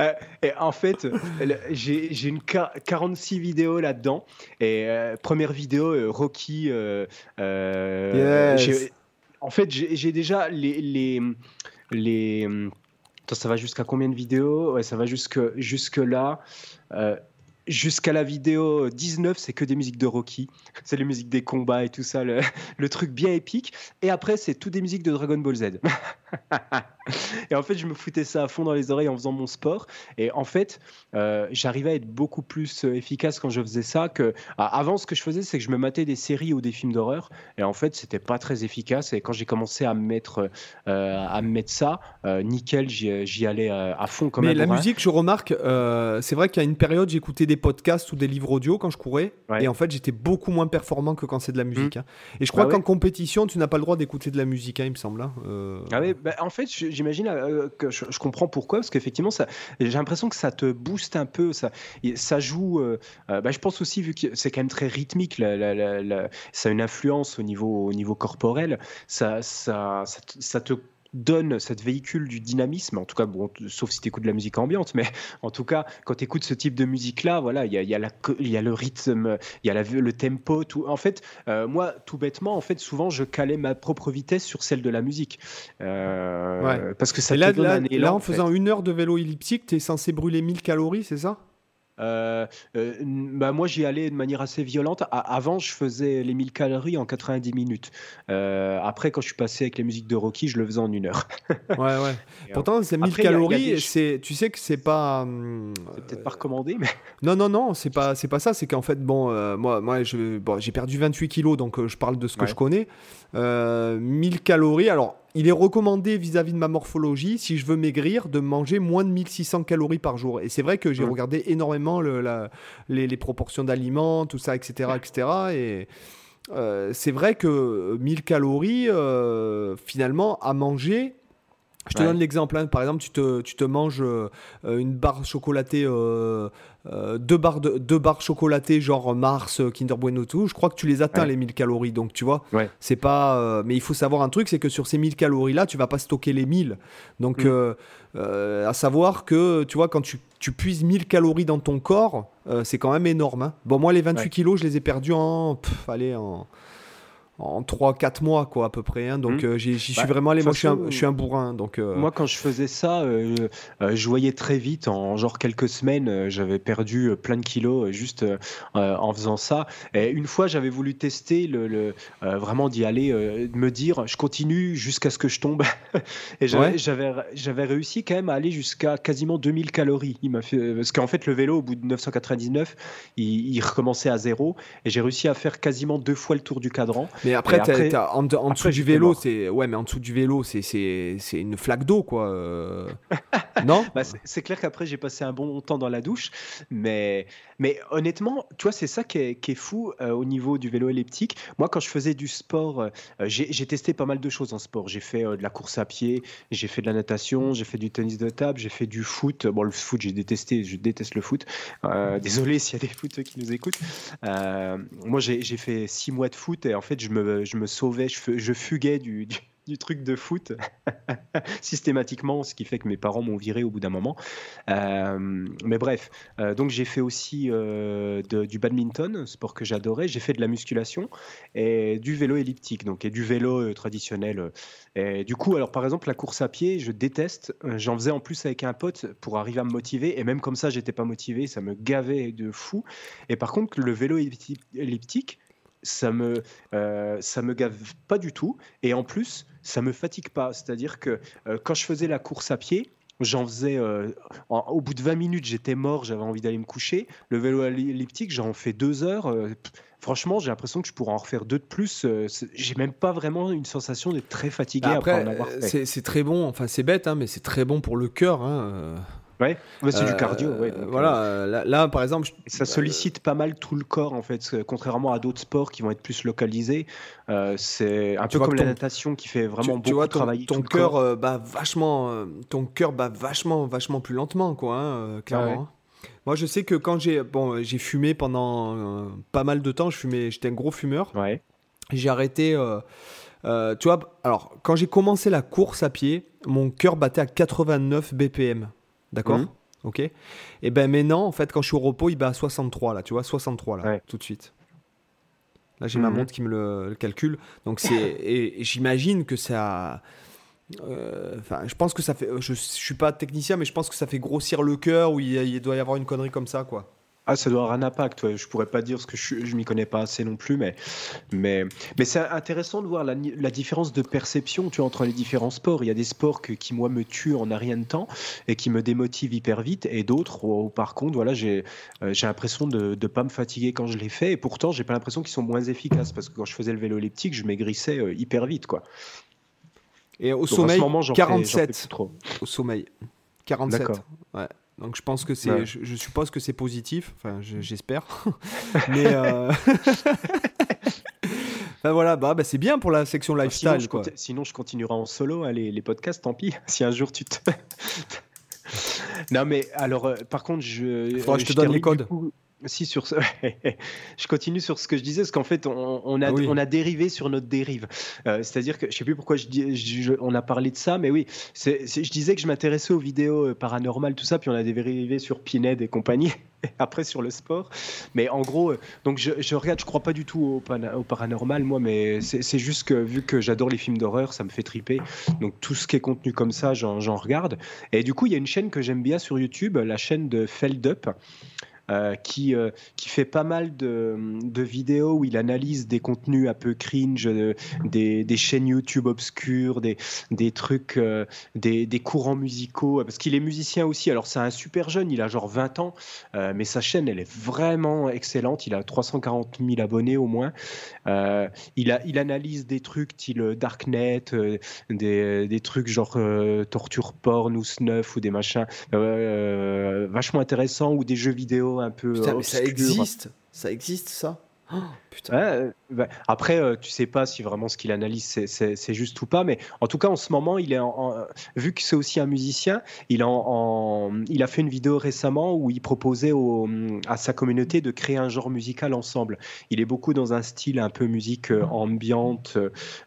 Euh, et en fait, j'ai une 46 vidéos là-dedans. Et euh, première vidéo, euh, Rocky. En fait, j'ai déjà les. les, les Attends, ça va jusqu'à combien de vidéos? Ouais, ça va jusque, jusque là jusqu'à la vidéo 19, c'est que des musiques de Rocky. C'est les musiques des combats et tout ça, le, le truc bien épique. Et après, c'est tout des musiques de Dragon Ball Z. et en fait, je me foutais ça à fond dans les oreilles en faisant mon sport. Et en fait, euh, j'arrivais à être beaucoup plus euh, efficace quand je faisais ça que avant. Ce que je faisais, c'est que je me matais des séries ou des films d'horreur. Et en fait, c'était pas très efficace. Et quand j'ai commencé à me mettre, euh, à me mettre ça, nickel, j'y allais à fond comme
Mais la musique, je remarque, c'est vrai qu'il y a une période, j'écoutais des podcasts ou des livres audio quand je courais. Et en fait, j'étais beaucoup moins performant que quand c'est de la musique. Mmh. Hein. Et je crois bah qu'en compétition, tu n'as pas le droit d'écouter de la musique, hein, il me semble. Hein.
Ah oui, bah, en fait, j'imagine euh, que je, comprends pourquoi, parce qu'effectivement, j'ai l'impression que ça te booste un peu, ça, joue. Euh, euh, bah, je pense aussi, vu que c'est quand même très rythmique, ça a une influence au niveau, au niveau corporel, ça te donne cette véhicule du dynamisme, en tout cas, bon, sauf si tu écoutes de la musique ambiante, mais en tout cas, quand tu écoutes ce type de musique-là, voilà, il y a, y, a y a, le rythme, il y a le tempo, tout. En fait, euh, moi, tout bêtement, en fait, souvent, je calais ma propre vitesse sur celle de la musique. Euh, parce que ça
là, là, en, faisant une heure de vélo elliptique, tu es censé brûler 1000 calories, c'est ça?
Euh, euh, bah moi, j'y allais de manière assez violente. avant, je faisais les 1000 calories en 90 minutes. Euh, après, quand je suis passé avec les musiques de Rocky, je le faisais en une heure.
ouais, ouais. Pourtant, ces 1000 calories, tu sais que c'est pas. Hum,
c'est peut-être pas recommandé, mais.
Non, non, non, c'est pas, pas ça. C'est qu'en fait, bon, moi, moi, bon, j'ai perdu 28 kilos, donc je parle de ce que je connais. 1000 calories. Alors, il est recommandé vis-à-vis de ma morphologie, si je veux maigrir, de manger moins de 1600 calories par jour. Et c'est vrai que j'ai regardé énormément les, proportions d'aliments, tout ça, etc. etc. et euh, c'est vrai que 1000 calories, euh, finalement, à manger, Je te donne l'exemple. Hein. Par exemple, tu te, tu te manges euh, une barre chocolatée, euh, euh, deux, barres de, deux barres chocolatées, genre Mars, Kinder Bueno, tout. Je crois que tu les atteins, les 1000 calories. Donc, tu vois, c'est pas. mais il faut savoir un truc c'est que sur ces 1000 calories-là, tu vas pas stocker les 1000. Donc, mm. à savoir que, tu vois, quand tu, tu puises 1000 calories dans ton corps, c'est quand même énorme. Hein. Bon, moi, les 28 kilos, je les ai perdus en. allez, en en 3-4 mois, quoi, à peu près. Hein. Donc, euh, j'y suis bah, vraiment allé. Moi, je suis, un, bourrin. Donc,
euh. Moi, quand je faisais ça, euh, je voyais très vite, en genre quelques semaines, j'avais perdu plein de kilos juste en faisant ça. Et une fois, j'avais voulu tester, le, vraiment d'y aller, de me dire, je continue jusqu'à ce que je tombe. et j'avais réussi quand même à aller jusqu'à quasiment 2000 calories. Il fait, parce qu'en fait, le vélo, au bout de 999, il, il recommençait à zéro. Et j'ai réussi à faire quasiment deux fois le tour du cadran.
Mais après, en, dessous du vélo, c'est ouais, mais en dessous du vélo, c'est c'est une flaque d'eau, quoi. Euh. non?
Bah, C'est clair qu'après, j'ai passé un bon temps dans la douche, mais mais honnêtement, tu vois, c'est ça qui est, qui est fou euh, au niveau du vélo elliptique. Moi, quand je faisais du sport, euh, j'ai testé pas mal de choses en sport. J'ai fait de la course à pied, j'ai fait de la natation, j'ai fait du tennis de table, j'ai fait du foot. Bon, le foot, j'ai détesté, je déteste le foot. désolé s'il y a des footeux qui nous écoutent. moi, j'ai fait six mois de foot et en fait, je me je me sauvais, je, fuguais du, truc de foot systématiquement, ce qui fait que mes parents m'ont viré au bout d'un moment. Euh, mais bref, euh, donc j'ai fait aussi euh, du badminton, sport que j'adorais. J'ai fait de la musculation et du vélo elliptique, donc et du vélo traditionnel. Et du coup, alors par exemple la course à pied, je déteste. J'en faisais en plus avec un pote pour arriver à me motiver et même comme ça, j'étais pas motivé, ça me gavait de fou. Et par contre, le vélo elliptique ça me euh, ça me gave pas du tout. Et en plus ça me fatigue pas. C'est à dire que euh, quand je faisais la course à pied j'en faisais euh, au bout de 20 minutes j'étais mort j'avais envie d'aller me coucher. Le vélo elliptique j'en fais deux heures franchement j'ai l'impression que je pourrais en refaire deux de plus j'ai même pas vraiment une sensation d'être très fatigué
après, après en avoir fait. c'est très bon. Enfin c'est bête hein, mais c'est très bon pour le cœur hein,
Ouais, c'est du cardio. Ouais,
euh, voilà, euh, là, par exemple.
Ça sollicite pas mal tout le corps, en fait, contrairement à d'autres sports qui vont être plus localisés. Euh, c'est un peu comme la natation qui fait vraiment beaucoup tu vois,
ton,
travailler
ton cœur bat vachement, ton cœur bat vachement, vachement plus lentement, quoi, hein, clairement. Hein. Moi, je sais que quand j'ai bon, j'ai fumé pendant pas mal de temps, je fumais, j'étais un gros fumeur.
Ouais.
J'ai arrêté. tu vois, alors quand j'ai commencé la course à pied, mon cœur battait à 89 BPM. D'accord mhm. Ok. Et ben maintenant, en fait, quand je suis au repos, il bat à 63 là, tu vois, 63 là, tout de suite. Là, j'ai ma mhm. montre qui me le, calcule. Donc c'est et, j'imagine que ça. Euh, enfin, je pense que ça fait. Je, je suis pas technicien, mais je pense que ça fait grossir le cœur il, il doit y avoir une connerie comme ça, quoi.
Ah, ça doit avoir un impact. Ouais. Je pourrais pas dire ce que je, je m'y connais pas assez non plus, mais mais mais c'est intéressant de voir la, la, différence de perception tu vois, entre les différents sports. Il y a des sports qui moi me tuent en un rien de temps et qui me démotivent hyper vite, et d'autres où, par contre voilà j'ai euh, j'ai l'impression de ne pas me fatiguer quand je les fais, et pourtant j'ai pas l'impression qu'ils sont moins efficaces parce que quand je faisais le vélo elliptique, je maigrissais euh, hyper vite quoi.
Et au sommeil, 47. trop. Au sommeil, 47. Ouais. Donc je pense que c'est, je, suppose que c'est positif. Enfin, j'espère. Mais euh... voilà, bah, bah, c'est bien pour la section lifestyle.
Sinon,
quoi.
Je, sinon je continuerai en solo hein, les, les, podcasts. Tant pis. Si un jour tu te. non mais alors, euh, par contre, je.
je, te donne les codes.
Si, sur ce... je continue sur ce que je disais, parce qu'en fait, on, a, on a dérivé sur notre dérive. Euh, c'est-à-dire que je sais plus pourquoi je dis, on a parlé de ça, mais oui, je disais que je m'intéressais aux vidéos euh, paranormales, tout ça, puis on a dérivé sur Pinhead et compagnie, après sur le sport. Mais en gros, euh, donc je, je, regarde, je crois pas du tout au, au paranormal, moi, mais c'est, juste que vu que j'adore les films d'horreur, ça me fait triper. Donc tout ce qui est contenu comme ça, j'en, j'en regarde. Et du coup, il y a une chaîne que j'aime bien sur YouTube, la chaîne de Feldup. Euh, qui, euh, qui fait pas mal de, de, vidéos où il analyse des contenus un peu cringe, euh, des, des, chaînes YouTube obscures, des, des trucs, des, des, courants musicaux, parce qu'il est musicien aussi. Alors c'est un super jeune, il a genre 20 ans, mais sa chaîne, elle est vraiment excellente. Il a 340 000 abonnés au moins. il, a, il analyse des trucs style Darknet, des, des trucs genre torture porn ou snuff ou des machins vachement intéressants ou des jeux vidéo un peu.
ça existe, ça existe ça?
Ouais, bah, après, euh, tu sais pas si vraiment ce qu'il analyse c'est juste ou pas, mais en tout cas en ce moment, il est en, vu que c'est aussi un musicien, il, en, il a fait une vidéo récemment où il proposait au, à sa communauté de créer un genre musical ensemble. Il est beaucoup dans un style un peu musique euh, ambiante,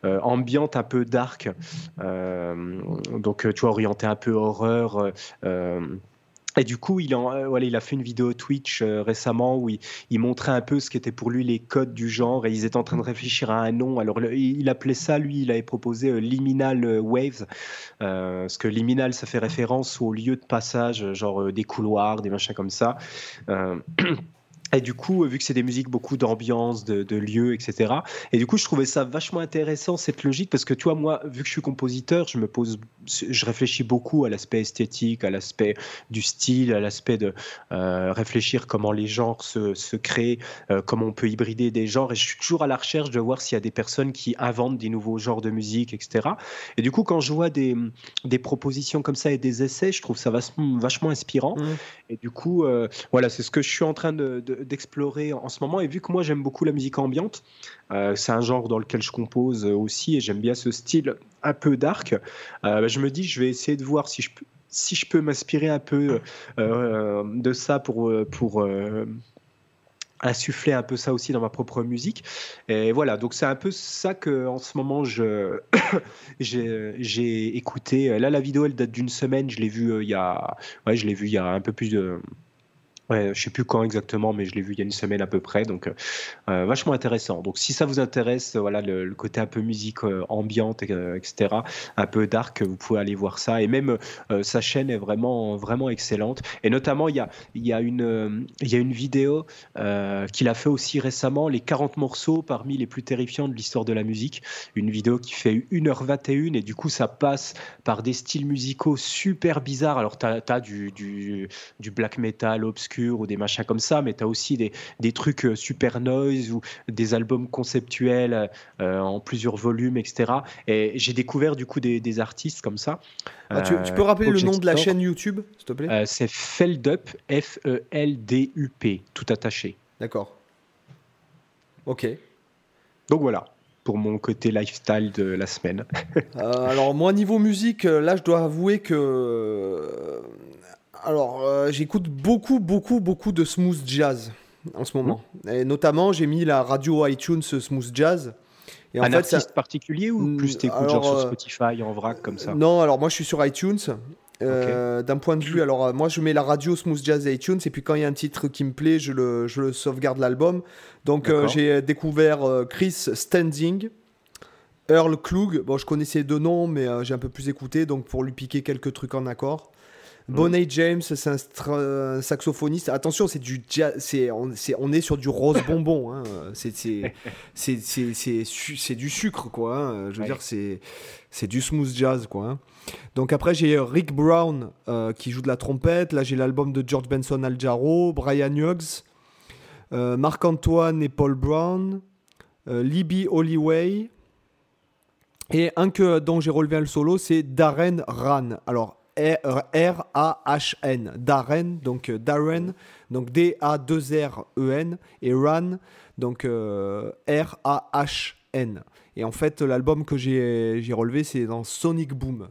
euh, ambiante un peu dark, donc tu vois orienté un peu horreur. Et du coup, euh, il a fait une vidéo Twitch euh, récemment où il, montrait un peu ce qu'étaient pour lui les codes du genre et ils étaient en train de réfléchir à un nom. Alors, il appelait ça, lui, il avait proposé euh, Liminal Waves, parce que liminal, ça fait référence au lieu de passage, genre des couloirs, des machins comme ça. Et du coup, vu que c'est des musiques beaucoup d'ambiance, de, de lieux, etc. Et du coup, je trouvais ça vachement intéressant cette logique parce que tu vois, moi, vu que je suis compositeur, je me pose, je réfléchis beaucoup à l'aspect esthétique, à l'aspect du style, à l'aspect de euh, réfléchir comment les genres se, se créent, euh, comment on peut hybrider des genres. Et je suis toujours à la recherche de voir s'il y a des personnes qui inventent des nouveaux genres de musique, etc. Et du coup, quand je vois des, des propositions comme ça et des essais, je trouve ça vachement, vachement inspirant. Mmh. Et du coup, euh, voilà, c'est ce que je suis en train de d'explorer en ce moment. Et vu que moi j'aime beaucoup la musique ambiante, euh, c'est un genre dans lequel je compose aussi et j'aime bien ce style un peu dark, euh, je me dis je vais essayer de voir si je si je peux m'inspirer un peu euh, de ça pour, pour insuffler un peu ça aussi dans ma propre musique. Et voilà, donc c'est un peu ça que en ce moment je j'ai écouté. Là, la vidéo elle date d'une semaine. Je l'ai vue il je l'ai vue il y a un peu plus de Ouais, je sais plus quand exactement, mais je l'ai vu il y a une semaine à peu près, donc euh, euh, vachement intéressant. Donc si ça vous intéresse, voilà le, côté un peu musique euh, ambiante, etc., un peu dark, vous pouvez aller voir ça. Et même sa chaîne est vraiment vraiment excellente. Et notamment il y a il y a une il y a une vidéo qu'il a fait aussi récemment, les 40 morceaux parmi les plus terrifiants de l'histoire de la musique. Une vidéo qui fait 1h21 et du coup ça passe par des styles musicaux super bizarres. Alors tu as, du, du black metal obscur ou des machins comme ça, mais tu as aussi des, des, trucs euh, super noise ou des albums conceptuels euh, en plusieurs volumes, etc. Et j'ai découvert du coup des, des artistes comme ça.
Ah, tu, peux rappeler le nom de la chaîne YouTube, s'il te plaît?
Euh, C'est Feldup, F-E-L-D-U-P, tout attaché.
D'accord. Ok.
Donc voilà pour mon côté lifestyle de la semaine.
alors moi niveau musique, là je dois avouer que alors, euh, j'écoute beaucoup, beaucoup, beaucoup de smooth jazz en ce moment. Mmh. Et notamment, j'ai mis la radio iTunes smooth jazz.
Et en Un fait, artiste particulier ou plus t'écoutes genre sur euh, Spotify en vrac comme ça?
Non, alors moi je suis sur iTunes. Euh, d'un point de vue, alors moi je mets la radio Smooth Jazz iTunes et puis quand il y a un titre qui me plaît, je le, je le sauvegarde l'album. Donc j'ai découvert Chris Standing, Earl Klug. Bon, je connaissais deux noms, mais j'ai un peu plus écouté, donc pour lui piquer quelques trucs en accord. Bonnet James, c'est un, saxophoniste. Attention, c'est du c'est on, on, est sur du rose bonbon. Hein. C'est du sucre, quoi. Hein. Je veux dire, c'est du smooth jazz, quoi. Hein. Donc après, j'ai Rick Brown euh, qui joue de la trompette. Là, j'ai l'album de George Benson Aljaro, Brian Hughes, euh, Marc-Antoine et Paul Brown, euh, Libby Holloway. Et un que, dont j'ai relevé le solo, c'est Darren Ran. Alors, R-A-H-N, Darren, donc euh, Darren, donc D-A-2-R-E-N, et Ran, donc euh, R-A-H-N. Et en fait, l'album que j'ai relevé, c'est dans Sonic Boom.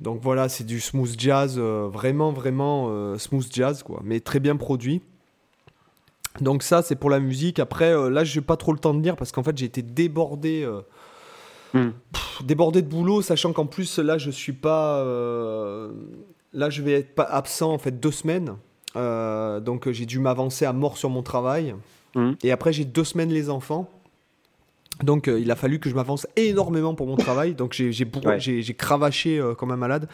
Donc voilà, c'est du smooth jazz, euh, vraiment, vraiment smooth jazz, quoi, mais très bien produit. Donc ça, c'est pour la musique. Après, là, je n'ai pas trop le temps de dire parce qu'en fait, j'ai été débordé Hmm. débordé de boulot, sachant qu'en plus, là, je suis pas. Euh, là, je vais être pas absent en fait deux semaines. Euh, donc, j'ai dû m'avancer à mort sur mon travail. Hmm. Et après, j'ai deux semaines les enfants. Donc euh, il a fallu que je m'avance énormément pour mon travail. Donc j'ai j'ai cravaché comme un malade.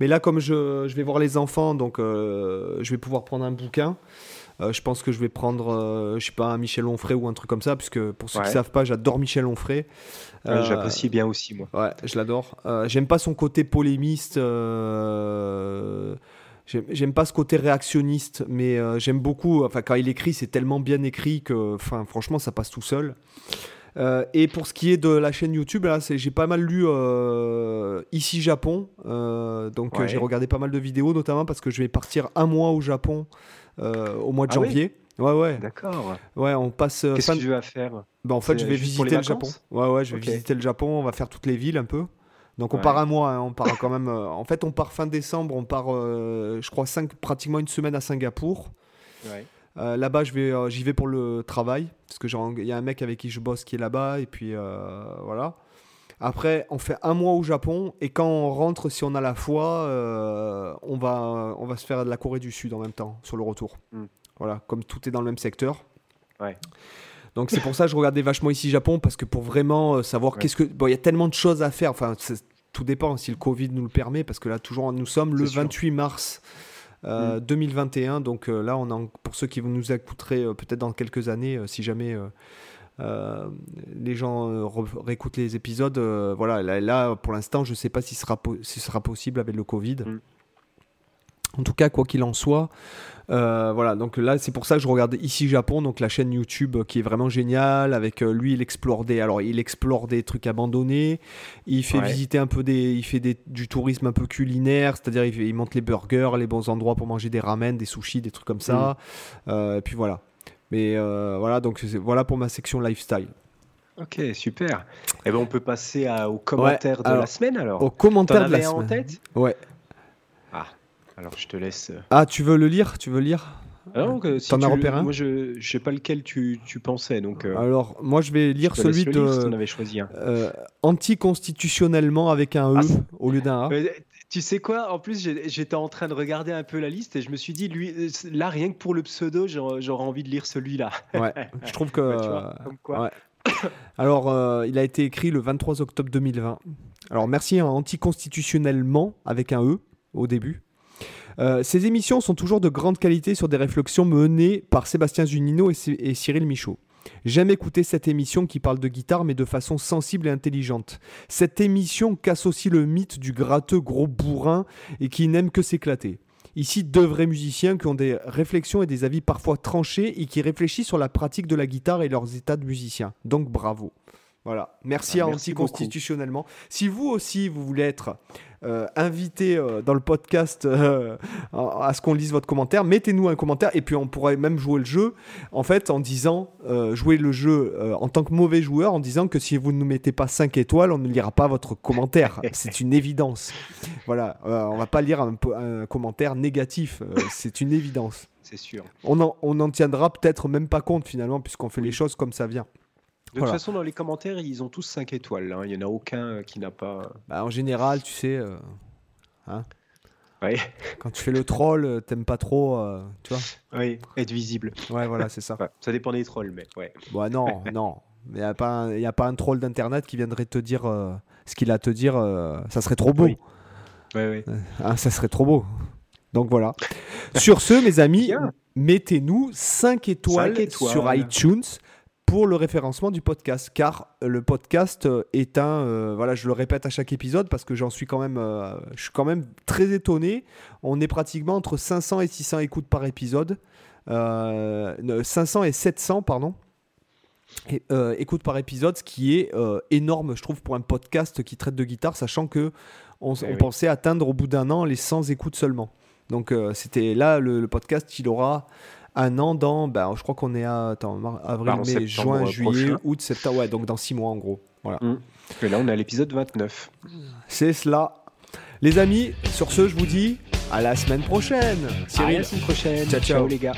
Mais là, comme je, je, vais voir les enfants, donc je vais pouvoir prendre un bouquin. Je pense que je vais prendre, je sais pas, un Michel Onfray ou un truc comme ça, puisque pour ceux qui ne savent pas, j'adore Michel Onfray.
Euh, j'apprécie bien aussi, moi.
Ouais, je l'adore. Euh, j'aime pas son côté polémiste. Euh, j'aime pas ce côté réactionniste, mais j'aime beaucoup. Enfin, quand il écrit, c'est tellement bien écrit que, enfin, franchement, ça passe tout seul. et pour ce qui est de la chaîne YouTube, là, j'ai pas mal lu ici Japon. donc j'ai regardé pas mal de vidéos, notamment parce que je vais partir un mois au Japon au mois de ah janvier. Ouais, ouais.
D'accord.
Ouais, on passe. euh,
Qu'est-ce
fin
que tu vas faire?
Bah, en fait, je vais visiter le Japon. Ouais, ouais, je vais visiter le Japon. On va faire toutes les villes un peu. Donc on
Ouais.
part un mois. hein, On part quand même. euh, En fait, on part fin décembre. On part, euh, je crois, cinq, pratiquement une semaine à Singapour.
Ouais.
Euh, là-bas, je vais, euh, j'y vais pour le travail parce que il y a un mec avec qui je bosse qui est là-bas et puis euh, voilà. Après, on fait un mois au Japon et quand on rentre, si on a la foi, euh, on va, on va se faire de la Corée du Sud en même temps sur le retour.
Mm.
Voilà, comme tout est dans le même secteur.
Ouais.
Donc c'est pour ça que je regardais vachement ici Japon parce que pour vraiment euh, savoir
Ouais.
qu'est-ce que, bon, il y a tellement de choses à faire. Enfin, tout dépend si le Covid nous le permet parce que là toujours nous sommes le
C'est sûr.
28 mars. euh,
Mm.
2021, donc euh, là, on pour ceux qui nous écouteraient euh, peut-être dans quelques années, si jamais euh, les gens euh, réécoutent les épisodes, euh, voilà, là, là, pour l'instant, je ne sais pas si ce sera, po- si ce sera possible avec le Covid.
Mm.
En tout cas, quoi qu'il en soit, voilà, donc là, c'est pour ça que je regarde ici Japon, donc la chaîne YouTube qui est vraiment géniale, avec lui, il explore des, alors il explore des trucs abandonnés, il fait
Ouais.
visiter un peu des, il fait des, du tourisme un peu culinaire, c'est-à-dire il, il monte les burgers, les bons endroits pour manger des ramen, des sushis, des trucs comme ça, Euh, et puis voilà. Mais euh, voilà, donc voilà pour ma section lifestyle.
Ok, super. Eh ben, on peut passer à- aux commentaires de
alors,
la semaine alors.
Au
T'en
commentaire de la
un en
semaine.
tête
Ouais.
Ah, alors je te laisse. euh.
Ah, tu veux le lire? Tu veux lire?
Ah si
T'en as repéré un?
Moi, je je sais pas lequel tu, tu pensais, donc. euh,
Alors, moi, je vais lire
je
celui
lire si
de
t'en avais choisi un.
euh, anticonstitutionnellement avec un E
Ah,
au lieu d'un A.
Tu sais quoi En plus, j'étais en train de regarder un peu la liste et je me suis dit, lui, euh, là, rien que pour le pseudo, j'aurais envie de lire celui-là.
Ouais, je trouve que.
Ouais, tu vois, comme quoi.
ouais. Alors, euh, il a été écrit le 23 octobre 2020. Alors, merci à anticonstitutionnellement avec un E au début. Euh, ces émissions sont toujours de grande qualité sur des réflexions menées par Sébastien Zunino et Cyril Michaud. J'aime écouter cette émission qui parle de guitare mais de façon sensible et intelligente. Cette émission casse aussi le mythe du gratteux gros bourrin et qui n'aime que s'éclater. Ici, deux vrais musiciens qui ont des réflexions et des avis parfois tranchés et qui réfléchissent sur la pratique de la guitare et leurs états de musiciens. Donc bravo. Voilà. Merci
Ah,
à Anticonstitutionnellement. Si vous aussi, vous voulez être euh, invité euh, dans le podcast euh, à ce qu'on lise votre commentaire, mettez-nous un commentaire et puis on pourrait même jouer le jeu en fait en disant euh, jouer le jeu en tant que mauvais joueur en disant que si vous ne nous mettez pas 5 étoiles, on ne lira pas votre commentaire. C'est une évidence. Voilà, on va pas lire un, commentaire négatif, c'est une évidence.
C'est sûr.
On en, on en tiendra peut-être même pas compte finalement puisqu'on fait les choses comme ça vient.
De
Voilà.
toute façon, dans les commentaires, ils ont tous 5 étoiles. hein. Il n'y en a aucun euh, qui n'a pas.
Bah, en général, tu sais, euh,
Ouais.
quand tu fais le troll, euh, t'aimes pas trop, euh, tu vois.
Oui, être visible.
Ouais, voilà, c'est ça.
Ouais, ça dépend des trolls, mais ouais.
Bon, non, non. Il n'y a, pas un- y a pas un troll d'internet qui viendrait te dire euh, ce qu'il a à te dire. euh, ça serait trop beau.
Oui. Ouais.
Hein, ça serait trop beau. Donc voilà. Sur ce, mes amis, mettez-nous 5 étoiles,
Cinq étoiles.
sur iTunes pour le référencement du podcast. Car euh, le podcast euh, est un. euh, voilà, je le répète à chaque épisode parce que j'en suis quand même. euh, je suis quand même très étonné. On est pratiquement entre 500 et 600 écoutes par épisode. Euh, ne- 500 et 700, pardon. Et, écoutes par épisode, ce qui est énorme, je trouve, pour un podcast qui traite de guitare, sachant que on,
Eh
on
oui.
pensait atteindre au bout d'un an les 100 écoutes seulement. Donc c'était là le, le podcast, il aura un an dans, ben, je crois qu'on est à attends, avril,
Bah,
mai, juin, juillet,
prochain.
août, septembre, ouais, donc dans 6 mois en gros. Voilà.
Et là, on est à l'épisode 29.
C'est cela. Les amis, sur ce, je vous dis à la semaine prochaine.
À
Cyril.
la semaine prochaine.
Ciao, ciao.
les gars.